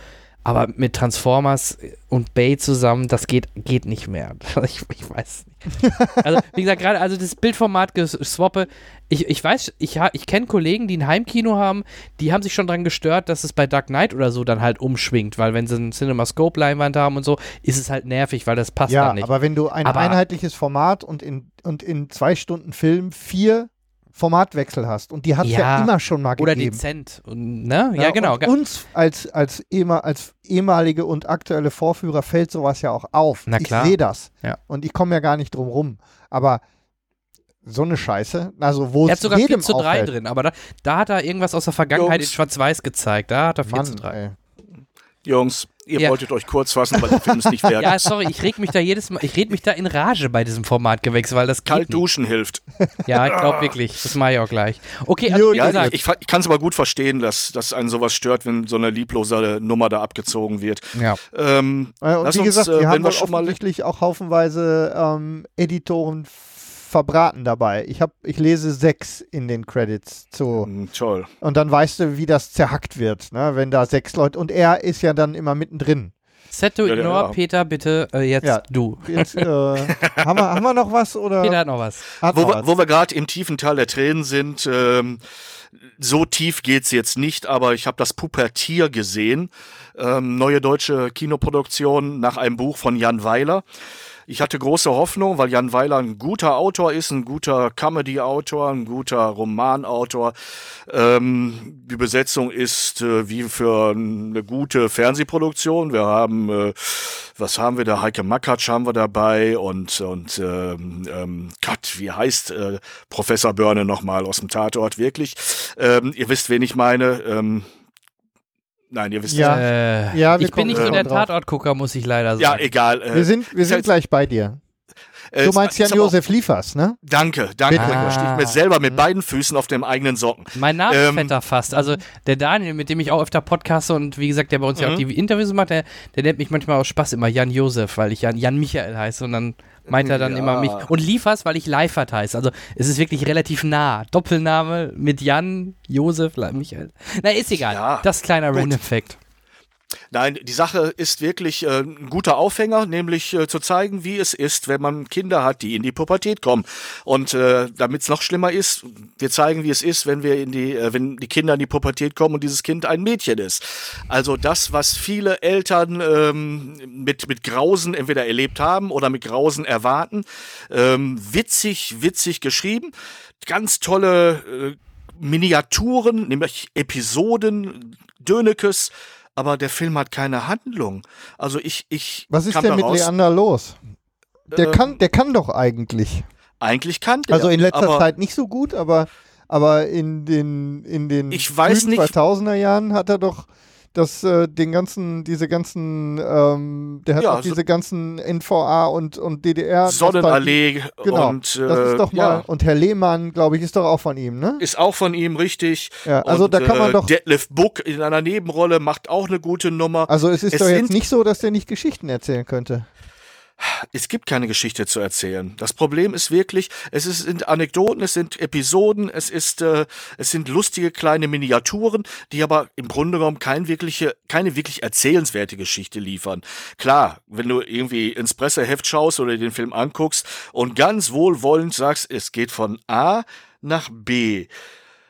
Aber mit Transformers und Bay zusammen, das geht, geht nicht mehr. [laughs] Ich, ich weiß nicht. [laughs] Also, wie gesagt, gerade also das Bildformat geswappe, ich, ich weiß, ich, ha- ich kenne Kollegen, die ein Heimkino haben, die haben sich schon dran gestört, dass es bei Dark Knight oder so dann halt umschwingt, weil wenn sie ein CinemaScope-Leinwand haben und so, ist es halt nervig, weil das passt Ja, dann nicht. aber wenn du ein Aber- einheitliches Format und in, und in zwei Stunden Film vier Formatwechsel hast und die hat es ja. Ja, immer schon mal oder gegeben. dezent. Und, ne? Ja, genau. Und uns als, als, ehemal, als ehemalige und aktuelle Vorführer fällt sowas ja auch auf. Na klar. Ich sehe das. Ja. Und ich komme ja gar nicht drum rum. Aber so eine Scheiße, also wo Er hat sogar 4 jedem zu 3 auffällt. drin, aber da, da hat er irgendwas aus der Vergangenheit Jungs. in Schwarz-Weiß gezeigt. Da hat er 4 Mann, zu 3. ey. Jungs, ihr Ja. wolltet euch kurz fassen, weil der Film ist nicht [laughs] wert. Ja, sorry, ich reg mich da jedes Mal, ich red mich da in Rage bei diesem Formatgewechsel, weil das geht Kalt nicht. duschen hilft. Ja, ich glaube wirklich. Das mache ich auch gleich. Okay, also Ja, gesagt, ich, ich kann es aber gut verstehen, dass, dass einen sowas stört, wenn so eine lieblose Nummer da abgezogen wird. ja. Ähm, Äh, Und wie uns, gesagt, äh, wir wenn haben wir schon mal- offensichtlich auch haufenweise ähm, Editoren verbraten dabei. Ich, hab, ich lese sechs in den Credits zu. hm, toll. Und dann weißt du, wie das zerhackt wird, ne? wenn da sechs Leute. Und er ist ja dann immer mittendrin. Set to Ja, ja, ignore, ja. Peter, bitte äh, jetzt Ja. du. Jetzt, äh, haben, wir, haben wir noch was? Oder Peter hat noch was. hat Wo noch wir, was? wo wir gerade im tiefen Tal der Tränen sind, ähm, so tief geht's jetzt nicht, aber ich habe das Pubertier gesehen. Ähm, neue deutsche Kinoproduktion nach einem Buch von Jan Weiler. Ich hatte große Hoffnung, weil Jan Weiler ein guter Autor ist, ein guter Comedy-Autor, ein guter Romanautor. Ähm, die Besetzung ist äh, wie für eine gute Fernsehproduktion. Wir haben, äh, was haben wir da? Heike Makatsch haben wir dabei und, und ähm, ähm, Gott, wie heißt äh, Professor Börne nochmal aus dem Tatort wirklich? Ähm, ihr wisst, wen ich meine. Ähm, nein, ihr wisst Ja. Äh, Ja, wir ich bin nicht so der. Tatortgucker, muss ich leider sagen. Ja, egal. Äh, wir sind, wir sind gleich bei dir. Äh, Du meinst Jan-Josef Liefers, ne? Danke, danke. Bitte. Ich stehe mir selber mit beiden Füßen auf dem eigenen Socken. Mein Ähm, Namensvetter fast. Also der Daniel, mit dem ich auch öfter podcaste und wie gesagt, der bei uns ja auch Mhm. die Interviews macht, der, der nennt mich manchmal aus Spaß immer Jan Josef, weil ich Jan, Jan Michael heiße und dann meint er dann Ja. immer mich. Und Liefers, weil ich Leifert heiße. Also es ist wirklich relativ nah. Doppelname mit Jan, Josef, Michael. Na, ist egal. Ja, das ist kleiner gut. Random Fact. Nein, die Sache ist wirklich äh, ein guter Aufhänger, nämlich äh, zu zeigen, wie es ist, wenn man Kinder hat, die in die Pubertät kommen. Und äh, damit es noch schlimmer ist, wir zeigen, wie es ist, wenn wir in die, äh, wenn die Kinder in die Pubertät kommen und dieses Kind ein Mädchen ist. Also das, was viele Eltern ähm, mit mit Grausen entweder erlebt haben oder mit Grausen erwarten, ähm, witzig, witzig geschrieben, ganz tolle äh, Miniaturen, nämlich Episoden, Dönekes, aber der Film hat keine Handlung. Also ich, ich Was ist denn mit raus, Leander los? Der, ähm, kann, der kann doch eigentlich. Eigentlich kann der. Also in letzter aber Zeit nicht so gut, aber, aber in den, in den Ich weiß nicht- 2000er Jahren hat er doch das, äh, den ganzen, diese ganzen, ähm, der hat Ja, auch so- diese ganzen NVA und, und DDR. Sonnenallee Genau, und äh, Das ist doch mal, ja, und Herr Lehmann, glaube ich, ist doch auch von ihm, ne? ist auch von ihm richtig. Ja, also und, da kann man äh, doch, Detlef Book in einer Nebenrolle macht auch eine gute Nummer. also es ist es doch jetzt nicht so, dass der nicht Geschichten erzählen könnte. Es gibt keine Geschichte zu erzählen. Das Problem ist wirklich, es sind Anekdoten, es sind Episoden, es ist, äh, es sind lustige kleine Miniaturen, die aber im Grunde genommen kein wirkliche, keine wirklich erzählenswerte Geschichte liefern. Klar, wenn du irgendwie ins Presseheft schaust oder den Film anguckst und ganz wohlwollend sagst, es geht von A nach B,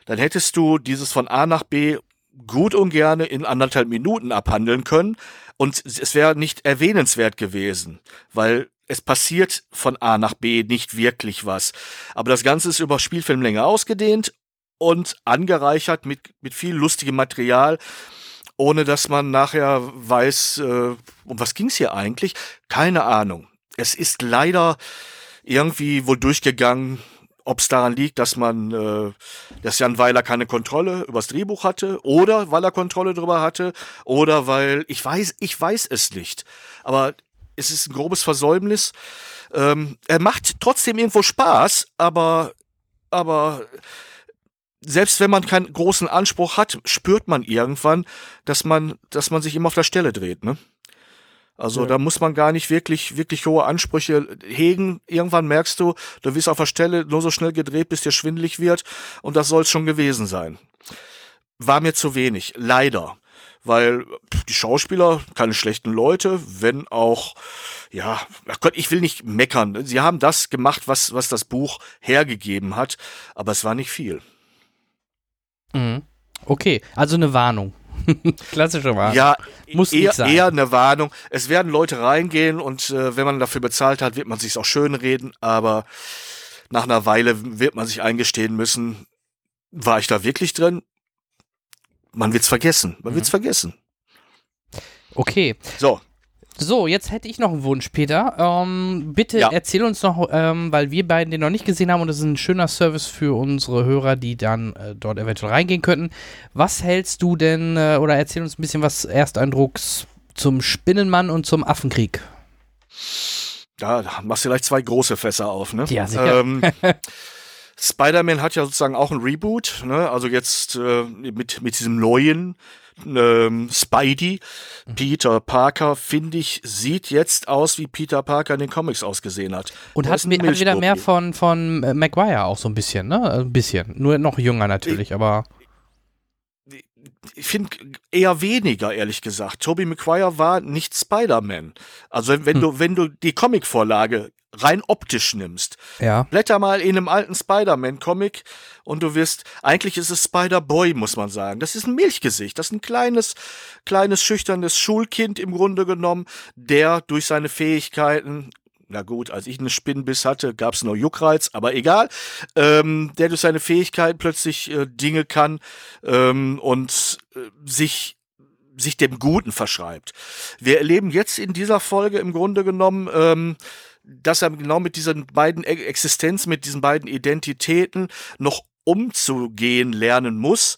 dann hättest du dieses von A nach B gut und gerne in anderthalb Minuten abhandeln können und es wäre nicht erwähnenswert gewesen, weil es passiert von A nach B nicht wirklich was. Aber das Ganze ist über Spielfilmlänge ausgedehnt und angereichert mit, mit viel lustigem Material, ohne dass man nachher weiß, äh, um was ging's hier eigentlich? Keine Ahnung. es ist leider irgendwie wohl durchgegangen, ob es daran liegt, dass man, äh, dass Jan Weiler keine Kontrolle übers Drehbuch hatte oder weil er Kontrolle drüber hatte oder weil ich weiß, ich weiß es nicht. Aber es ist ein grobes Versäumnis. Ähm, er macht trotzdem irgendwo Spaß, aber aber selbst wenn man keinen großen Anspruch hat, spürt man irgendwann, dass man, dass man sich immer auf der Stelle dreht, ne? Also ja. da muss man gar nicht wirklich, wirklich hohe Ansprüche hegen. Irgendwann merkst du, du wirst auf der Stelle nur so schnell gedreht, bis dir schwindelig wird. Und das soll es schon gewesen sein. War mir zu wenig, leider. Weil die Schauspieler, keine schlechten Leute, wenn auch, ja, ach Gott, ich will nicht meckern. Sie haben das gemacht, was, was das Buch hergegeben hat, aber es war nicht viel. Mhm. Okay, also eine Warnung. [laughs] Klassische Warnung. Ja, muss eher, sein. eher eine Warnung. Es werden Leute reingehen und äh, wenn man dafür bezahlt hat, wird man sich auch schön reden, aber nach einer Weile wird man sich eingestehen müssen, war ich da wirklich drin? Man wird's vergessen. Man mhm. wird's vergessen. Okay. So, so, jetzt hätte ich noch einen Wunsch, Peter. Ähm, bitte ja. erzähl uns noch, ähm, weil wir beiden den noch nicht gesehen haben und das ist ein schöner Service für unsere Hörer, die dann äh, dort eventuell reingehen könnten. Was hältst du denn äh, oder erzähl uns ein bisschen was Ersteindrucks zum Spinnenmann und zum Affenkrieg? Ja, da machst du gleich zwei große Fässer auf, ne? Ja, sicher. Ähm, [laughs] Spider-Man hat ja sozusagen auch ein Reboot, ne? Also jetzt äh, mit, mit diesem neuen ähm, Spidey. Peter Parker, finde ich, sieht jetzt aus, wie Peter Parker in den Comics ausgesehen hat. Und hat, hat wieder mehr von, von äh, Maguire auch so ein bisschen, ne? Ein bisschen. Nur noch jünger natürlich, ich, aber. Ich finde eher weniger, ehrlich gesagt. Tobey Maguire war nicht Spider-Man. Also wenn hm. du, wenn du die Comicvorlage rein optisch nimmst. Ja. Blätter mal in einem alten Spider-Man-Comic und du wirst, eigentlich ist es Spider-Boy, muss man sagen. Das ist ein Milchgesicht. Das ist ein kleines, kleines, schüchternes Schulkind im Grunde genommen, der durch seine Fähigkeiten na gut, als ich einen Spinnenbiss hatte, gab es nur Juckreiz, aber egal, ähm, der durch seine Fähigkeiten plötzlich äh, Dinge kann ähm, und äh, sich sich dem Guten verschreibt. Wir erleben jetzt in dieser Folge im Grunde genommen ähm, dass er genau mit diesen beiden Existenzen, mit diesen beiden Identitäten noch umzugehen lernen muss.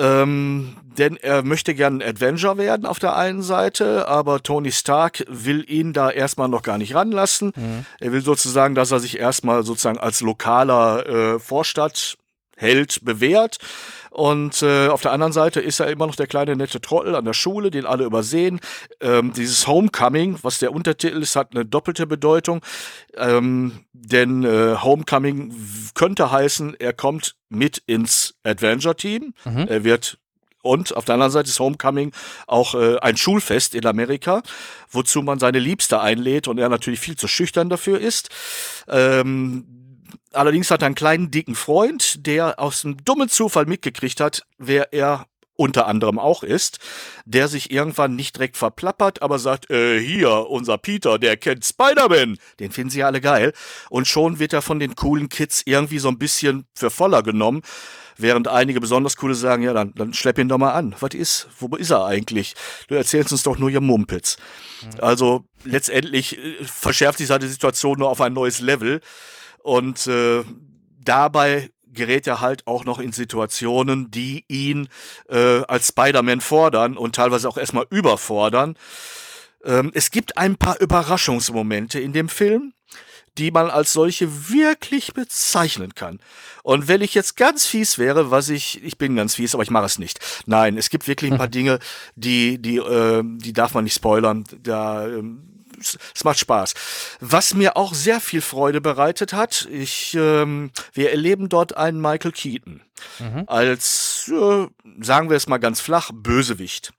Ähm, denn er möchte gern ein Adventure werden auf der einen Seite, aber Tony Stark will ihn da erstmal noch gar nicht ranlassen. Mhm. Er will sozusagen, dass er sich erstmal sozusagen als lokaler äh, Vorstadtheld bewährt und äh, auf der anderen Seite ist er immer noch der kleine nette Trottel an der Schule, den alle übersehen. Ähm, dieses Homecoming, was der Untertitel ist, hat eine doppelte Bedeutung. Ähm, denn äh, Homecoming könnte heißen, er kommt mit ins Adventure-Team. Mhm. Er wird und auf der anderen Seite ist Homecoming auch äh, ein Schulfest in Amerika, wozu man seine Liebste einlädt und er natürlich viel zu schüchtern dafür ist. Ähm, Allerdings hat er einen kleinen, dicken Freund, der aus einem dummen Zufall mitgekriegt hat, wer er unter anderem auch ist, der sich irgendwann nicht direkt verplappert, aber sagt, äh, hier, unser Peter, der kennt Spider-Man. Den finden sie alle geil. Und schon wird er von den coolen Kids irgendwie so ein bisschen für voller genommen. Während einige besonders coole sagen, ja, dann, dann schlepp ihn doch mal an. Was ist? Wo ist er eigentlich? Du erzählst uns doch nur ihr Mumpitz. Mhm. Also letztendlich äh, verschärft sich seine Situation nur auf ein neues Level. Und äh, dabei gerät er halt auch noch in Situationen, die ihn äh, als Spider-Man fordern und teilweise auch erstmal überfordern. Ähm, es gibt ein paar Überraschungsmomente in dem Film, die man als solche wirklich bezeichnen kann. Und wenn ich jetzt ganz fies wäre, was ich, ich bin ganz fies, aber ich mache es nicht. Nein, es gibt wirklich ein paar Dinge, die, die, äh, die darf man nicht spoilern. Da ähm, es macht Spaß. Was mir auch sehr viel Freude bereitet hat, ich, ähm, wir erleben dort einen Michael Keaton mhm. als, äh, sagen wir es mal ganz flach, Bösewicht,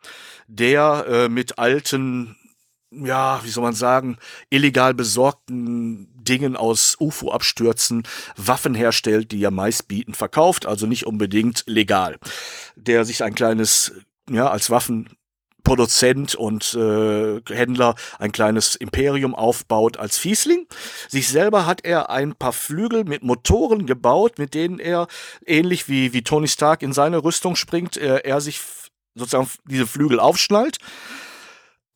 der äh, mit alten ja, wie soll man sagen, illegal besorgten Dingen aus UFO-Abstürzen Waffen herstellt, die er meist bieten, verkauft, also nicht unbedingt legal. Der sich ein kleines, ja, als Waffen Produzent und äh, Händler ein kleines Imperium aufbaut als Fiesling. Sich selber hat er ein paar Flügel mit Motoren gebaut, mit denen er ähnlich wie, wie Tony Stark in seine Rüstung springt, er, er sich sozusagen diese Flügel aufschnallt.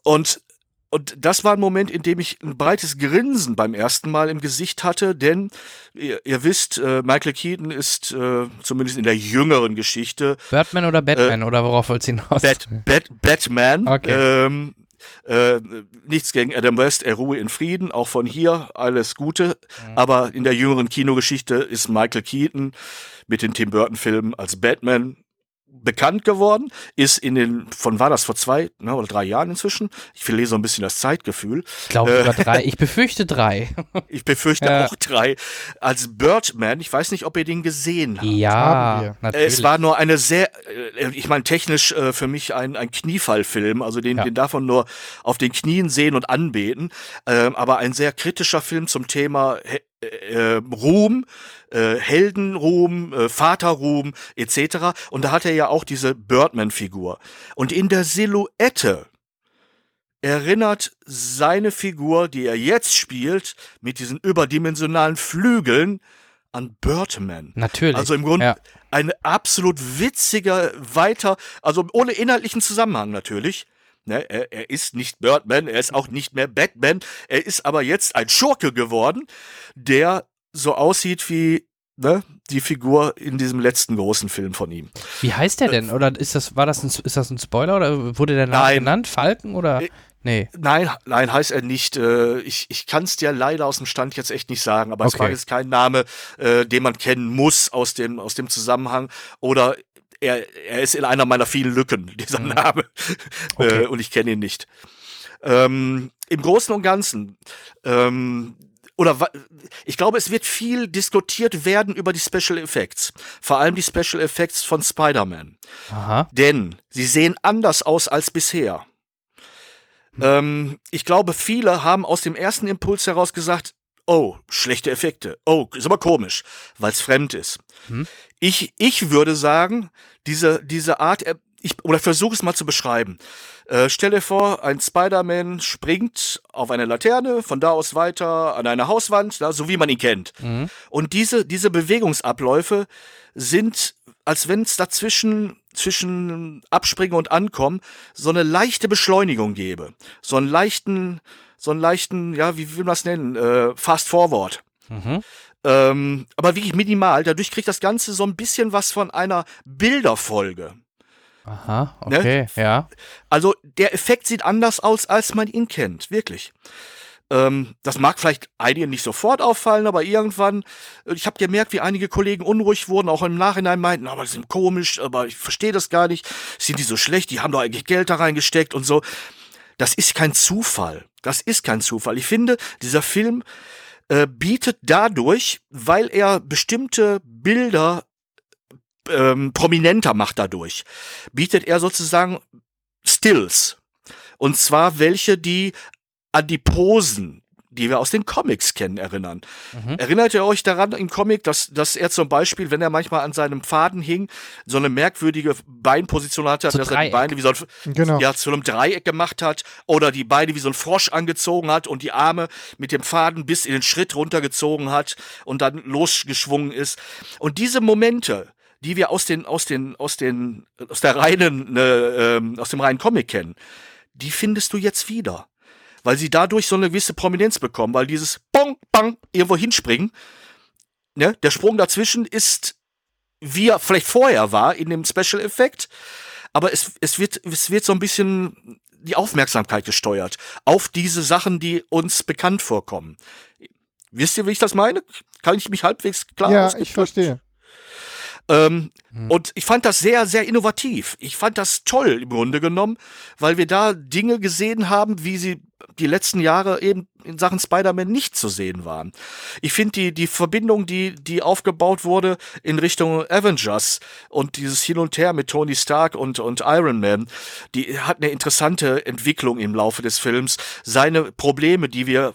Und und das war ein Moment, in dem ich ein breites Grinsen beim ersten Mal im Gesicht hatte, denn ihr, ihr wisst, äh, Michael Keaton ist äh, zumindest in der jüngeren Geschichte Birdman oder Batman oder worauf wollt's hinaus? Bat, Bat, Batman. Okay. Ähm, äh, nichts gegen Adam West, er ruhe in Frieden, auch von hier alles Gute. Aber in der jüngeren Kinogeschichte ist Michael Keaton mit den Tim Burton-Filmen als Batman bekannt geworden, ist in den, von war das vor zwei ne, oder drei Jahren inzwischen? Ich verliere so ein bisschen das Zeitgefühl. Ich glaube sogar drei. [laughs] Ich befürchte drei. Ich befürchte Ja. auch drei. Als Birdman, ich weiß nicht, ob ihr den gesehen habt. Ja. Äh, natürlich. Es war nur eine sehr, äh, ich meine technisch äh, für mich ein, ein Kniefallfilm, also den, Ja. den darf man nur auf den Knien sehen und anbeten, ähm, aber ein sehr kritischer Film zum Thema He äh, Ruhm, äh, Heldenruhm, äh, Vaterruhm etc. Und da hat er ja auch diese Birdman-Figur. Und in der Silhouette erinnert seine Figur, die er jetzt spielt, mit diesen überdimensionalen Flügeln an Birdman. Natürlich. Also im Grunde Ja. ein absolut witziger, weiter, also ohne inhaltlichen Zusammenhang natürlich. Ne, er, er ist nicht Birdman, er ist auch nicht mehr Batman, er ist aber jetzt ein Schurke geworden, der so aussieht wie ne, die Figur in diesem letzten großen Film von ihm. Wie heißt der denn? Oder ist das, war das ein, ist das ein Spoiler oder wurde der Name genannt? Falken oder? Äh, Nee. Nein, nein, heißt er nicht. Äh, Ich, ich kann es dir leider aus dem Stand jetzt echt nicht sagen, aber es Okay. war jetzt kein Name, äh, den man kennen muss aus dem, aus dem Zusammenhang. Oder er, er ist in einer meiner vielen Lücken, [laughs] dieser Name. Mhm. Okay. Äh, und ich kenne ihn nicht. Ähm, Im Großen und Ganzen, ähm, oder ich glaube, es wird viel diskutiert werden über die Special Effects. Vor allem die Special Effects von Spider-Man. Denn sie sehen anders aus als bisher. Ähm, ich glaube, viele haben aus dem ersten Impuls heraus gesagt, oh, schlechte Effekte. Oh, ist aber komisch, weil es fremd ist. Hm. Ich, ich würde sagen, diese, diese Art, äh, ich, oder versuche es mal zu beschreiben. Äh, stell dir vor, ein Spider-Man springt auf eine Laterne, von da aus weiter an eine Hauswand, na, so wie man ihn kennt. Mhm. Und diese, diese Bewegungsabläufe sind, als wenn es dazwischen zwischen Abspringen und Ankommen so eine leichte Beschleunigung gäbe. So einen leichten, so einen leichten, ja, wie will man das nennen? Äh, Fast Forward. Mhm. Ähm, aber wirklich minimal. Dadurch kriegt das Ganze so ein bisschen was von einer Bilderfolge. Aha, Ne? okay, ja. Also der Effekt sieht anders aus, als man ihn kennt. Wirklich. Ähm, das mag vielleicht einigen nicht sofort auffallen, aber irgendwann, äh, ich habe gemerkt, wie einige Kollegen unruhig wurden, auch im Nachhinein meinten, aber das sind komisch, aber ich verstehe das gar nicht. Sind die so schlecht? Die haben doch eigentlich Geld da reingesteckt und so. Das ist kein Zufall. Das ist kein Zufall. Ich finde, dieser Film äh, bietet dadurch, weil er bestimmte Bilder ähm, prominenter macht dadurch, bietet er sozusagen Stills. Und zwar welche, die an die Posen, die wir aus den Comics kennen, erinnern. Mhm. Erinnert ihr euch daran im Comic, dass, dass er zum Beispiel, wenn er manchmal an seinem Faden hing, so eine merkwürdige Beinposition hatte, So dass er die Dreieck. Beine wie so ein, Genau. ja, zu einem Dreieck gemacht hat oder die Beine wie so ein Frosch angezogen hat und die Arme mit dem Faden bis in den Schritt runtergezogen hat und dann losgeschwungen ist. Und diese Momente, die wir aus den, aus den, aus den, aus der reinen, äh, ähm, aus dem reinen Comic kennen, die findest du jetzt wieder. Weil sie dadurch so eine gewisse Prominenz bekommen, weil dieses Bong, Bang, irgendwo hinspringen, ne, der Sprung dazwischen ist, wie er vielleicht vorher war in dem Special Effekt, aber es, es, wird, es wird so ein bisschen die Aufmerksamkeit gesteuert auf diese Sachen, die uns bekannt vorkommen. Wisst ihr, wie ich das meine? Kann ich mich halbwegs klar ja, ich verstehe. Ähm, Und ich fand das sehr, sehr innovativ. Ich fand das toll im Grunde genommen, weil wir da Dinge gesehen haben, wie sie die letzten Jahre eben in Sachen Spider-Man nicht zu sehen waren. Ich finde die, die Verbindung, die, die aufgebaut wurde in Richtung Avengers und dieses Hin und Her mit Tony Stark und, und Iron Man, die hat eine interessante Entwicklung im Laufe des Films. Seine Probleme, die wir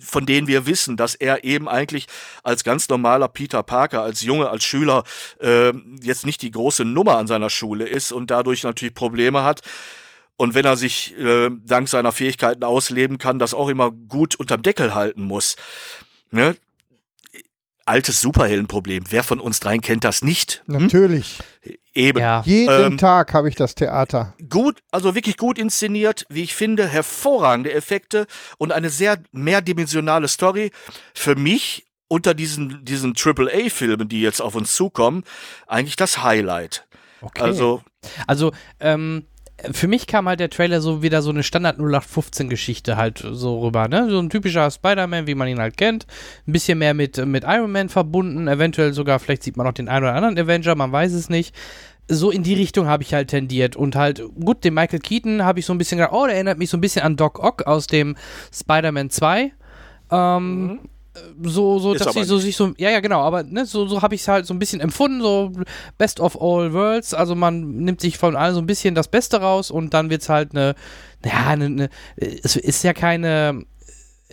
von denen wir wissen, dass er eben eigentlich als ganz normaler Peter Parker, als Junge, als Schüler äh, jetzt nicht die große Nummer an seiner Schule ist und dadurch natürlich Probleme hat. Und wenn er sich äh, dank seiner Fähigkeiten ausleben kann, das auch immer gut unterm Deckel halten muss. Ne? Altes Superheldenproblem. Wer von uns dreien kennt das nicht? Hm? Natürlich. Eben. Ja. Jeden Ähm, Tag habe ich das Theater. Gut, also wirklich gut inszeniert, wie ich finde, hervorragende Effekte und eine sehr mehrdimensionale Story. Für mich unter diesen, diesen AAA-Filmen, die jetzt auf uns zukommen, eigentlich das Highlight. Okay. Also, Also, ähm, für mich kam halt der Trailer so wieder so eine Standard 0815-Geschichte halt so rüber, ne? So ein typischer Spider-Man, wie man ihn halt kennt. Ein bisschen mehr mit, mit Iron Man verbunden, eventuell sogar, vielleicht sieht man noch den einen oder anderen Avenger, man weiß es nicht. So in die Richtung habe ich halt tendiert und halt, gut, den Michael Keaton habe ich so ein bisschen gedacht, oh, der erinnert mich so ein bisschen an Doc Ock aus dem Spider-Man 2. Ähm, so, so. Ist dass sie so nicht. sich so, ja, ja, genau, aber ne, so, so habe ich es halt so ein bisschen empfunden, so Best of All Worlds, also man nimmt sich von allen so ein bisschen das Beste raus und dann wird es halt eine, ja, eine, eine, es ist ja keine,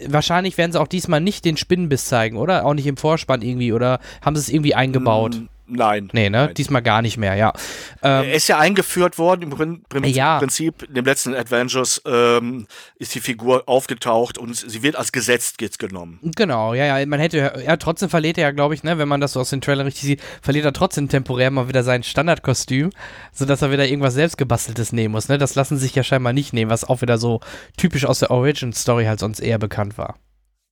wahrscheinlich werden sie auch diesmal nicht den Spinnenbiss zeigen, oder? Auch nicht im Vorspann irgendwie, oder haben sie es irgendwie eingebaut? Nein. nee, ne? nein. Diesmal gar nicht mehr, ja. Ähm, Er ist ja eingeführt worden, im Prin Prin Ja. Prinzip, in dem letzten Avengers ähm, ist die Figur aufgetaucht und sie wird als gesetzt jetzt genommen. Genau, ja, ja, man hätte, ja, trotzdem verliert er ja, glaube ich, ne, wenn man das so aus den Trailern richtig sieht, verliert er trotzdem temporär mal wieder sein Standardkostüm, sodass er wieder irgendwas selbstgebasteltes nehmen muss, ne, das lassen sich ja scheinbar nicht nehmen, was auch wieder so typisch aus der Origin-Story halt sonst eher bekannt war.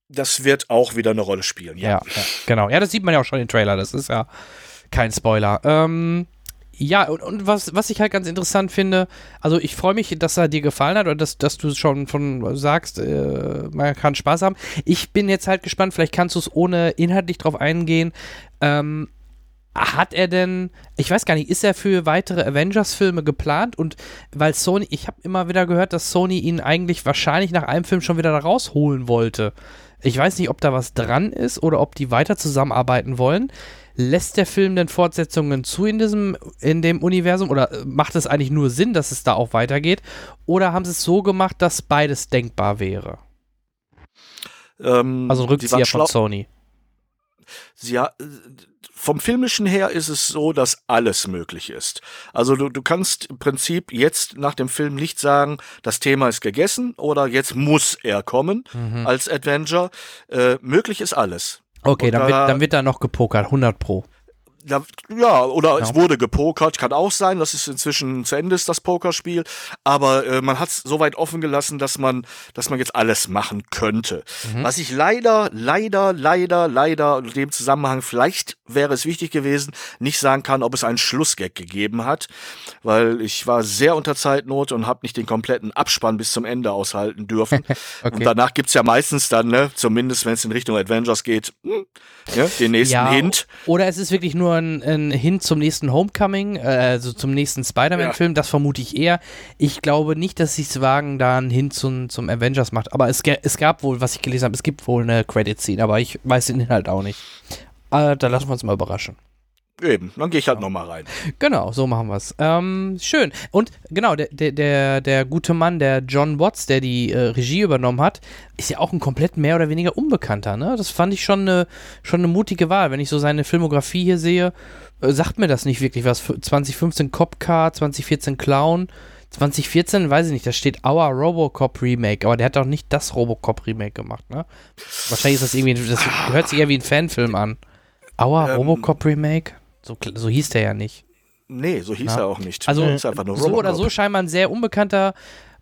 Das wird auch wieder eine Rolle spielen, ja. Ja, ja, genau, ja, das sieht man ja auch schon im Trailer, das ist ja kein Spoiler. Ähm, ja, und, und was, was ich halt ganz interessant finde, also ich freue mich, dass er dir gefallen hat oder dass, dass du schon von sagst, äh, man kann Spaß haben. Ich bin jetzt halt gespannt, vielleicht kannst du es ohne inhaltlich drauf eingehen. Ähm, hat er denn, ich weiß gar nicht, ist er für weitere Avengers-Filme geplant? Und weil Sony, ich habe immer wieder gehört, dass Sony ihn eigentlich wahrscheinlich nach einem Film schon wieder da rausholen wollte. Ich weiß nicht, ob da was dran ist oder ob die weiter zusammenarbeiten wollen. Lässt der Film denn Fortsetzungen zu in diesem, in dem Universum oder äh, macht es eigentlich nur Sinn, dass es da auch weitergeht? Oder haben sie es so gemacht, dass beides denkbar wäre? Ähm, Also ein Rückzieher von Sony. Sie, ha- vom filmischen her ist es so, dass alles möglich ist. Also du, du kannst im Prinzip jetzt nach dem Film nicht sagen, das Thema ist gegessen oder jetzt muss er kommen Mhm. als Adventure. Äh, möglich ist alles. Okay, dann da- wird, dann wird da noch gepokert, 100 Pro. Ja, oder Ja. es wurde gepokert, kann auch sein, dass es inzwischen zu Ende ist, das Pokerspiel. Aber äh, man hat es so weit offen gelassen, dass man, dass man jetzt alles machen könnte. Mhm. Was ich leider, leider, leider, leider in dem Zusammenhang, vielleicht wäre es wichtig gewesen, nicht sagen kann, ob es einen Schlussgag gegeben hat. Weil ich war sehr unter Zeitnot und habe nicht den kompletten Abspann bis zum Ende aushalten dürfen. [laughs] Okay. Und danach gibt's ja meistens dann, ne, zumindest wenn es in Richtung Avengers geht, hm, ja, den nächsten Hint. Oder es ist wirklich nur ein, ein Hint zum nächsten Homecoming, äh, also zum nächsten Spider-Man-Film. Das vermute ich eher. Ich glaube nicht, dass sie es wagen, da einen Hint zum, zum Avengers macht. Aber es, es gab wohl, was ich gelesen habe, es gibt wohl eine Credit-Scene, aber ich weiß den Inhalt auch nicht. Äh, da lassen wir uns mal überraschen. Eben, dann gehe ich halt noch mal rein. Genau, so machen wir es. Ähm, schön. Und genau, der, der, der, gute Mann, der John Watts, der die äh, Regie übernommen hat, ist ja auch ein komplett mehr oder weniger Unbekannter. Ne? Das fand ich schon eine, schon eine mutige Wahl. Wenn ich so seine Filmografie hier sehe, äh, sagt mir das nicht wirklich was. F- 2015 Cop Car, 2014 Clown. 2014, weiß ich nicht, da steht Our Robocop Remake, aber der hat doch nicht das Robocop Remake gemacht, ne? Wahrscheinlich ist das irgendwie, das hört sich eher wie ein Fanfilm an. Our Ähm, Robocop Remake? So, so hieß der ja nicht. Nee, so hieß Ja. er auch nicht. Also, so oder so scheinbar ein sehr unbekannter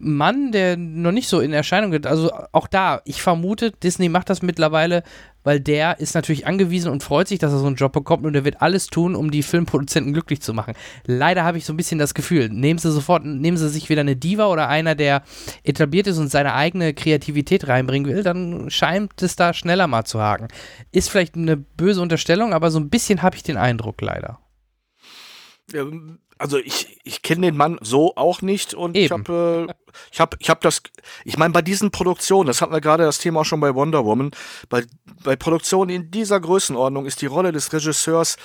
Mann, der noch nicht so in Erscheinung geht. Also auch da, ich vermute, Disney macht das mittlerweile, weil der ist natürlich angewiesen und freut sich, dass er so einen Job bekommt und der wird alles tun, um die Filmproduzenten glücklich zu machen. Leider habe ich so ein bisschen das Gefühl, nehmen sie sofort, nehmen sie sich wieder eine Diva oder einer, der etabliert ist und seine eigene Kreativität reinbringen will, dann scheint es da schneller mal zu haken. Ist vielleicht eine böse Unterstellung, aber so ein bisschen habe ich den Eindruck leider. Also ich, ich kenne den Mann so auch nicht und ich Eben. habe äh, ich habe ich habe das ich meine bei diesen Produktionen, das hatten wir gerade das Thema auch schon bei Wonder Woman, bei bei Produktionen in dieser Größenordnung ist die Rolle des Regisseurs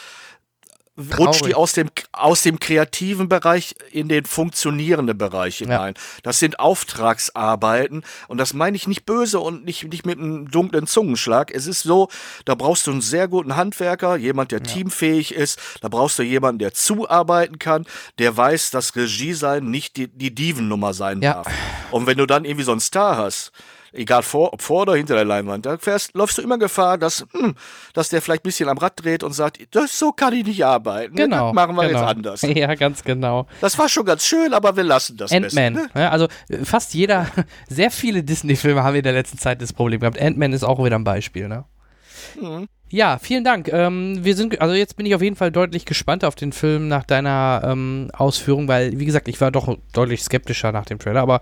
rutscht die Traurig. aus dem aus dem kreativen Bereich in den funktionierenden Bereich hinein. Das sind Auftragsarbeiten und das meine ich nicht böse und nicht nicht mit einem dunklen Zungenschlag. Es ist so, da brauchst du einen sehr guten Handwerker, jemand, der teamfähig ist. Da brauchst du jemanden, der zuarbeiten kann, der weiß, dass Regie sein nicht die, die Divennummer sein Ja. darf. Und wenn du dann irgendwie so einen Star hast, egal vor, ob vor oder hinter der Leinwand, da fährst, läufst du immer Gefahr, dass, hm, dass der vielleicht ein bisschen am Rad dreht und sagt, das, so kann ich nicht arbeiten. Genau. Das machen wir genau. jetzt anders. [laughs] Ja, ganz genau. Das war schon ganz schön, aber wir lassen das Ant-Man. ne? Ja, also äh, fast jeder, [laughs] sehr viele Disney-Filme haben wir in der letzten Zeit das Problem gehabt. Ant-Man ist auch wieder ein Beispiel, ne? Mhm. Ja, vielen Dank. Ähm, wir sind, also jetzt bin ich auf jeden Fall deutlich gespannt auf den Film nach deiner ähm, Ausführung, weil, wie gesagt, ich war doch deutlich skeptischer nach dem Trailer, aber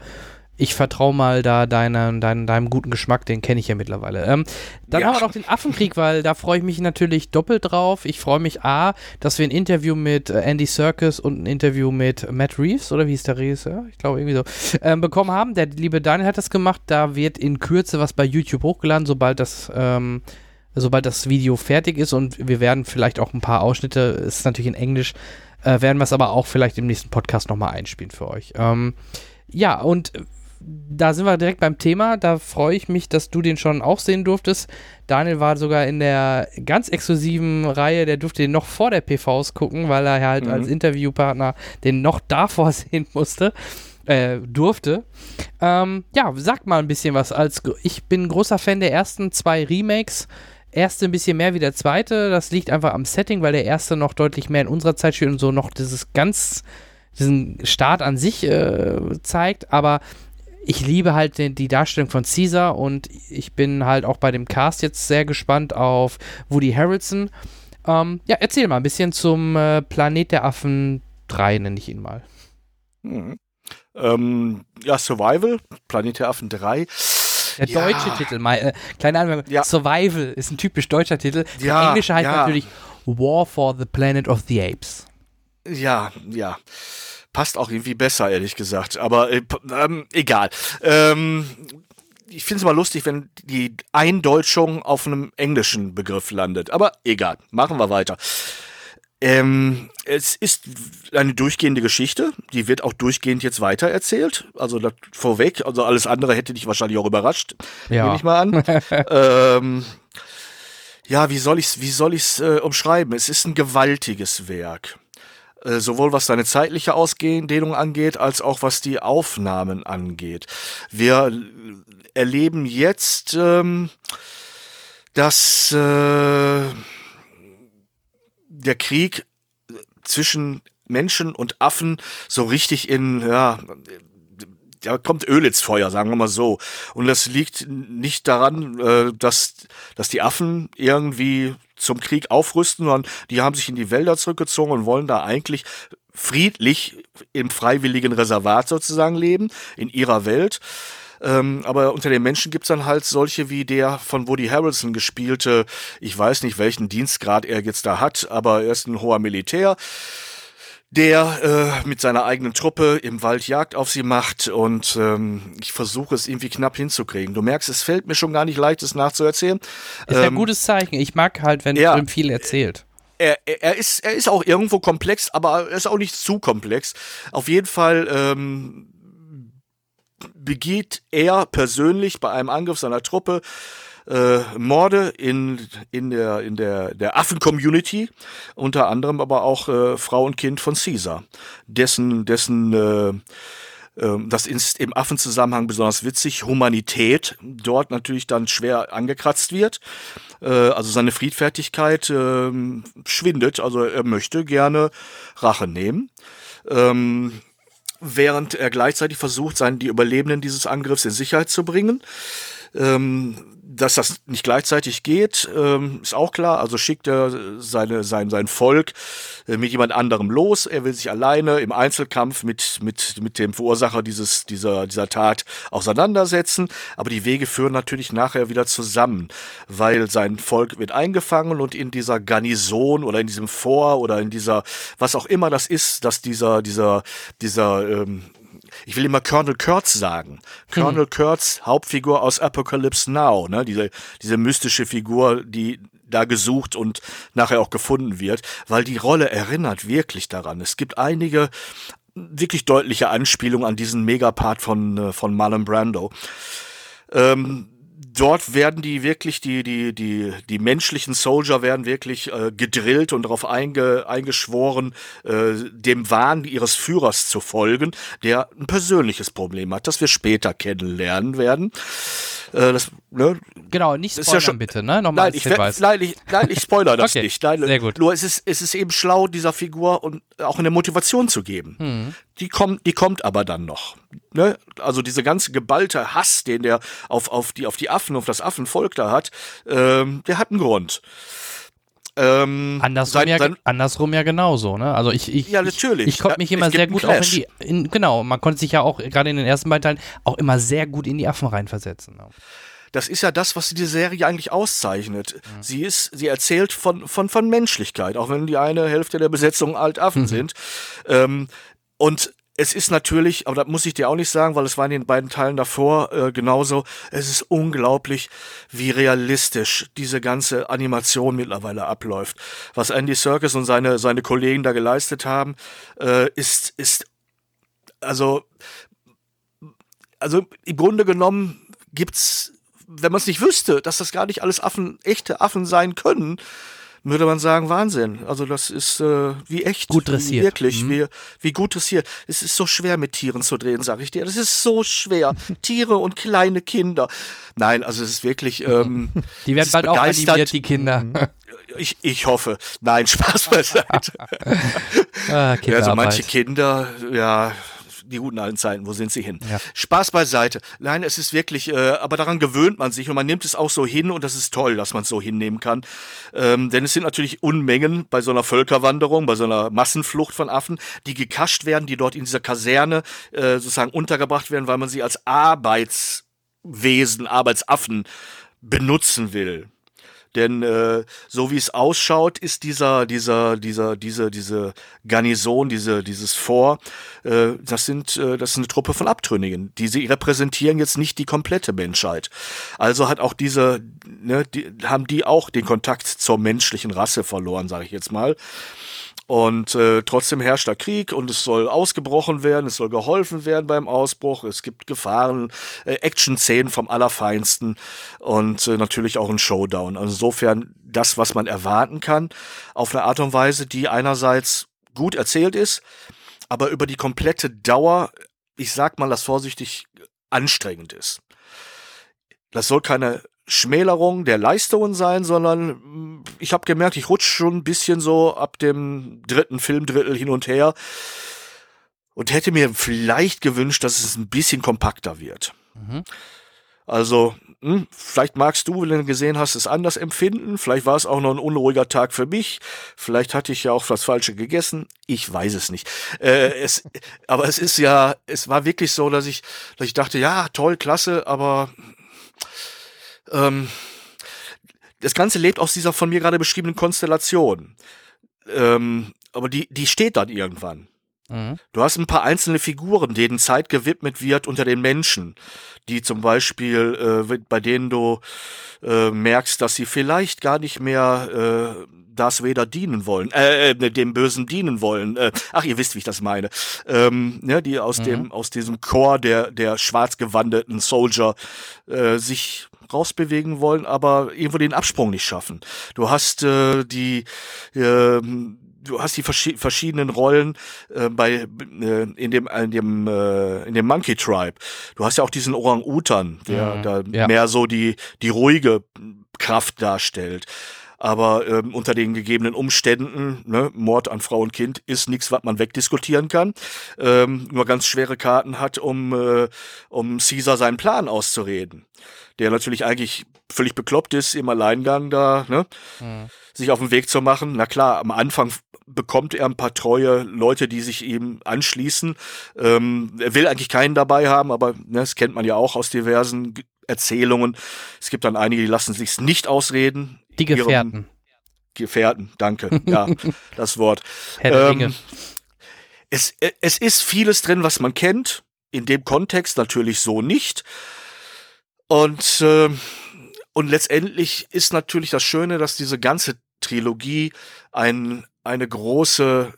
ich vertraue mal da deine, dein, deinem guten Geschmack, den kenne ich ja mittlerweile. Ähm, dann Ja. haben wir noch den Affenkrieg, weil da freue ich mich natürlich doppelt drauf. Ich freue mich A, dass wir ein Interview mit äh, Andy Serkis und ein Interview mit Matt Reeves, oder wie ist der Regisseur? Ich glaube irgendwie so, ähm, bekommen haben. Der liebe Daniel hat das gemacht. Da wird in Kürze was bei YouTube hochgeladen, sobald das, ähm, sobald das Video fertig ist und wir werden vielleicht auch ein paar Ausschnitte, es ist natürlich in Englisch, äh, werden wir es aber auch vielleicht im nächsten Podcast nochmal einspielen für euch. Ähm, ja, und da sind wir direkt beim Thema. Da freue ich mich, dass du den schon auch sehen durftest. Daniel war sogar in der ganz exklusiven Reihe, der durfte den noch vor der PVs gucken, weil er halt Mhm. als Interviewpartner den noch [laughs] davor sehen musste. Äh, durfte. Ähm, ja, sag mal ein bisschen was. Als ich bin ein großer Fan der ersten zwei Remakes. Erste ein bisschen mehr wie der zweite. Das liegt einfach am Setting, weil der erste noch deutlich mehr in unserer Zeit spielt und so noch dieses ganz, diesen Start an sich äh, zeigt. Aber ich liebe halt den, die Darstellung von Caesar und ich bin halt auch bei dem Cast jetzt sehr gespannt auf Woody Harrelson. Ähm, ja, erzähl mal ein bisschen zum äh, Planet der Affen 3, nenne ich ihn mal. Mhm. Ähm, ja, Survival, Planet der Affen 3. Der Ja. deutsche Titel, mal, äh, kleine Anmerkung, Ja. Survival ist ein typisch deutscher Titel. Der Ja, englische heißt natürlich War for the Planet of the Apes. Ja, ja. Passt auch irgendwie besser, ehrlich gesagt. Aber äh, ähm, egal. Ähm, ich finde es mal lustig, wenn die Eindeutschung auf einem englischen Begriff landet. Aber egal. Machen wir weiter. Ähm, es ist eine durchgehende Geschichte, die wird auch durchgehend jetzt weitererzählt. Also das vorweg, also alles andere hätte dich wahrscheinlich auch überrascht, Ja. nehme ich mal an. [laughs] ähm, ja, wie soll ich's, wie soll ich's äh, umschreiben? Es ist ein gewaltiges Werk. Äh, sowohl was seine zeitliche Ausdehnung angeht, als auch was die Aufnahmen angeht. Wir erleben jetzt, ähm, dass äh, der Krieg zwischen Menschen und Affen so richtig in, ja, da kommt Öl ins Feuer, sagen wir mal so. Und das liegt nicht daran, äh, dass, dass die Affen irgendwie zum Krieg aufrüsten, sondern die haben sich in die Wälder zurückgezogen und wollen da eigentlich friedlich im freiwilligen Reservat sozusagen leben, in ihrer Welt. Ähm, aber unter den Menschen gibt's dann halt solche wie der von Woody Harrelson gespielte, ich weiß nicht, welchen Dienstgrad er jetzt da hat, aber er ist ein hoher Militär, der äh, mit seiner eigenen Truppe im Wald Jagd auf sie macht und ähm, ich versuche es irgendwie knapp hinzukriegen. Du merkst, es fällt mir schon gar nicht leicht, es nachzuerzählen. Ist ein Ähm, gutes Zeichen. Ich mag halt, wenn ja. Film viel erzählt. er, er, er, ist, er ist auch irgendwo komplex, aber er ist auch nicht zu komplex. Auf jeden Fall ähm, begeht er persönlich bei einem Angriff seiner Truppe äh, Morde in, in der, in der, der Affen-Community, unter anderem aber auch äh, Frau und Kind von Caesar, dessen, dessen äh, ähm, das ist im Affenzusammenhang besonders witzig, Humanität dort natürlich dann schwer angekratzt wird. Äh, Also seine Friedfertigkeit ähm, schwindet, also er möchte gerne Rache nehmen. Ähm, während er gleichzeitig versucht, seinen, die Überlebenden dieses Angriffs in Sicherheit zu bringen. Ähm, dass das nicht gleichzeitig geht, ähm, ist auch klar. Also schickt er seine, sein, sein Volk äh, mit jemand anderem los. Er will sich alleine im Einzelkampf mit, mit, mit dem Verursacher dieses, dieser, dieser Tat auseinandersetzen. Aber die Wege führen natürlich nachher wieder zusammen, weil sein Volk wird eingefangen und in dieser Garnison oder in diesem Fort oder in dieser, was auch immer das ist, dass dieser, dieser, dieser, ähm, ich will immer Colonel Kurtz sagen. Colonel Kurtz, Hauptfigur aus Apocalypse Now, ne? diese, diese mystische Figur, die da gesucht und nachher auch gefunden wird, weil die Rolle erinnert wirklich daran. Es gibt einige wirklich deutliche Anspielungen an diesen Megapart von, äh, von Marlon Brando. Ähm, dort werden die wirklich, die, die, die, die menschlichen Soldier werden wirklich äh, gedrillt und darauf einge, eingeschworen, äh, dem Wahn ihres Führers zu folgen, der ein persönliches Problem hat, das wir später kennenlernen werden. Äh, das, ne, genau, nicht spoilern ja schon, bitte, ne? Nochmal nein, ich, nein, ich, nein, ich spoiler das [laughs] okay, nicht. Nein, sehr gut. Nur es ist, es ist eben schlau, dieser Figur und auch eine Motivation zu geben. Hm. Die kommt, die kommt aber dann noch. Ne? Also diese ganze geballte Hass, den der auf, auf, die, auf die Affen, auf das Affenvolk da hat, ähm, der hat einen Grund. Ähm, andersrum, sein, ja, sein, andersrum ja genauso, ne? Also ich, ich, ja, natürlich. ich, ich konnte mich immer sehr gut auch in die, in, genau, man konnte sich ja auch gerade in den ersten beiden Teilen auch immer sehr gut in die Affen reinversetzen. Ne? Das ist ja das, was die Serie eigentlich auszeichnet. Mhm. Sie ist, sie erzählt von, von, von Menschlichkeit, auch wenn die eine Hälfte der Besetzung Altaffen mhm. sind. Ähm, und es ist natürlich, aber das muss ich dir auch nicht sagen, weil es war in den beiden Teilen davor äh, genauso, es ist unglaublich, wie realistisch diese ganze Animation mittlerweile abläuft. Was Andy Serkis und seine, seine Kollegen da geleistet haben, äh, ist, ist, also, also im Grunde genommen gibt's, wenn man es nicht wüsste, dass das gar nicht alles Affen, echte Affen sein können, würde man sagen, Wahnsinn. Also das ist äh, wie echt. Gut dressiert. Wirklich, mhm. wie, wie gut dressiert. Es ist so schwer mit Tieren zu drehen, sage ich dir. Das ist so schwer. [laughs] Tiere und kleine Kinder. Nein, also es ist wirklich. Ähm, [laughs] die werden bald auch animiert, die Kinder. Mhm. Ich, ich hoffe. Nein, Spaß beiseite. [laughs] ah, also manche Kinder, ja, die guten alten Zeiten, wo sind sie hin? Ja. Spaß beiseite. Nein, es ist wirklich, äh, aber daran gewöhnt man sich und man nimmt es auch so hin und das ist toll, dass man es so hinnehmen kann. Ähm, denn es sind natürlich Unmengen bei so einer Völkerwanderung, bei so einer Massenflucht von Affen, die gekascht werden, die dort in dieser Kaserne äh, sozusagen untergebracht werden, weil man sie als Arbeitswesen, Arbeitsaffen benutzen will. Denn äh, so wie es ausschaut, ist dieser, dieser, dieser, diese, diese Garnison, diese, dieses Fort, äh, das sind, äh, das ist eine Truppe von Abtrünnigen. Die sie repräsentieren jetzt nicht die komplette Menschheit. Also hat auch diese, ne, die, haben die auch den Kontakt zur menschlichen Rasse verloren, sage ich jetzt mal. Und äh, trotzdem herrscht da Krieg und es soll ausgebrochen werden, es soll geholfen werden beim Ausbruch. Es gibt Gefahren, äh, Action-Szenen vom Allerfeinsten und äh, natürlich auch ein Showdown. Also insofern das, was man erwarten kann, auf eine Art und Weise, die einerseits gut erzählt ist, aber über die komplette Dauer, ich sag mal das vorsichtig, anstrengend ist. Das soll keine Schmälerung der Leistungen sein, sondern mm, ich habe gemerkt, ich rutsche schon ein bisschen so ab dem dritten Filmdrittel hin und her und hätte mir vielleicht gewünscht, dass es ein bisschen kompakter wird. Mhm. Also, hm, vielleicht magst du, wenn du gesehen hast, es anders empfinden. Vielleicht war es auch noch ein unruhiger Tag für mich. Vielleicht hatte ich ja auch was Falsche gegessen. Ich weiß es nicht. Äh, es, aber es ist ja, es war wirklich so, dass ich, dass ich dachte, ja, toll, klasse, aber ähm, das Ganze lebt aus dieser von mir gerade beschriebenen Konstellation. Ähm, aber die, die steht dann irgendwann. Mhm. Du hast ein paar einzelne Figuren, denen Zeit gewidmet wird unter den Menschen, die zum Beispiel, äh, bei denen du äh, merkst, dass sie vielleicht gar nicht mehr äh, Darth Vader dienen wollen, äh, äh, dem Bösen dienen wollen. Äh, ach, ihr wisst, wie ich das meine. Ähm, ne, die aus mhm. dem, aus diesem Chor der, der schwarz gewandeten Soldier äh, sich rausbewegen wollen, aber irgendwo den Absprung nicht schaffen. Du hast äh, die äh, du hast die vers verschiedenen Rollen äh, bei äh, in dem in dem äh, in dem Monkey Tribe. Du hast ja auch diesen Orang-Utan, der mhm, da ja. mehr so die die ruhige Kraft darstellt. Aber ähm, unter den gegebenen Umständen, ne, Mord an Frau und Kind ist nichts, was man wegdiskutieren kann. Ähm, nur ganz schwere Karten hat, um, äh, um Caesar seinen Plan auszureden. Der natürlich eigentlich völlig bekloppt ist, im Alleingang da, ne, mhm. sich auf den Weg zu machen. Na klar, am Anfang bekommt er ein paar treue Leute, die sich ihm anschließen. Ähm, er will eigentlich keinen dabei haben, aber ne, das kennt man ja auch aus diversen Erzählungen. Es gibt dann einige, die lassen sich's nicht ausreden. Die Gefährten. Gefährten, danke. [laughs] Ja, das Wort. Ähm, es, es ist vieles drin, was man kennt. In dem Kontext natürlich so nicht. Und, äh, und letztendlich ist natürlich das Schöne, dass diese ganze Trilogie ein, eine große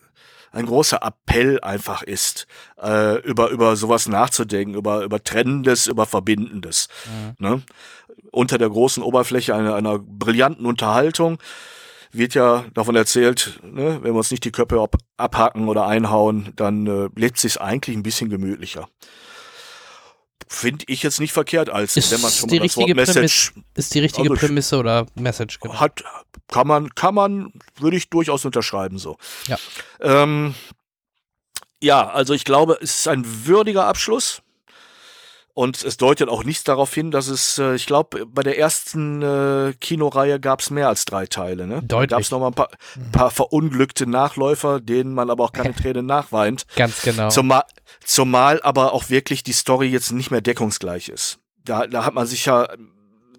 ein großer Appell einfach ist, äh, über, über sowas nachzudenken, über, über Trennendes, über Verbindendes. Mhm. Ne? Unter der großen Oberfläche einer, einer brillanten Unterhaltung wird ja davon erzählt, ne, wenn wir uns nicht die Köpfe ab, abhacken oder einhauen, dann äh, lebt sich eigentlich ein bisschen gemütlicher. Finde ich jetzt nicht verkehrt, als ist wenn man schon die mal das Wort Message ist die richtige also, Prämisse oder Message genau. hat kann man kann man würde ich durchaus unterschreiben so. Ja. Ähm, ja, also ich glaube, es ist ein würdiger Abschluss. Und es deutet auch nichts darauf hin, dass es, äh, ich glaube, bei der ersten äh, Kinoreihe gab es mehr als drei Teile. Ne? Deutlich. Da gab es nochmal ein paar, paar verunglückte Nachläufer, denen man aber auch keine [laughs] Tränen nachweint. Ganz genau. Zumal, zumal aber auch wirklich die Story jetzt nicht mehr deckungsgleich ist. Da, da hat man sich ja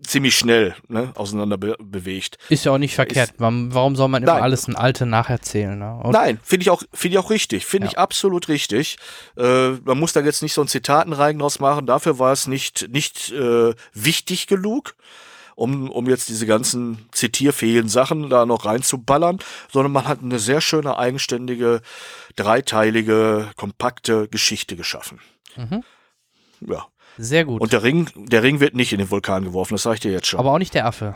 ziemlich schnell ne, auseinander be bewegt. Ist ja auch nicht verkehrt. Ist, warum soll man immer nein. alles ein Alte nacherzählen? Ne? Nein, finde ich auch, finde ich auch richtig. Finde ja. ich absolut richtig. Äh, man muss da jetzt nicht so ein Zitatenreigen draus machen. Dafür war es nicht, nicht äh, wichtig genug. Um, um jetzt diese ganzen zitierfähigen Sachen da noch reinzuballern, sondern man hat eine sehr schöne, eigenständige, dreiteilige, kompakte Geschichte geschaffen. Mhm. Ja. Sehr gut. Und der Ring, der Ring wird nicht in den Vulkan geworfen, das sage ich dir jetzt schon. Aber auch nicht der Affe.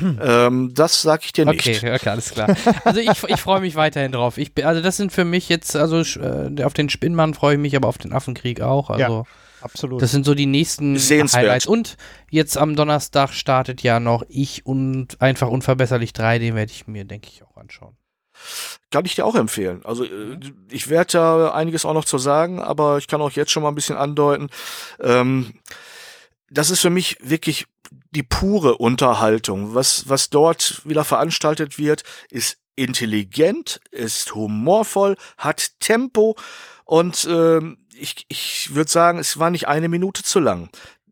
ähm, das sage ich dir nicht. Okay, okay, alles klar. Also ich, ich freue mich weiterhin drauf. Ich, also das sind für mich jetzt, also äh, auf den Spinnmann freue ich mich, aber auf den Affenkrieg auch. Also ja, absolut. Das sind so die nächsten Highlights. Und jetzt am Donnerstag startet ja noch Ich und einfach unverbesserlich 3, den werde ich mir, denke ich, auch anschauen. Kann ich dir auch empfehlen. Also äh, ich werde da einiges auch noch zu sagen, aber ich kann auch jetzt schon mal ein bisschen andeuten. Ähm, das ist für mich wirklich die pure Unterhaltung. Was, was dort wieder veranstaltet wird, ist intelligent, ist humorvoll, hat Tempo und ähm, ich, ich würde sagen, es war nicht eine Minute zu lang.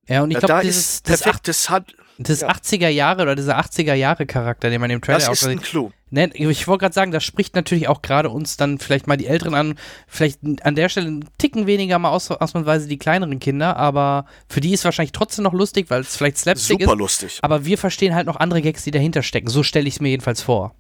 Ja, und ich glaube, da ist perfektes Hand das ja. 80er Jahre oder dieser 80er Jahre Charakter, den man im Trailer das ist ein Clou. Ne, ich wollte gerade sagen, das spricht natürlich auch gerade uns dann vielleicht mal die Älteren an, vielleicht an der Stelle einen Ticken weniger mal aus, ausnahmsweise die kleineren Kinder, aber für die ist wahrscheinlich trotzdem noch lustig, weil es vielleicht Slapstick Super ist. lustig. Aber wir verstehen halt noch andere Gags, die dahinter stecken. So stelle ich es mir jedenfalls vor.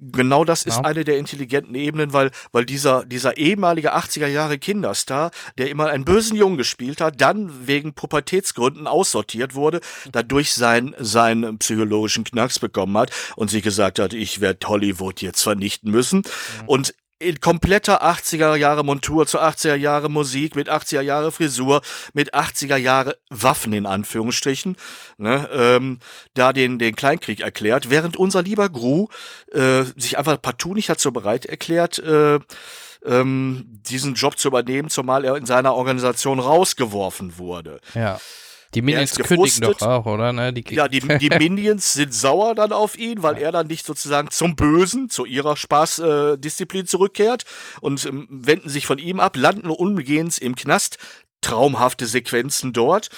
Genau das ist ja. eine der intelligenten Ebenen, weil, weil dieser, dieser ehemalige 80er Jahre Kinderstar, der immer einen bösen Jungen gespielt hat, dann wegen Pubertätsgründen aussortiert wurde, dadurch sein, seinen psychologischen Knacks bekommen hat und sich gesagt hat, ich werde Hollywood jetzt vernichten müssen. Mhm. Und in kompletter 80er Jahre Montur zu 80er Jahre Musik, mit 80er Jahre Frisur, mit 80er Jahre Waffen in Anführungsstrichen, ne, ähm, da den, den Kleinkrieg erklärt, während unser lieber Gru äh, sich einfach partout nicht dazu bereit erklärt, äh, ähm, diesen Job zu übernehmen, zumal er in seiner Organisation rausgeworfen wurde. Ja. Die Minions kündigen doch auch, oder? Ne? Die ja, die, [laughs] die Minions sind sauer dann auf ihn, weil er dann nicht sozusagen zum Bösen, zu ihrer Spaßdisziplin äh, zurückkehrt und ähm, wenden sich von ihm ab, landen umgehend im Knast. Traumhafte Sequenzen dort.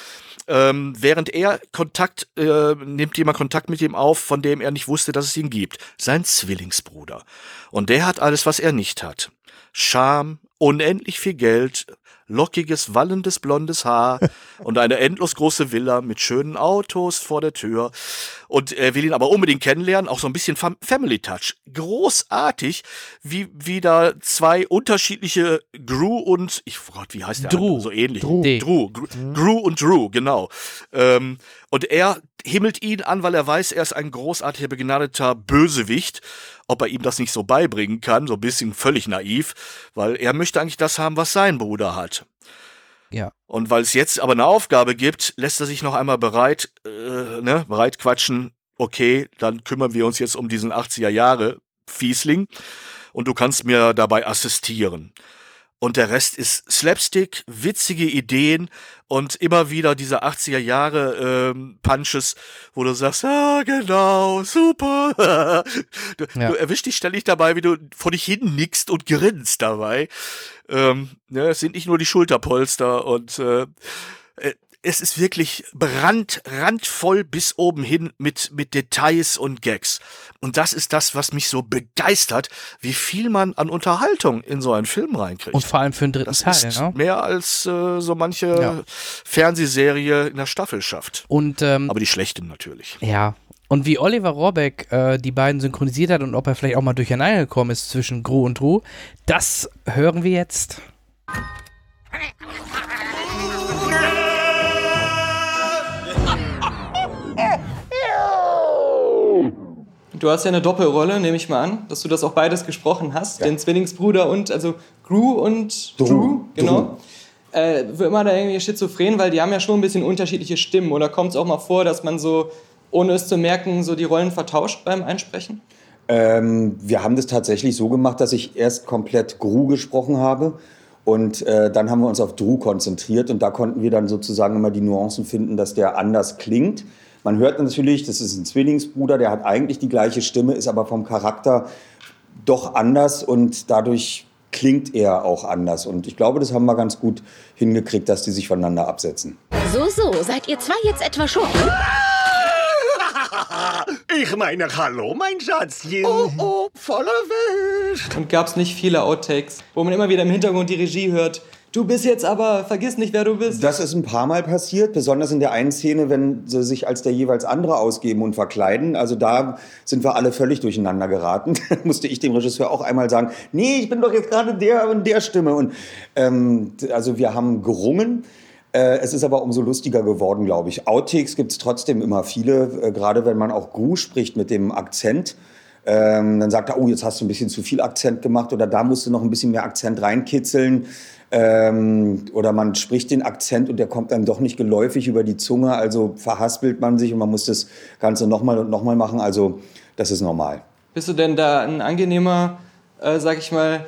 Ähm, während er Kontakt, äh, nimmt jemand Kontakt mit ihm auf, von dem er nicht wusste, dass es ihn gibt. Sein Zwillingsbruder. Und der hat alles, was er nicht hat. Scham, unendlich viel Geld, lockiges, wallendes, blondes Haar [laughs] und eine endlos große Villa mit schönen Autos vor der Tür. Und er will ihn aber unbedingt kennenlernen, auch so ein bisschen Family Touch. Großartig, wie, wie da zwei unterschiedliche Gru und, ich oh Gott, wie heißt der? Drew. So ähnlich. Drew. Drew. Gru, mhm. Gru und Drew, genau. Ähm, und er himmelt ihn an, weil er weiß, er ist ein großartiger, begnadeter Bösewicht ob er ihm das nicht so beibringen kann, so ein bisschen völlig naiv, weil er möchte eigentlich das haben, was sein Bruder hat. Ja. Und weil es jetzt aber eine Aufgabe gibt, lässt er sich noch einmal bereit, äh, ne, bereit quatschen, okay, dann kümmern wir uns jetzt um diesen 80er Jahre Fiesling und du kannst mir dabei assistieren und der Rest ist Slapstick, witzige Ideen und immer wieder diese 80er Jahre ähm, Punches, wo du sagst, ah genau, super. [laughs] du, ja. du erwischst dich ständig dabei, wie du vor dich hin nickst und grinst dabei. Ähm, ne, es sind nicht nur die Schulterpolster und äh, äh es ist wirklich brand, randvoll bis oben hin mit, mit Details und Gags. Und das ist das, was mich so begeistert, wie viel man an Unterhaltung in so einen Film reinkriegt. Und vor allem für einen dritten das Teil, ist ne? Mehr als äh, so manche ja. Fernsehserie in der Staffel schafft. Und, ähm, Aber die schlechten natürlich. Ja, Und wie Oliver Rohrbeck äh, die beiden synchronisiert hat und ob er vielleicht auch mal durcheinander gekommen ist zwischen Gru und Dru, das hören wir jetzt. [laughs] Du hast ja eine Doppelrolle, nehme ich mal an, dass du das auch beides gesprochen hast. Ja. Den Zwillingsbruder und, also Gru und Drew, Drew genau. Äh, wird immer da irgendwie schizophren, weil die haben ja schon ein bisschen unterschiedliche Stimmen. Oder kommt es auch mal vor, dass man so, ohne es zu merken, so die Rollen vertauscht beim Einsprechen? Ähm, wir haben das tatsächlich so gemacht, dass ich erst komplett Gru gesprochen habe. Und äh, dann haben wir uns auf Drew konzentriert und da konnten wir dann sozusagen immer die Nuancen finden, dass der anders klingt. Man hört natürlich, das ist ein Zwillingsbruder, der hat eigentlich die gleiche Stimme, ist aber vom Charakter doch anders und dadurch klingt er auch anders. Und ich glaube, das haben wir ganz gut hingekriegt, dass die sich voneinander absetzen. So, so, seid ihr zwei jetzt etwa schon? [laughs] Ich meine, hallo, mein Schatzchen. Oh, oh, voll erwischt. Und gab es nicht viele Outtakes, wo man immer wieder im Hintergrund die Regie hört. Du bist jetzt aber, vergiss nicht, wer du bist. Das ist ein paar Mal passiert, besonders in der einen Szene, wenn sie sich als der jeweils andere ausgeben und verkleiden. Also da sind wir alle völlig durcheinander geraten. [laughs] musste ich dem Regisseur auch einmal sagen, nee, ich bin doch jetzt gerade der und der Stimme. Und ähm, also wir haben gerungen. Äh, es ist aber umso lustiger geworden, glaube ich. Outtakes gibt es trotzdem immer viele, äh, gerade wenn man auch Gru spricht mit dem Akzent. Ähm, dann sagt er, oh, jetzt hast du ein bisschen zu viel Akzent gemacht oder da musst du noch ein bisschen mehr Akzent reinkitzeln. Ähm, oder man spricht den Akzent und der kommt dann doch nicht geläufig über die Zunge, also verhaspelt man sich und man muss das Ganze nochmal und nochmal machen. Also das ist normal. Bist du denn da ein angenehmer, äh, sag ich mal,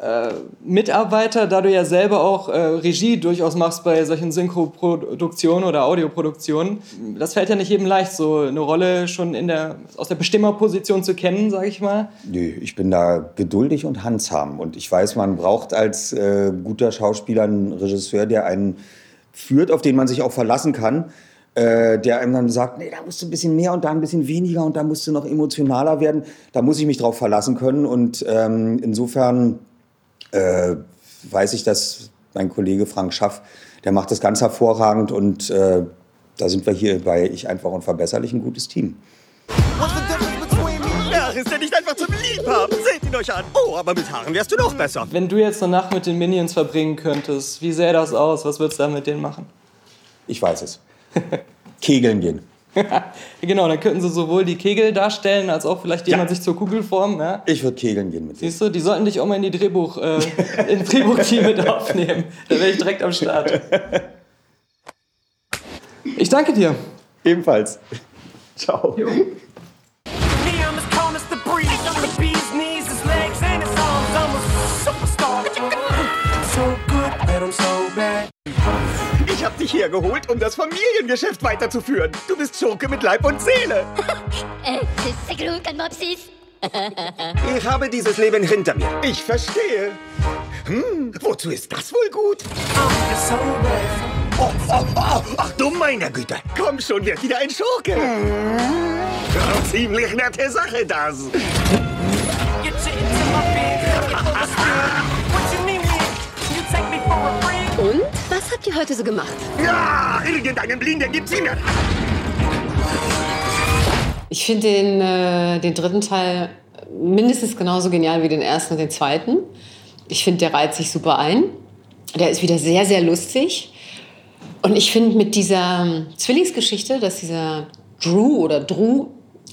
äh, Mitarbeiter, da du ja selber auch äh, Regie durchaus machst bei solchen Synchroproduktionen oder Audioproduktionen. Das fällt ja nicht jedem leicht, so eine Rolle schon in der, aus der Bestimmerposition zu kennen, sage ich mal. Nö, ich bin da geduldig und handsam. Und ich weiß, man braucht als äh, guter Schauspieler einen Regisseur, der einen führt, auf den man sich auch verlassen kann. Äh, der einem dann sagt, nee, da musst du ein bisschen mehr und da ein bisschen weniger und da musst du noch emotionaler werden. Da muss ich mich drauf verlassen können. Und ähm, insofern äh, weiß ich, dass mein Kollege Frank Schaff, der macht das ganz hervorragend und äh, da sind wir hier bei Ich einfach unverbesserlich ein gutes Team. Ach, ist der nicht einfach zum Liebhaben? Seht ihn euch an. Oh, aber mit Haaren wärst du noch besser. Wenn du jetzt eine Nacht mit den Minions verbringen könntest, wie sähe das aus? Was würdest du da mit denen machen? Ich weiß es. [laughs] Kegeln gehen. [laughs] genau, dann könnten sie sowohl die Kegel darstellen, als auch vielleicht jemand ja. sich zur Kugel formen. Ja? Ich würde kegeln gehen mit dir. Siehst du, die sollten dich auch mal in die Drehbuch, äh, [laughs] in Drehbuchteam mit aufnehmen. Da wäre ich direkt am Start. [laughs] Ich danke dir. Ebenfalls. Ciao. Jo. Hab dich hergeholt, um das Familiengeschäft weiterzuführen. Du bist Schurke mit Leib und Seele. [laughs] äh, ist genug an Mopsis? [laughs] ich habe dieses Leben hinter mir. Ich verstehe. Hm, wozu ist das wohl gut? Oh, oh, oh, ach du meine Güte. Komm schon, werd wieder ein Schurke. Oh, ziemlich nette Sache, das. Und? Habt ihr heute so gemacht? Ja, irgendeinen Blinden der gibt's immer. Ich finde den, äh, den dritten Teil mindestens genauso genial wie den ersten und den zweiten. Ich finde, der reiht sich super ein. Der ist wieder sehr, sehr lustig. Und ich finde mit dieser ähm, Zwillingsgeschichte, dass dieser Drew oder Drew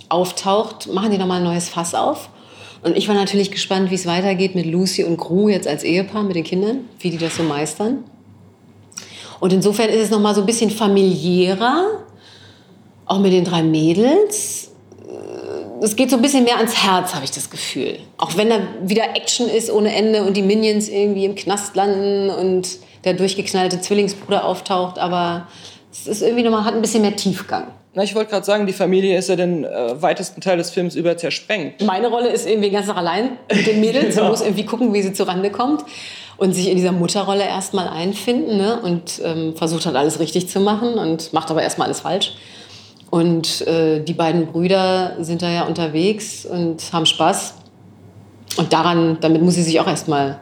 auftaucht, machen die nochmal ein neues Fass auf. Und ich war natürlich gespannt, wie es weitergeht mit Lucy und Gru jetzt als Ehepaar mit den Kindern, wie die das so meistern. Und insofern ist es noch mal so ein bisschen familiärer, auch mit den drei Mädels. Es geht so ein bisschen mehr ans Herz, habe ich das Gefühl. Auch wenn da wieder Action ist ohne Ende und die Minions irgendwie im Knast landen und der durchgeknallte Zwillingsbruder auftaucht, aber es ist irgendwie noch mal, hat ein bisschen mehr Tiefgang. Na, ich wollte gerade sagen, die Familie ist ja den äh, weitesten Teil des Films über zersprengt. Meine Rolle ist irgendwie ganz nach allein mit den Mädels. [laughs] Sie muss irgendwie gucken, wie sie zurande kommt und sich in dieser Mutterrolle erstmal einfinden ne? und ähm, versucht hat, alles richtig zu machen und macht aber erstmal alles falsch. Und äh, die beiden Brüder sind da ja unterwegs und haben Spaß. Und daran, damit muss sie sich auch erstmal,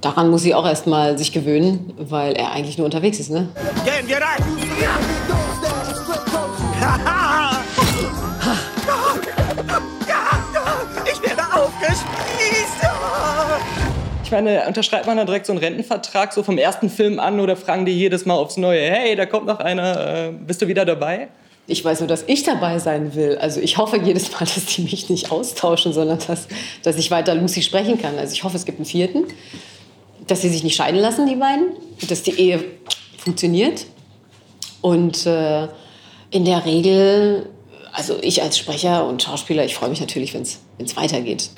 daran muss sie auch erstmal sich gewöhnen, weil er eigentlich nur unterwegs ist, ne? Gehen wir rein! Ich meine, unterschreibt man dann direkt so einen Rentenvertrag so vom ersten Film an oder fragen die jedes Mal aufs Neue, hey, da kommt noch einer, äh, bist du wieder dabei? Ich weiß nur, dass ich dabei sein will. Also ich hoffe jedes Mal, [laughs] dass die mich nicht austauschen, sondern dass, dass ich weiter Lucy sprechen kann. Also ich hoffe, es gibt einen vierten, dass sie sich nicht scheiden lassen, die beiden, dass die Ehe funktioniert. Und äh, in der Regel, also ich als Sprecher und Schauspieler, ich freue mich natürlich, wenn es weitergeht.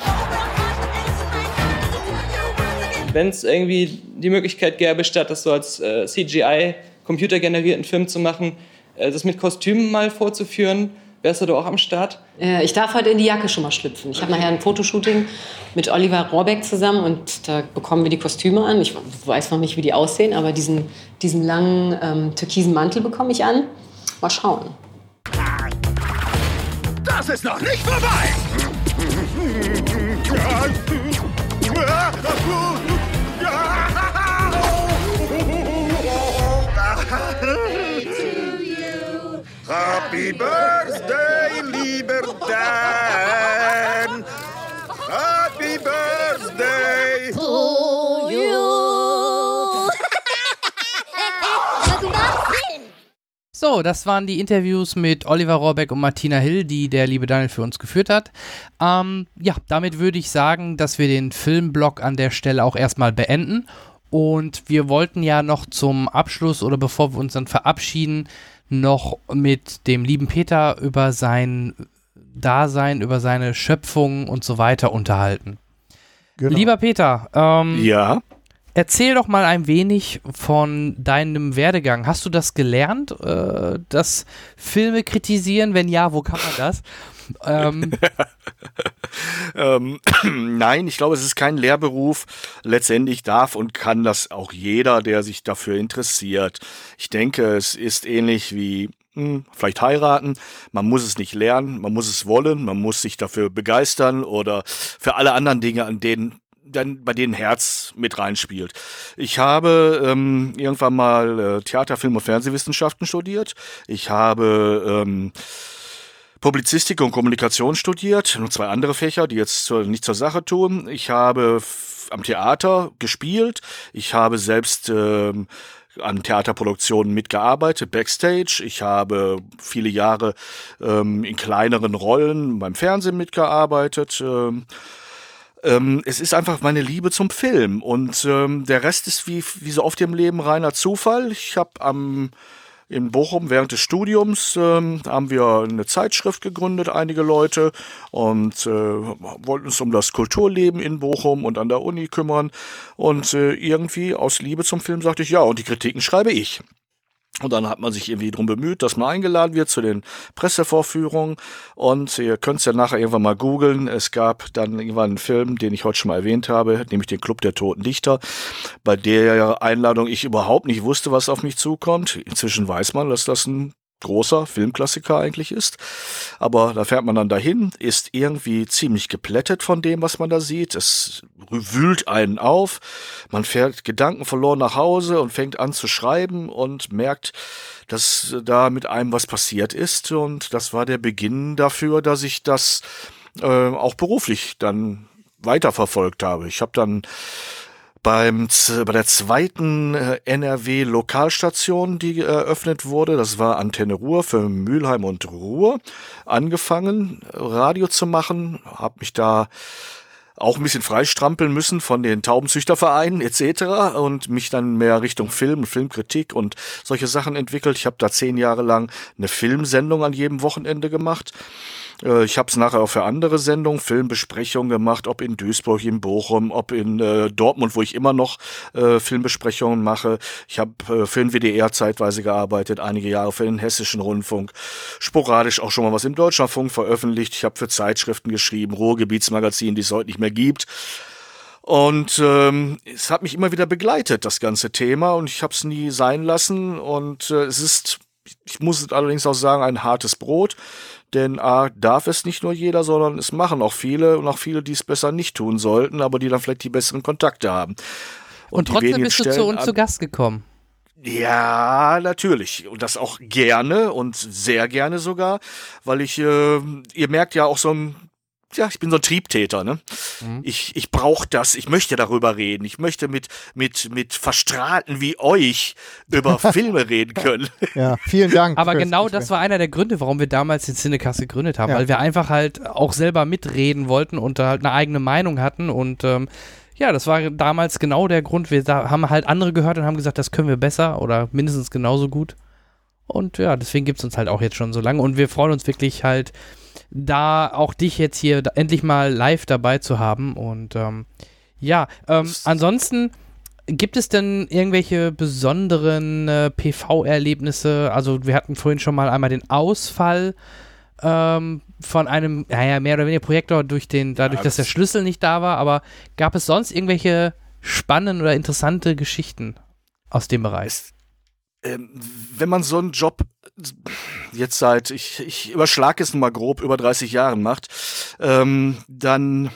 Wenn es irgendwie die Möglichkeit gäbe, statt das so als äh, CGI computergenerierten Film zu machen, äh, das mit Kostümen mal vorzuführen, wärst du da auch am Start? Äh, ich darf heute in die Jacke schon mal schlüpfen. Ich habe nachher ein Fotoshooting mit Oliver Rohrbeck zusammen und da bekommen wir die Kostüme an. Ich weiß noch nicht, wie die aussehen, aber diesen, diesen langen ähm, türkisen Mantel bekomme ich an. Mal schauen. Das ist noch nicht vorbei! Happy Birthday, lieber Dan! Happy Birthday! To you. So, das waren die Interviews mit Oliver Rohrbeck und Martina Hill, die der liebe Daniel für uns geführt hat. Ähm, ja, damit würde ich sagen, dass wir den Filmblock an der Stelle auch erstmal beenden. Und wir wollten ja noch zum Abschluss oder bevor wir uns dann verabschieden, noch mit dem lieben Peter über sein Dasein, über seine Schöpfung und so weiter unterhalten. Genau. Lieber Peter, ähm, Ja. Erzähl doch mal ein wenig von deinem Werdegang. Hast du das gelernt, äh, das Filme kritisieren? Wenn ja, wo kann man das? Ähm, [laughs] ähm, [clears throat] nein, ich glaube, es ist kein Lehrberuf. Letztendlich darf und kann das auch jeder, der sich dafür interessiert. Ich denke, es ist ähnlich wie hm, vielleicht heiraten. Man muss es nicht lernen, man muss es wollen, man muss sich dafür begeistern oder für alle anderen Dinge, an denen dann bei denen Herz mit reinspielt. Ich habe ähm, irgendwann mal äh, Theater, Film und Fernsehwissenschaften studiert. Ich habe ähm, Publizistik und Kommunikation studiert, nur zwei andere Fächer, die jetzt zur, nicht zur Sache tun. Ich habe am Theater gespielt. Ich habe selbst ähm, an Theaterproduktionen mitgearbeitet, backstage. Ich habe viele Jahre ähm, in kleineren Rollen beim Fernsehen mitgearbeitet. Ähm, ähm, es ist einfach meine Liebe zum Film und ähm, der Rest ist wie, wie so oft im Leben reiner Zufall. Ich habe am in Bochum während des Studiums ähm, haben wir eine Zeitschrift gegründet, einige Leute, und äh, wollten uns um das Kulturleben in Bochum und an der Uni kümmern. Und äh, irgendwie aus Liebe zum Film sagte ich, ja, und die Kritiken schreibe ich. Und dann hat man sich irgendwie drum bemüht, dass man eingeladen wird zu den Pressevorführungen. Und ihr könnt es ja nachher irgendwann mal googeln. Es gab dann irgendwann einen Film, den ich heute schon mal erwähnt habe, nämlich den Club der Toten Dichter, bei der Einladung ich überhaupt nicht wusste, was auf mich zukommt. Inzwischen weiß man, dass das ein großer Filmklassiker eigentlich ist. Aber da fährt man dann dahin, ist irgendwie ziemlich geplättet von dem, was man da sieht. Es wühlt einen auf. Man fährt gedankenverloren nach Hause und fängt an zu schreiben und merkt, dass da mit einem was passiert ist. Und das war der Beginn dafür, dass ich das äh, auch beruflich dann weiterverfolgt habe. Ich habe dann beim, bei der zweiten äh, NRW-Lokalstation, die eröffnet wurde, das war Antenne Ruhr für Mülheim und Ruhr, angefangen, Radio zu machen, habe mich da auch ein bisschen freistrampeln müssen von den Taubenzüchtervereinen etc. und mich dann mehr Richtung Film, Filmkritik und solche Sachen entwickelt. Ich habe da zehn Jahre lang eine Filmsendung an jedem Wochenende gemacht. Äh, Ich habe es nachher auch für andere Sendungen, Filmbesprechungen gemacht, ob in Duisburg, in Bochum, ob in äh, Dortmund, wo ich immer noch äh, Filmbesprechungen mache. Ich habe äh, für den WDR zeitweise gearbeitet, einige Jahre für den Hessischen Rundfunk, sporadisch auch schon mal was im Deutschlandfunk veröffentlicht. Ich habe für Zeitschriften geschrieben, Ruhrgebietsmagazin, die es heute nicht mehr gibt. Und ähm, es hat mich immer wieder begleitet, das ganze Thema, und ich habe es nie sein lassen. Und äh, es ist, ich muss allerdings auch sagen, ein hartes Brot. Denn A, darf es nicht nur jeder, sondern es machen auch viele und auch viele, die es besser nicht tun sollten, aber die dann vielleicht die besseren Kontakte haben. und die trotzdem bist du zu uns zu Gast gekommen. ja, natürlich. Und das auch gerne und sehr gerne sogar, weil ich, äh, ihr merkt ja auch so ein ja, ich bin so ein Triebtäter, ne? Mhm. Ich, ich brauche das, ich möchte darüber reden. Ich möchte mit, mit, mit Verstrahlten wie euch über [laughs] Filme reden können. Ja, vielen Dank. Aber genau das war einer der Gründe, warum wir damals den Cinecast gegründet haben, ja. weil wir einfach halt auch selber mitreden wollten und da halt eine eigene Meinung hatten und ähm, ja, das war damals genau der Grund. Wir haben halt andere gehört und haben gesagt, das können wir besser oder mindestens genauso gut. Und ja, deswegen gibt es uns halt auch jetzt schon so lange. Und wir freuen uns wirklich halt, da auch dich jetzt hier endlich mal live dabei zu haben. Und ähm, ja, ähm, ansonsten gibt es denn irgendwelche besonderen äh, PV-Erlebnisse? Also wir hatten vorhin schon mal einmal den Ausfall ähm, von einem, naja, mehr oder weniger Projektor durch den, dadurch, ja, das dass der Schlüssel nicht da war, aber gab es sonst irgendwelche spannenden oder interessante Geschichten aus dem Bereich? Ähm, wenn man so einen Job jetzt seit, ich, ich überschlage es mal grob, über 30 Jahren macht, ähm, dann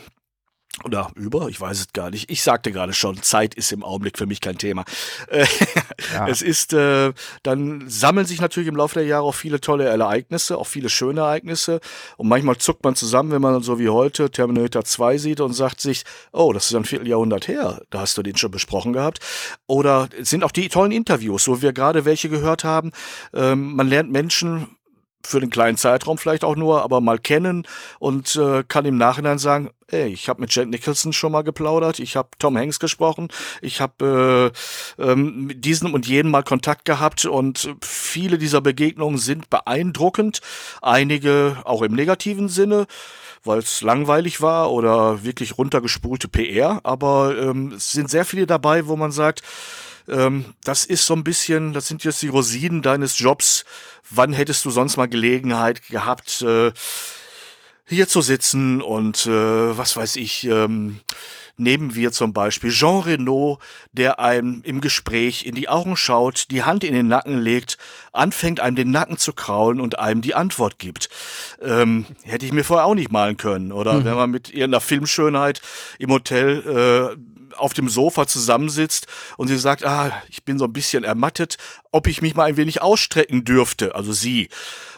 oder über, ich weiß es gar nicht. Ich sagte gerade schon, Zeit ist im Augenblick für mich kein Thema. Äh, ja. [laughs] Es ist, äh, dann sammeln sich natürlich im Laufe der Jahre auch viele tolle Ereignisse, auch viele schöne Ereignisse. Und manchmal zuckt man zusammen, wenn man so wie heute Terminator 2 sieht und sagt sich, oh, das ist ein Vierteljahrhundert her, da hast du den schon besprochen gehabt. Oder es sind auch die tollen Interviews, wo wir gerade welche gehört haben. Ähm, man lernt Menschen für den kleinen Zeitraum vielleicht auch nur, aber mal kennen und äh, kann im Nachhinein sagen, ey, ich habe mit Jack Nicholson schon mal geplaudert, ich habe Tom Hanks gesprochen, ich habe äh, ähm, mit diesem und jenem mal Kontakt gehabt und viele dieser Begegnungen sind beeindruckend, einige auch im negativen Sinne weil es langweilig war oder wirklich runtergespulte PR, aber ähm, es sind sehr viele dabei, wo man sagt, ähm, das ist so ein bisschen, das sind jetzt die Rosinen deines Jobs. Wann hättest du sonst mal Gelegenheit gehabt, äh, hier zu sitzen und äh, was weiß ich, ähm, nehmen wir zum Beispiel Jean Renault, der einem im Gespräch in die Augen schaut, die Hand in den Nacken legt, anfängt einem den Nacken zu kraulen und einem die Antwort gibt. Ähm, hätte ich mir vorher auch nicht malen können. Oder mhm. wenn man mit irgendeiner Filmschönheit im Hotel äh, auf dem Sofa zusammensitzt und sie sagt, ah, ich bin so ein bisschen ermattet, ob ich mich mal ein wenig ausstrecken dürfte, also sie.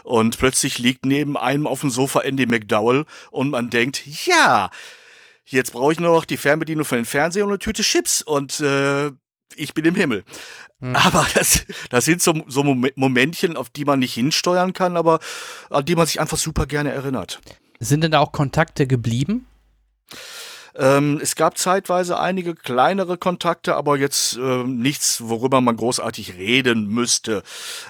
Und plötzlich liegt neben einem auf dem Sofa Andy McDowell und man denkt, ja, jetzt brauche ich nur noch die Fernbedienung für den Fernseher und eine Tüte Chips und äh, ich bin im Himmel. Hm. Aber das, das sind so, so Momentchen, auf die man nicht hinsteuern kann, aber an die man sich einfach super gerne erinnert. Sind denn da auch Kontakte geblieben? Ähm, es gab zeitweise einige kleinere Kontakte, aber jetzt äh, nichts, worüber man großartig reden müsste.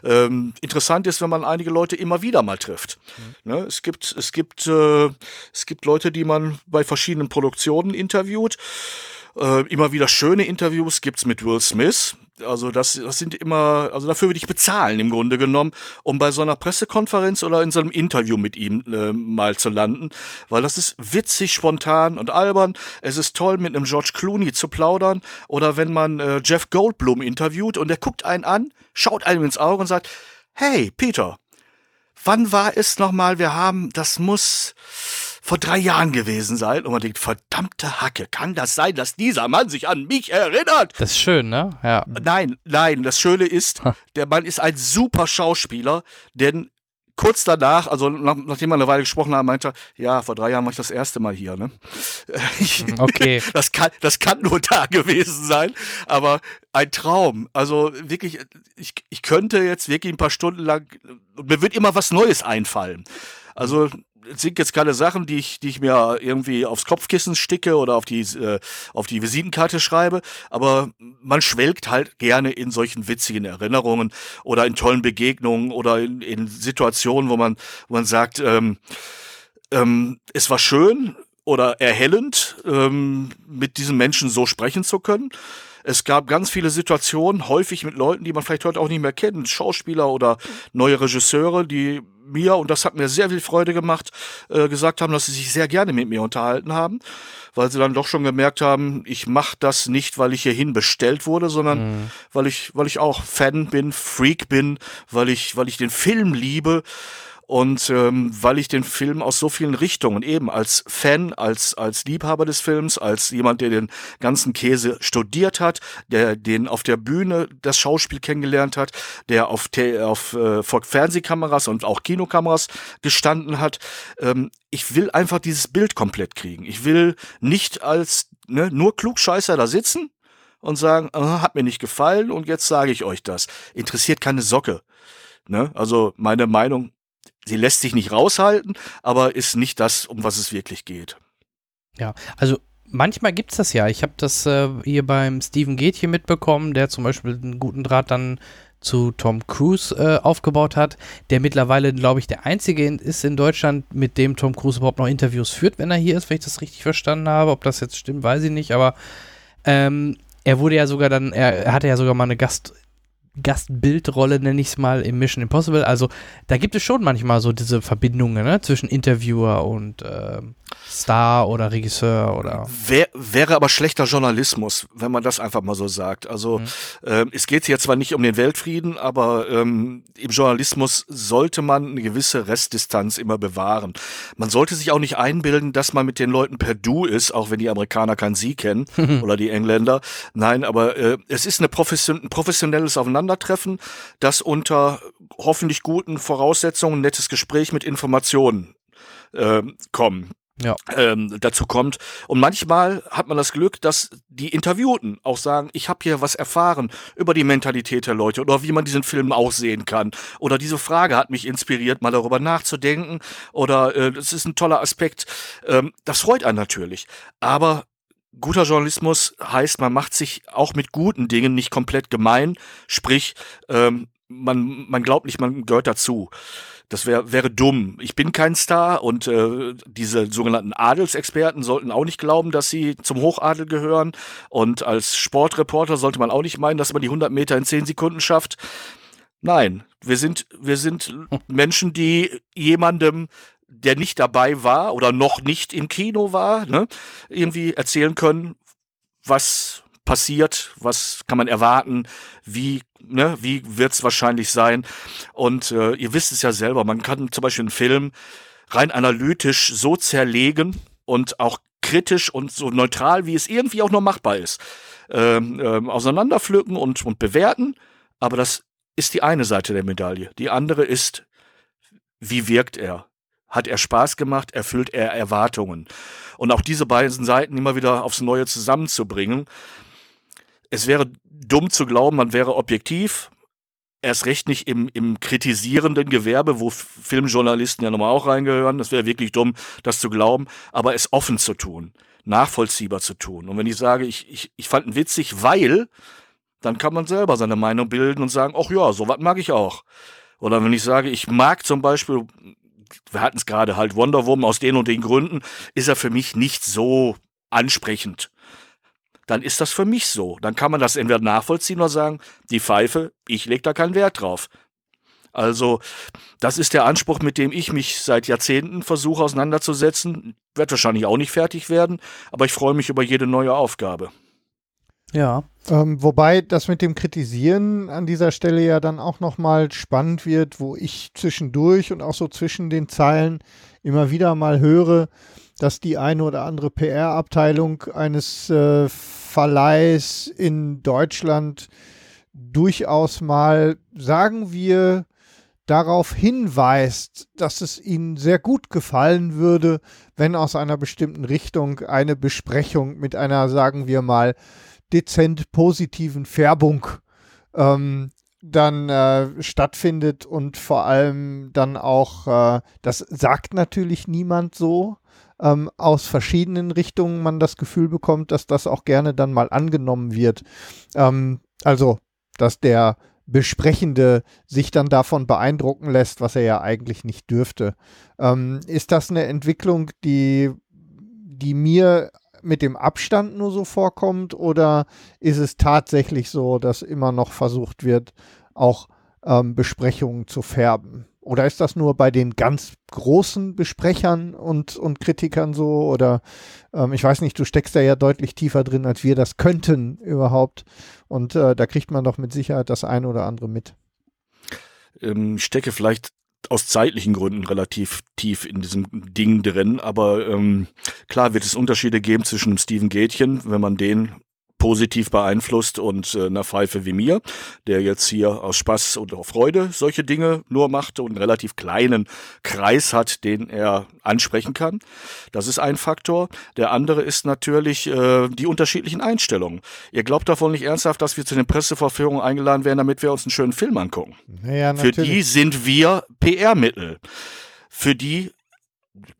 Ähm, interessant ist, wenn man einige Leute immer wieder mal trifft. Mhm. Ne? Es gibt, es gibt, äh, es gibt Leute, die man bei verschiedenen Produktionen interviewt. Äh, immer wieder schöne Interviews gibt's mit Will Smith. Also das, das sind immer, also dafür würde ich bezahlen im Grunde genommen, um bei so einer Pressekonferenz oder in so einem Interview mit ihm äh, mal zu landen, weil das ist witzig, spontan und albern. Es ist toll, mit einem George Clooney zu plaudern oder wenn man äh, Jeff Goldblum interviewt und der guckt einen an, schaut einem ins Auge und sagt, hey Peter, wann war es nochmal, wir haben, das muss vor drei Jahren gewesen sein und man denkt, verdammte Hacke, kann das sein, dass dieser Mann sich an mich erinnert? Das ist schön, ne? Ja. Nein, nein, das Schöne ist, der Mann ist ein super Schauspieler, denn kurz danach, also nach, nachdem wir eine Weile gesprochen haben, meinte er, ja, vor drei Jahren war ich das erste Mal hier. Ne? [laughs] Okay. [laughs] das, kann, das kann nur da gewesen sein, aber ein Traum. Also wirklich, ich, ich könnte jetzt wirklich ein paar Stunden lang, mir wird immer was Neues einfallen. Also sind jetzt keine Sachen, die ich, die ich mir irgendwie aufs Kopfkissen sticke oder auf die, äh, auf die Visitenkarte schreibe, aber man schwelgt halt gerne in solchen witzigen Erinnerungen oder in tollen Begegnungen oder in, in Situationen, wo man, wo man sagt, ähm, ähm, es war schön oder erhellend, ähm, mit diesen Menschen so sprechen zu können. Es gab ganz viele Situationen, häufig mit Leuten, die man vielleicht heute auch nicht mehr kennt, Schauspieler oder neue Regisseure, die mir, und das hat mir sehr viel Freude gemacht, äh, gesagt haben, dass sie sich sehr gerne mit mir unterhalten haben, weil sie dann doch schon gemerkt haben, ich mache das nicht, weil ich hierhin bestellt wurde, sondern mhm. weil ich, weil ich auch Fan bin, Freak bin, weil ich, weil ich den Film liebe Und ähm, weil ich den Film aus so vielen Richtungen eben als Fan, als, als Liebhaber des Films, als jemand, der den ganzen Käse studiert hat, der den auf der Bühne das Schauspiel kennengelernt hat, der auf, auf äh, vor Fernsehkameras und auch Kinokameras gestanden hat. Ähm, ich will einfach dieses Bild komplett kriegen. Ich will nicht als ne, nur Klugscheißer da sitzen und sagen, ah, hat mir nicht gefallen und jetzt sage ich euch das. Interessiert keine Socke. Ne? Also meine Meinung sie lässt sich nicht raushalten, aber ist nicht das, um was es wirklich geht. Ja, also manchmal gibt es das ja. Ich habe das äh, hier beim Steven Gätchen mitbekommen, der zum Beispiel einen guten Draht dann zu Tom Cruise äh, aufgebaut hat, der mittlerweile, glaube ich, der einzige ist in Deutschland, mit dem Tom Cruise überhaupt noch Interviews führt, wenn er hier ist, wenn ich das richtig verstanden habe. Ob das jetzt stimmt, weiß ich nicht, aber ähm, er wurde ja sogar dann, er hatte ja sogar mal eine Gast, Gastbildrolle, nenne ich es mal, im Mission Impossible. Also da gibt es schon manchmal so diese Verbindungen ne, zwischen Interviewer und ähm, Star oder Regisseur oder. Wär, wäre aber schlechter Journalismus, wenn man das einfach mal so sagt. Also mhm. ähm, es geht hier zwar nicht um den Weltfrieden, aber ähm, im Journalismus sollte man eine gewisse Restdistanz immer bewahren. Man sollte sich auch nicht einbilden, dass man mit den Leuten per Du ist, auch wenn die Amerikaner kein Sie kennen [laughs] oder die Engländer. Nein, aber äh, es ist eine profession ein professionelles Aufeinandertreffen, das unter hoffentlich guten Voraussetzungen, nettes Gespräch mit Informationen äh, kommen ja. ähm, dazu kommt. Und manchmal hat man das Glück, dass die Interviewten auch sagen, ich habe hier was erfahren über die Mentalität der Leute oder wie man diesen Film aussehen kann. Oder diese Frage hat mich inspiriert, mal darüber nachzudenken. Oder äh, das ist ein toller Aspekt. Ähm, das freut einen natürlich. Aber guter Journalismus heißt, man macht sich auch mit guten Dingen nicht komplett gemein. Sprich, ähm, man, man glaubt nicht, man gehört dazu. Das wär, wäre dumm. Ich bin kein Star und äh, diese sogenannten Adelsexperten sollten auch nicht glauben, dass sie zum Hochadel gehören. Und als Sportreporter sollte man auch nicht meinen, dass man die 100 Meter in 10 Sekunden schafft. Nein, wir sind, wir sind [laughs] Menschen, die jemandem der nicht dabei war oder noch nicht im Kino war, ne, irgendwie erzählen können, was passiert, was kann man erwarten, wie, ne, wie wird es wahrscheinlich sein. Und äh, ihr wisst es ja selber, man kann zum Beispiel einen Film rein analytisch so zerlegen und auch kritisch und so neutral, wie es irgendwie auch noch machbar ist, ähm, ähm, auseinanderpflücken und, und bewerten. Aber das ist die eine Seite der Medaille. Die andere ist, wie wirkt er? Hat er Spaß gemacht? Erfüllt er Erwartungen? Und auch diese beiden Seiten immer wieder aufs Neue zusammenzubringen, es wäre dumm zu glauben, man wäre objektiv. Erst recht nicht im, im kritisierenden Gewerbe, wo Filmjournalisten ja nochmal auch reingehören. Das wäre wirklich dumm, das zu glauben. Aber es offen zu tun, nachvollziehbar zu tun. Und wenn ich sage, ich, ich, ich fand ihn witzig, weil, dann kann man selber seine Meinung bilden und sagen, ach ja, sowas mag ich auch. Oder wenn ich sage, ich mag zum Beispiel, wir hatten es gerade halt Wonder Woman aus den und den Gründen, ist er für mich nicht so ansprechend dann ist das für mich so. Dann kann man das entweder nachvollziehen oder sagen, die Pfeife, ich lege da keinen Wert drauf. Also, das ist der Anspruch, mit dem ich mich seit Jahrzehnten versuche auseinanderzusetzen. Wird wahrscheinlich auch nicht fertig werden, aber ich freue mich über jede neue Aufgabe. Ja. Ähm, wobei das mit dem Kritisieren an dieser Stelle ja dann auch nochmal spannend wird, wo ich zwischendurch und auch so zwischen den Zeilen immer wieder mal höre, dass die eine oder andere PR-Abteilung eines äh, Verleihs in Deutschland durchaus mal, sagen wir, darauf hinweist, dass es ihnen sehr gut gefallen würde, wenn aus einer bestimmten Richtung eine Besprechung mit einer, sagen wir mal, dezent positiven Färbung ähm, dann äh, stattfindet und vor allem dann auch, äh, das sagt natürlich niemand so, ähm, aus verschiedenen Richtungen man das Gefühl bekommt, dass das auch gerne dann mal angenommen wird. Ähm, also, dass der Besprechende sich dann davon beeindrucken lässt, was er ja eigentlich nicht dürfte. Ähm, ist das eine Entwicklung, die, die mir mit dem Abstand nur so vorkommt oder ist es tatsächlich so, dass immer noch versucht wird, auch ähm, Besprechungen zu färben? Oder ist das nur bei den ganz großen Besprechern und, und Kritikern so? Oder ähm, ich weiß nicht, du steckst da ja deutlich tiefer drin, als wir das könnten überhaupt. Und äh, da kriegt man doch mit Sicherheit das eine oder andere mit. Ähm, stecke vielleicht aus zeitlichen Gründen relativ tief in diesem Ding drin, aber ähm, klar wird es Unterschiede geben zwischen Steven Gätchen, wenn man den positiv beeinflusst und äh, einer Pfeife wie mir, der jetzt hier aus Spaß und auch Freude solche Dinge nur macht und einen relativ kleinen Kreis hat, den er ansprechen kann. Das ist ein Faktor. Der andere ist natürlich äh, die unterschiedlichen Einstellungen. Ihr glaubt davon nicht ernsthaft, dass wir zu den Presseverführungen eingeladen werden, damit wir uns einen schönen Film angucken. Ja, Für die sind wir PR-Mittel. Für die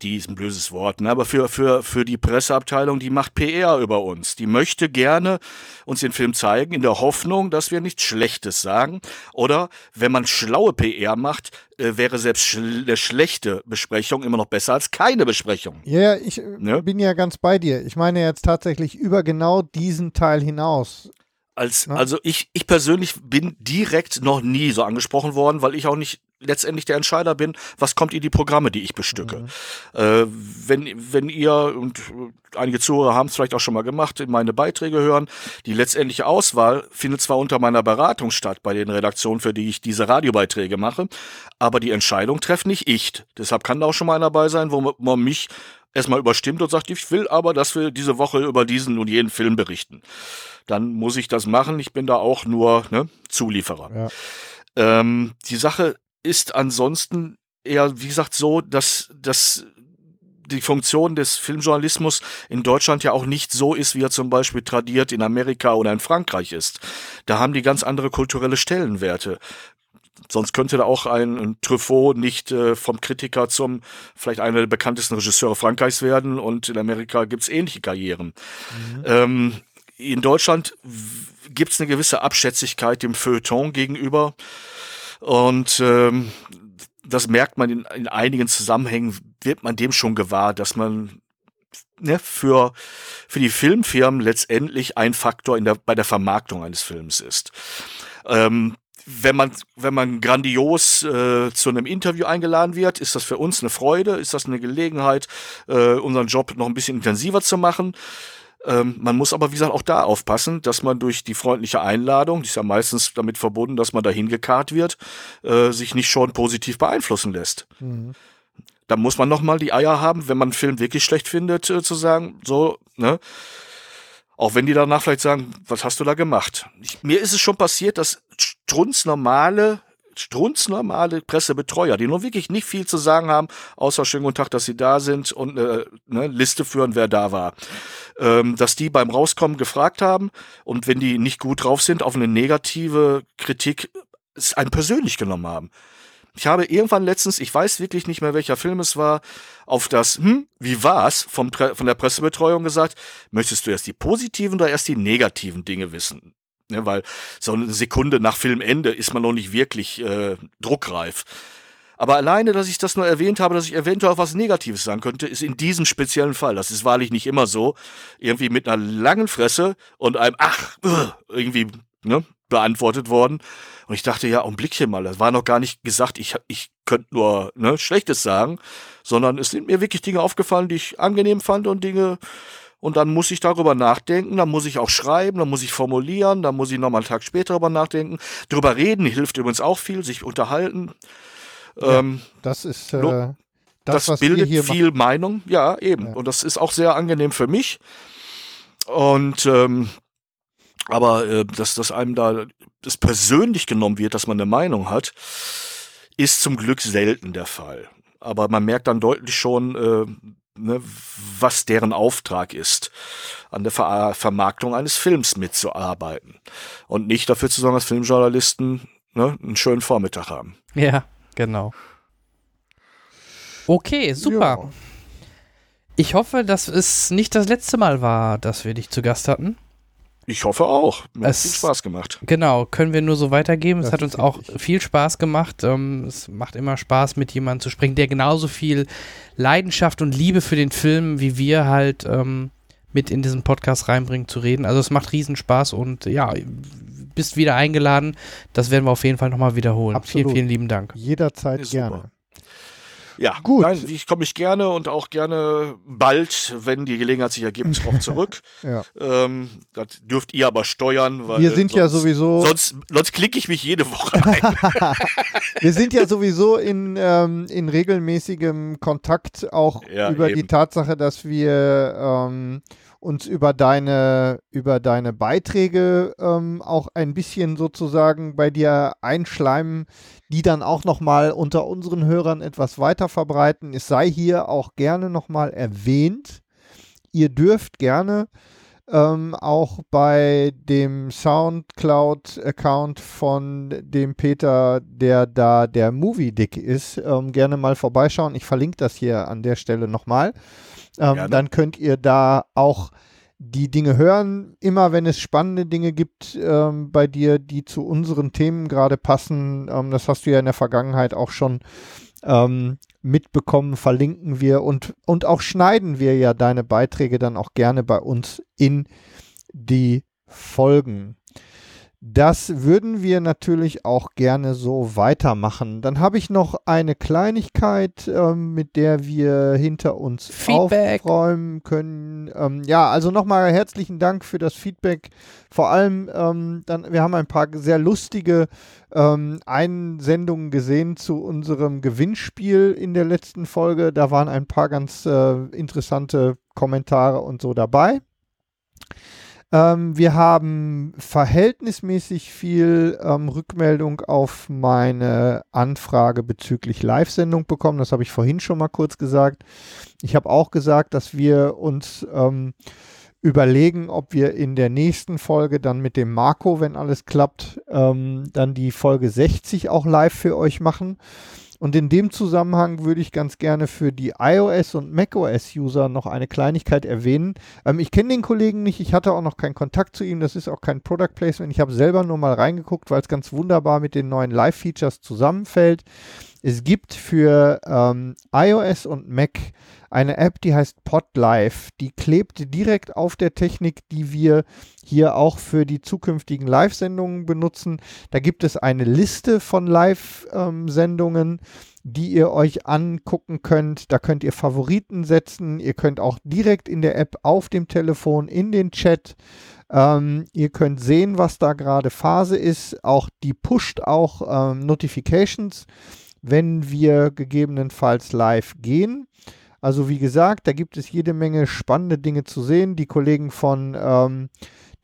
die ist ein böses Wort, ne? aber für, für, für die Presseabteilung, die macht PR über uns. Die möchte gerne uns den Film zeigen, in der Hoffnung, dass wir nichts Schlechtes sagen. Oder wenn man schlaue PR macht, äh, wäre selbst schl eine schlechte Besprechung immer noch besser als keine Besprechung. Ja, ich äh, Ne? bin ja ganz bei dir. Ich meine jetzt tatsächlich über genau diesen Teil hinaus. Als, Ja. Also ich, ich persönlich bin direkt noch nie so angesprochen worden, weil ich auch nicht letztendlich der Entscheider bin, was kommt in die Programme, die ich bestücke. Äh, wenn, wenn ihr, und äh, einige Zuhörer haben es vielleicht auch schon mal gemacht, in meine Beiträge hören, die letztendliche Auswahl findet zwar unter meiner Beratung statt bei den Redaktionen, für die ich diese Radiobeiträge mache, aber die Entscheidung treffe nicht ich. Deshalb kann da auch schon mal einer dabei sein, wo man- man mich erstmal überstimmt und sagt, ich will aber, dass wir diese Woche über diesen und jenen Film berichten. Dann muss ich das machen. Ich bin da auch nur ne, Zulieferer. Ja. Ähm, die Sache ist ansonsten eher, wie gesagt, so, dass, dass die Funktion des Filmjournalismus in Deutschland ja auch nicht so ist, wie er zum Beispiel tradiert in Amerika oder in Frankreich ist. Da haben die ganz andere kulturelle Stellenwerte. Sonst könnte da auch ein, ein Truffaut nicht äh, vom Kritiker zum vielleicht einer der bekanntesten Regisseure Frankreichs werden und in Amerika gibt's ähnliche Karrieren. Ähm, in Deutschland gibt es eine gewisse Abschätzigkeit dem Feuilleton gegenüber. Und ähm, das merkt man in, in einigen Zusammenhängen, wird man dem schon gewahr, dass man ne, für, für die Filmfirmen letztendlich ein Faktor in der, bei der Vermarktung eines Films ist. Ähm, wenn man, wenn man grandios äh, zu einem Interview eingeladen wird, ist das für uns eine Freude, ist das eine Gelegenheit, äh, unseren Job noch ein bisschen intensiver zu machen. Ähm, man muss aber, wie gesagt, auch da aufpassen, dass man durch die freundliche Einladung, die ist ja meistens damit verbunden, dass man dahin gekarrt wird, äh, sich nicht schon positiv beeinflussen lässt. Da muss man noch mal die Eier haben, wenn man einen Film wirklich schlecht findet, äh, zu sagen, so, ne? Auch wenn die danach vielleicht sagen, was hast du da gemacht? Ich, mir ist es schon passiert, dass strunznormale, strunznormale Pressebetreuer, die nur wirklich nicht viel zu sagen haben, außer schönen guten Tag, dass sie da sind und eine ne, Liste führen, wer da war, ähm, dass die beim Rauskommen gefragt haben und wenn die nicht gut drauf sind, auf eine negative Kritik es einen persönlich genommen haben. Ich habe irgendwann letztens, ich weiß wirklich nicht mehr, welcher Film es war, auf das, hm, wie war's, vom, von der Pressebetreuung gesagt, möchtest du erst die positiven oder erst die negativen Dinge wissen? Ne, weil so eine Sekunde nach Filmende ist man noch nicht wirklich äh, druckreif. Aber alleine, dass ich das nur erwähnt habe, dass ich eventuell auch was Negatives sagen könnte, ist in diesem speziellen Fall, das ist wahrlich nicht immer so, irgendwie mit einer langen Fresse und einem Ach, äh, irgendwie ne, beantwortet worden. Und ich dachte, ja, Augenblickchen mal, das war noch gar nicht gesagt, ich, ich könnte nur ne, Schlechtes sagen, sondern es sind mir wirklich Dinge aufgefallen, die ich angenehm fand und Dinge, und dann muss ich darüber nachdenken, dann muss ich auch schreiben, dann muss ich formulieren, dann muss ich nochmal einen Tag später darüber nachdenken. Drüber reden hilft übrigens auch viel, sich unterhalten. Ähm, Das ist äh, das, das, bildet viel Meinung, ja, eben. Ja. Und das ist auch sehr angenehm für mich. Und ähm, aber äh, dass, dass einem da das persönlich genommen wird, dass man eine Meinung hat, ist zum Glück selten der Fall. Aber man merkt dann deutlich schon, äh, ne, was deren Auftrag ist, an der Ver Vermarktung eines Films mitzuarbeiten. Und nicht dafür zu sorgen, dass Filmjournalisten ne, einen schönen Vormittag haben. Ja, genau. Okay, super. Ja. Ich hoffe, dass es nicht das letzte Mal war, dass wir dich zu Gast hatten. Ich hoffe auch. Mir hat Es- viel Spaß gemacht. Genau, können wir nur so weitergeben. Es Das hat ist uns auch richtig. viel Spaß gemacht. Ähm, es macht immer Spaß, mit jemandem zu sprechen, der genauso viel Leidenschaft und Liebe für den Film wie wir halt ähm, mit in diesen Podcast reinbringt, zu reden. Also es macht riesen Spaß und ja, bist wieder eingeladen. Das werden wir auf jeden Fall nochmal wiederholen. Absolut. Vielen, vielen lieben Dank. Jederzeit gerne. Ja, Gut. Nein, ich komme mich gerne und auch gerne bald, wenn die Gelegenheit sich ergibt, drauf [laughs] zurück. Ja. ähm, das dürft ihr aber steuern, weil Wir sind ja sonst, sowieso- Sonst, sonst klicke ich mich jede Woche ein. [laughs] Wir sind ja sowieso in, ähm, in regelmäßigem Kontakt auch Ja, über die eben. Tatsache, dass wir ähm, uns über deine, über deine Beiträge ähm, auch ein bisschen sozusagen bei dir einschleimen, die dann auch nochmal unter unseren Hörern etwas weiter verbreiten. Es sei hier auch gerne nochmal erwähnt. Ihr dürft gerne ähm, auch bei dem Soundcloud-Account von dem Peter, der da der Movie Dick ist, ähm, gerne mal vorbeischauen. Ich verlinke das hier an der Stelle nochmal. Ähm, dann könnt ihr da auch die Dinge hören. Immer wenn es spannende Dinge gibt ähm, bei dir, die zu unseren Themen gerade passen, ähm, das hast du ja in der Vergangenheit auch schon ähm, mitbekommen, verlinken wir und, und auch schneiden wir ja deine Beiträge dann auch gerne bei uns in die Folgen. Das würden wir natürlich auch gerne so weitermachen. Dann habe ich noch eine Kleinigkeit, ähm, mit der wir hinter uns Feedback. aufräumen können. Ähm, ja, also nochmal herzlichen Dank für das Feedback. Vor allem, ähm, dann, wir haben ein paar sehr lustige ähm, Einsendungen gesehen zu unserem Gewinnspiel in der letzten Folge. Da waren ein paar ganz äh, interessante Kommentare und so dabei. Ähm, wir haben verhältnismäßig viel ähm, Rückmeldung auf meine Anfrage bezüglich Live-Sendung bekommen. Das habe ich vorhin schon mal kurz gesagt. Ich habe auch gesagt, dass wir uns ähm, überlegen, ob wir in der nächsten Folge dann mit dem Marco, wenn alles klappt, ähm, dann die Folge 60 auch live für euch machen. Und in dem Zusammenhang würde ich ganz gerne für die iOS- und macOS-User noch eine Kleinigkeit erwähnen. Ähm, ich kenne den Kollegen nicht, ich hatte auch noch keinen Kontakt zu ihm, das ist auch kein Product Placement. Ich habe selber nur mal reingeguckt, weil es ganz wunderbar mit den neuen Live-Features zusammenfällt. Es gibt für ähm, iOS und Mac eine App, die heißt Podlife. Die klebt direkt auf der Technik, die wir hier auch für die zukünftigen Live-Sendungen benutzen. Da gibt es eine Liste von Live-Sendungen, die ihr euch angucken könnt. Da könnt ihr Favoriten setzen. Ihr könnt auch direkt in der App auf dem Telefon in den Chat ähm, ihr könnt sehen, was da gerade Phase ist. Auch die pusht auch ähm, Notifications, wenn wir gegebenenfalls live gehen. Also wie gesagt, da gibt es jede Menge spannende Dinge zu sehen. Die Kollegen von ähm,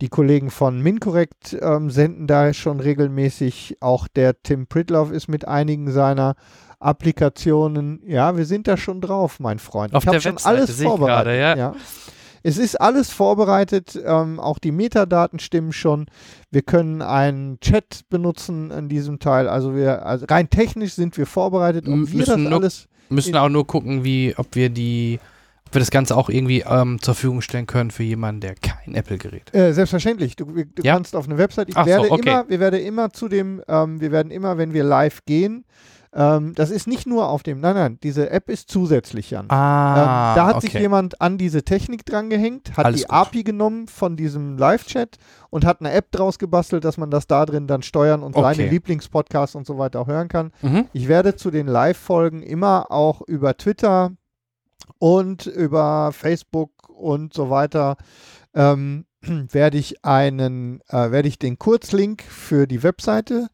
die Kollegen von MinCorrect ähm, senden da schon regelmäßig. Auch der Tim Pritloff ist mit einigen seiner Applikationen. Ja, wir sind da schon drauf, mein Freund. Auf ich habe der schon Webseite alles vorbereitet. gerade, ja. Es ist alles vorbereitet, ähm, auch die Metadaten stimmen schon. Wir können einen Chat benutzen in diesem Teil. Also wir, also rein technisch sind wir vorbereitet. Ob wir das alles Müssen auch nur gucken, wie, ob wir die, ob wir das Ganze auch irgendwie ähm, zur Verfügung stellen können für jemanden, der kein Apple-Gerät hat. Äh, selbstverständlich. Du, du Ja? kannst auf eine Website. Ich Ach so, werde okay. immer, wir werden immer zu dem, ähm, wir werden immer, wenn wir live gehen, ähm, das ist nicht nur auf dem, nein, nein, diese App ist zusätzlich, Jan. Ah, ähm, da hat sich okay. jemand an diese Technik dran gehängt, hat Alles die gut. API genommen von diesem Live-Chat und hat eine App draus gebastelt, dass man das da drin dann steuern und Okay. seine Lieblingspodcasts und so weiter auch hören kann. Mhm. Ich werde zu den Live-Folgen immer auch über Twitter und über Facebook und so weiter ähm, [clears throat] werde ich einen, äh, werde ich den Kurzlink für die Webseite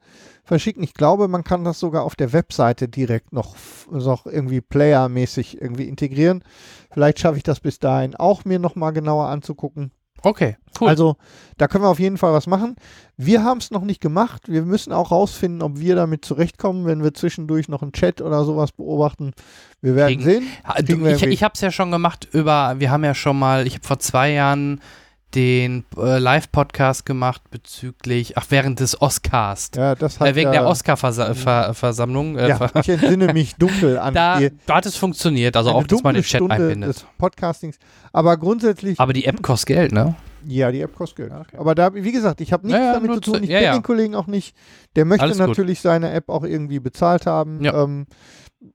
verschicken. Ich glaube, man kann das sogar auf der Webseite direkt noch, noch irgendwie playermäßig irgendwie integrieren. Vielleicht schaffe ich das bis dahin auch mir nochmal genauer anzugucken. Okay, cool. Also da können wir auf jeden Fall was machen. Wir haben es noch nicht gemacht. Wir müssen auch rausfinden, ob wir damit zurechtkommen, wenn wir zwischendurch noch einen Chat oder sowas beobachten. Wir werden Kriegen- sehen. Du, wir ich ich habe es ja schon gemacht über, wir haben ja schon mal, ich habe vor zwei Jahren den äh, Live-Podcast gemacht bezüglich, ach, während des Oscars. ja, das hat Äh, wegen ja, der Oscar-Versammlung. Äh, Ja, ich entsinne mich [laughs] dunkel an da, die, da hat es funktioniert, also auch, dass man den Chat Stunde einbindet. des Podcastings. Aber grundsätzlich, Aber die App kostet Geld, ne? ja, die App kostet Geld. Aber da, wie gesagt, ich habe nichts Ja, damit zu tun. Ich ja, kenne ja. den Kollegen auch nicht. Der möchte natürlich seine App auch irgendwie bezahlt haben. Ja. Ähm,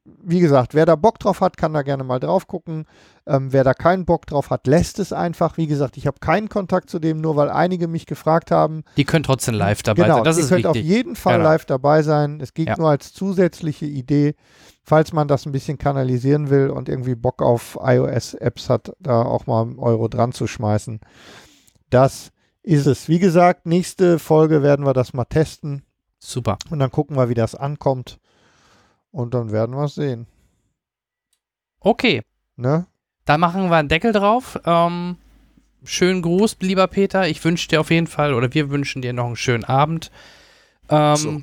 wie gesagt, wer da Bock drauf hat, kann da gerne mal drauf gucken. Ähm, wer da keinen Bock drauf hat, lässt es einfach. Wie gesagt, ich habe keinen Kontakt zu dem, nur weil einige mich gefragt haben. Die können trotzdem live dabei genau, sein. Das ist könnt wichtig. auf jeden Fall Genau. live dabei sein. Es geht Ja. nur als zusätzliche Idee, falls man das ein bisschen kanalisieren will und irgendwie Bock auf iOS-Apps hat, da auch mal einen Euro dran zu schmeißen. Das ist es. Wie gesagt, nächste Folge werden wir das mal testen Super. und dann gucken wir, wie das ankommt. Und dann werden wir es sehen. Okay, Ne? da machen wir einen Deckel drauf. Ähm, schönen Gruß, lieber Peter. Ich wünsche dir auf jeden Fall, oder wir wünschen dir noch einen schönen Abend. Ähm, So.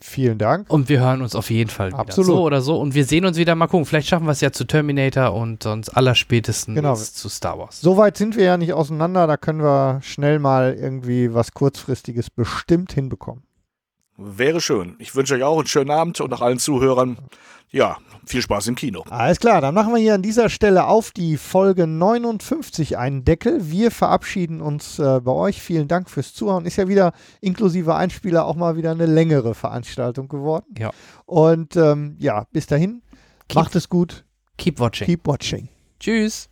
Vielen Dank. Und wir hören uns auf jeden Fall wieder. Absolut. So oder so. Und wir sehen uns wieder. Mal gucken. Vielleicht schaffen wir es ja zu Terminator und sonst allerspätestens Genau. zu Star Wars. So weit sind wir ja nicht auseinander, da können wir schnell mal irgendwie was kurzfristiges bestimmt hinbekommen. Wäre schön. Ich wünsche euch auch einen schönen Abend und auch allen Zuhörern, ja, viel Spaß im Kino. Alles klar, dann machen wir hier an dieser Stelle auf die Folge 59 einen Deckel. Wir verabschieden uns äh, bei euch. Vielen Dank fürs Zuhören. Ist ja wieder inklusive Einspieler auch mal wieder eine längere Veranstaltung geworden. Ja. Und ähm, ja, bis dahin, Keep- macht es gut. Keep watching. Keep watching. Tschüss.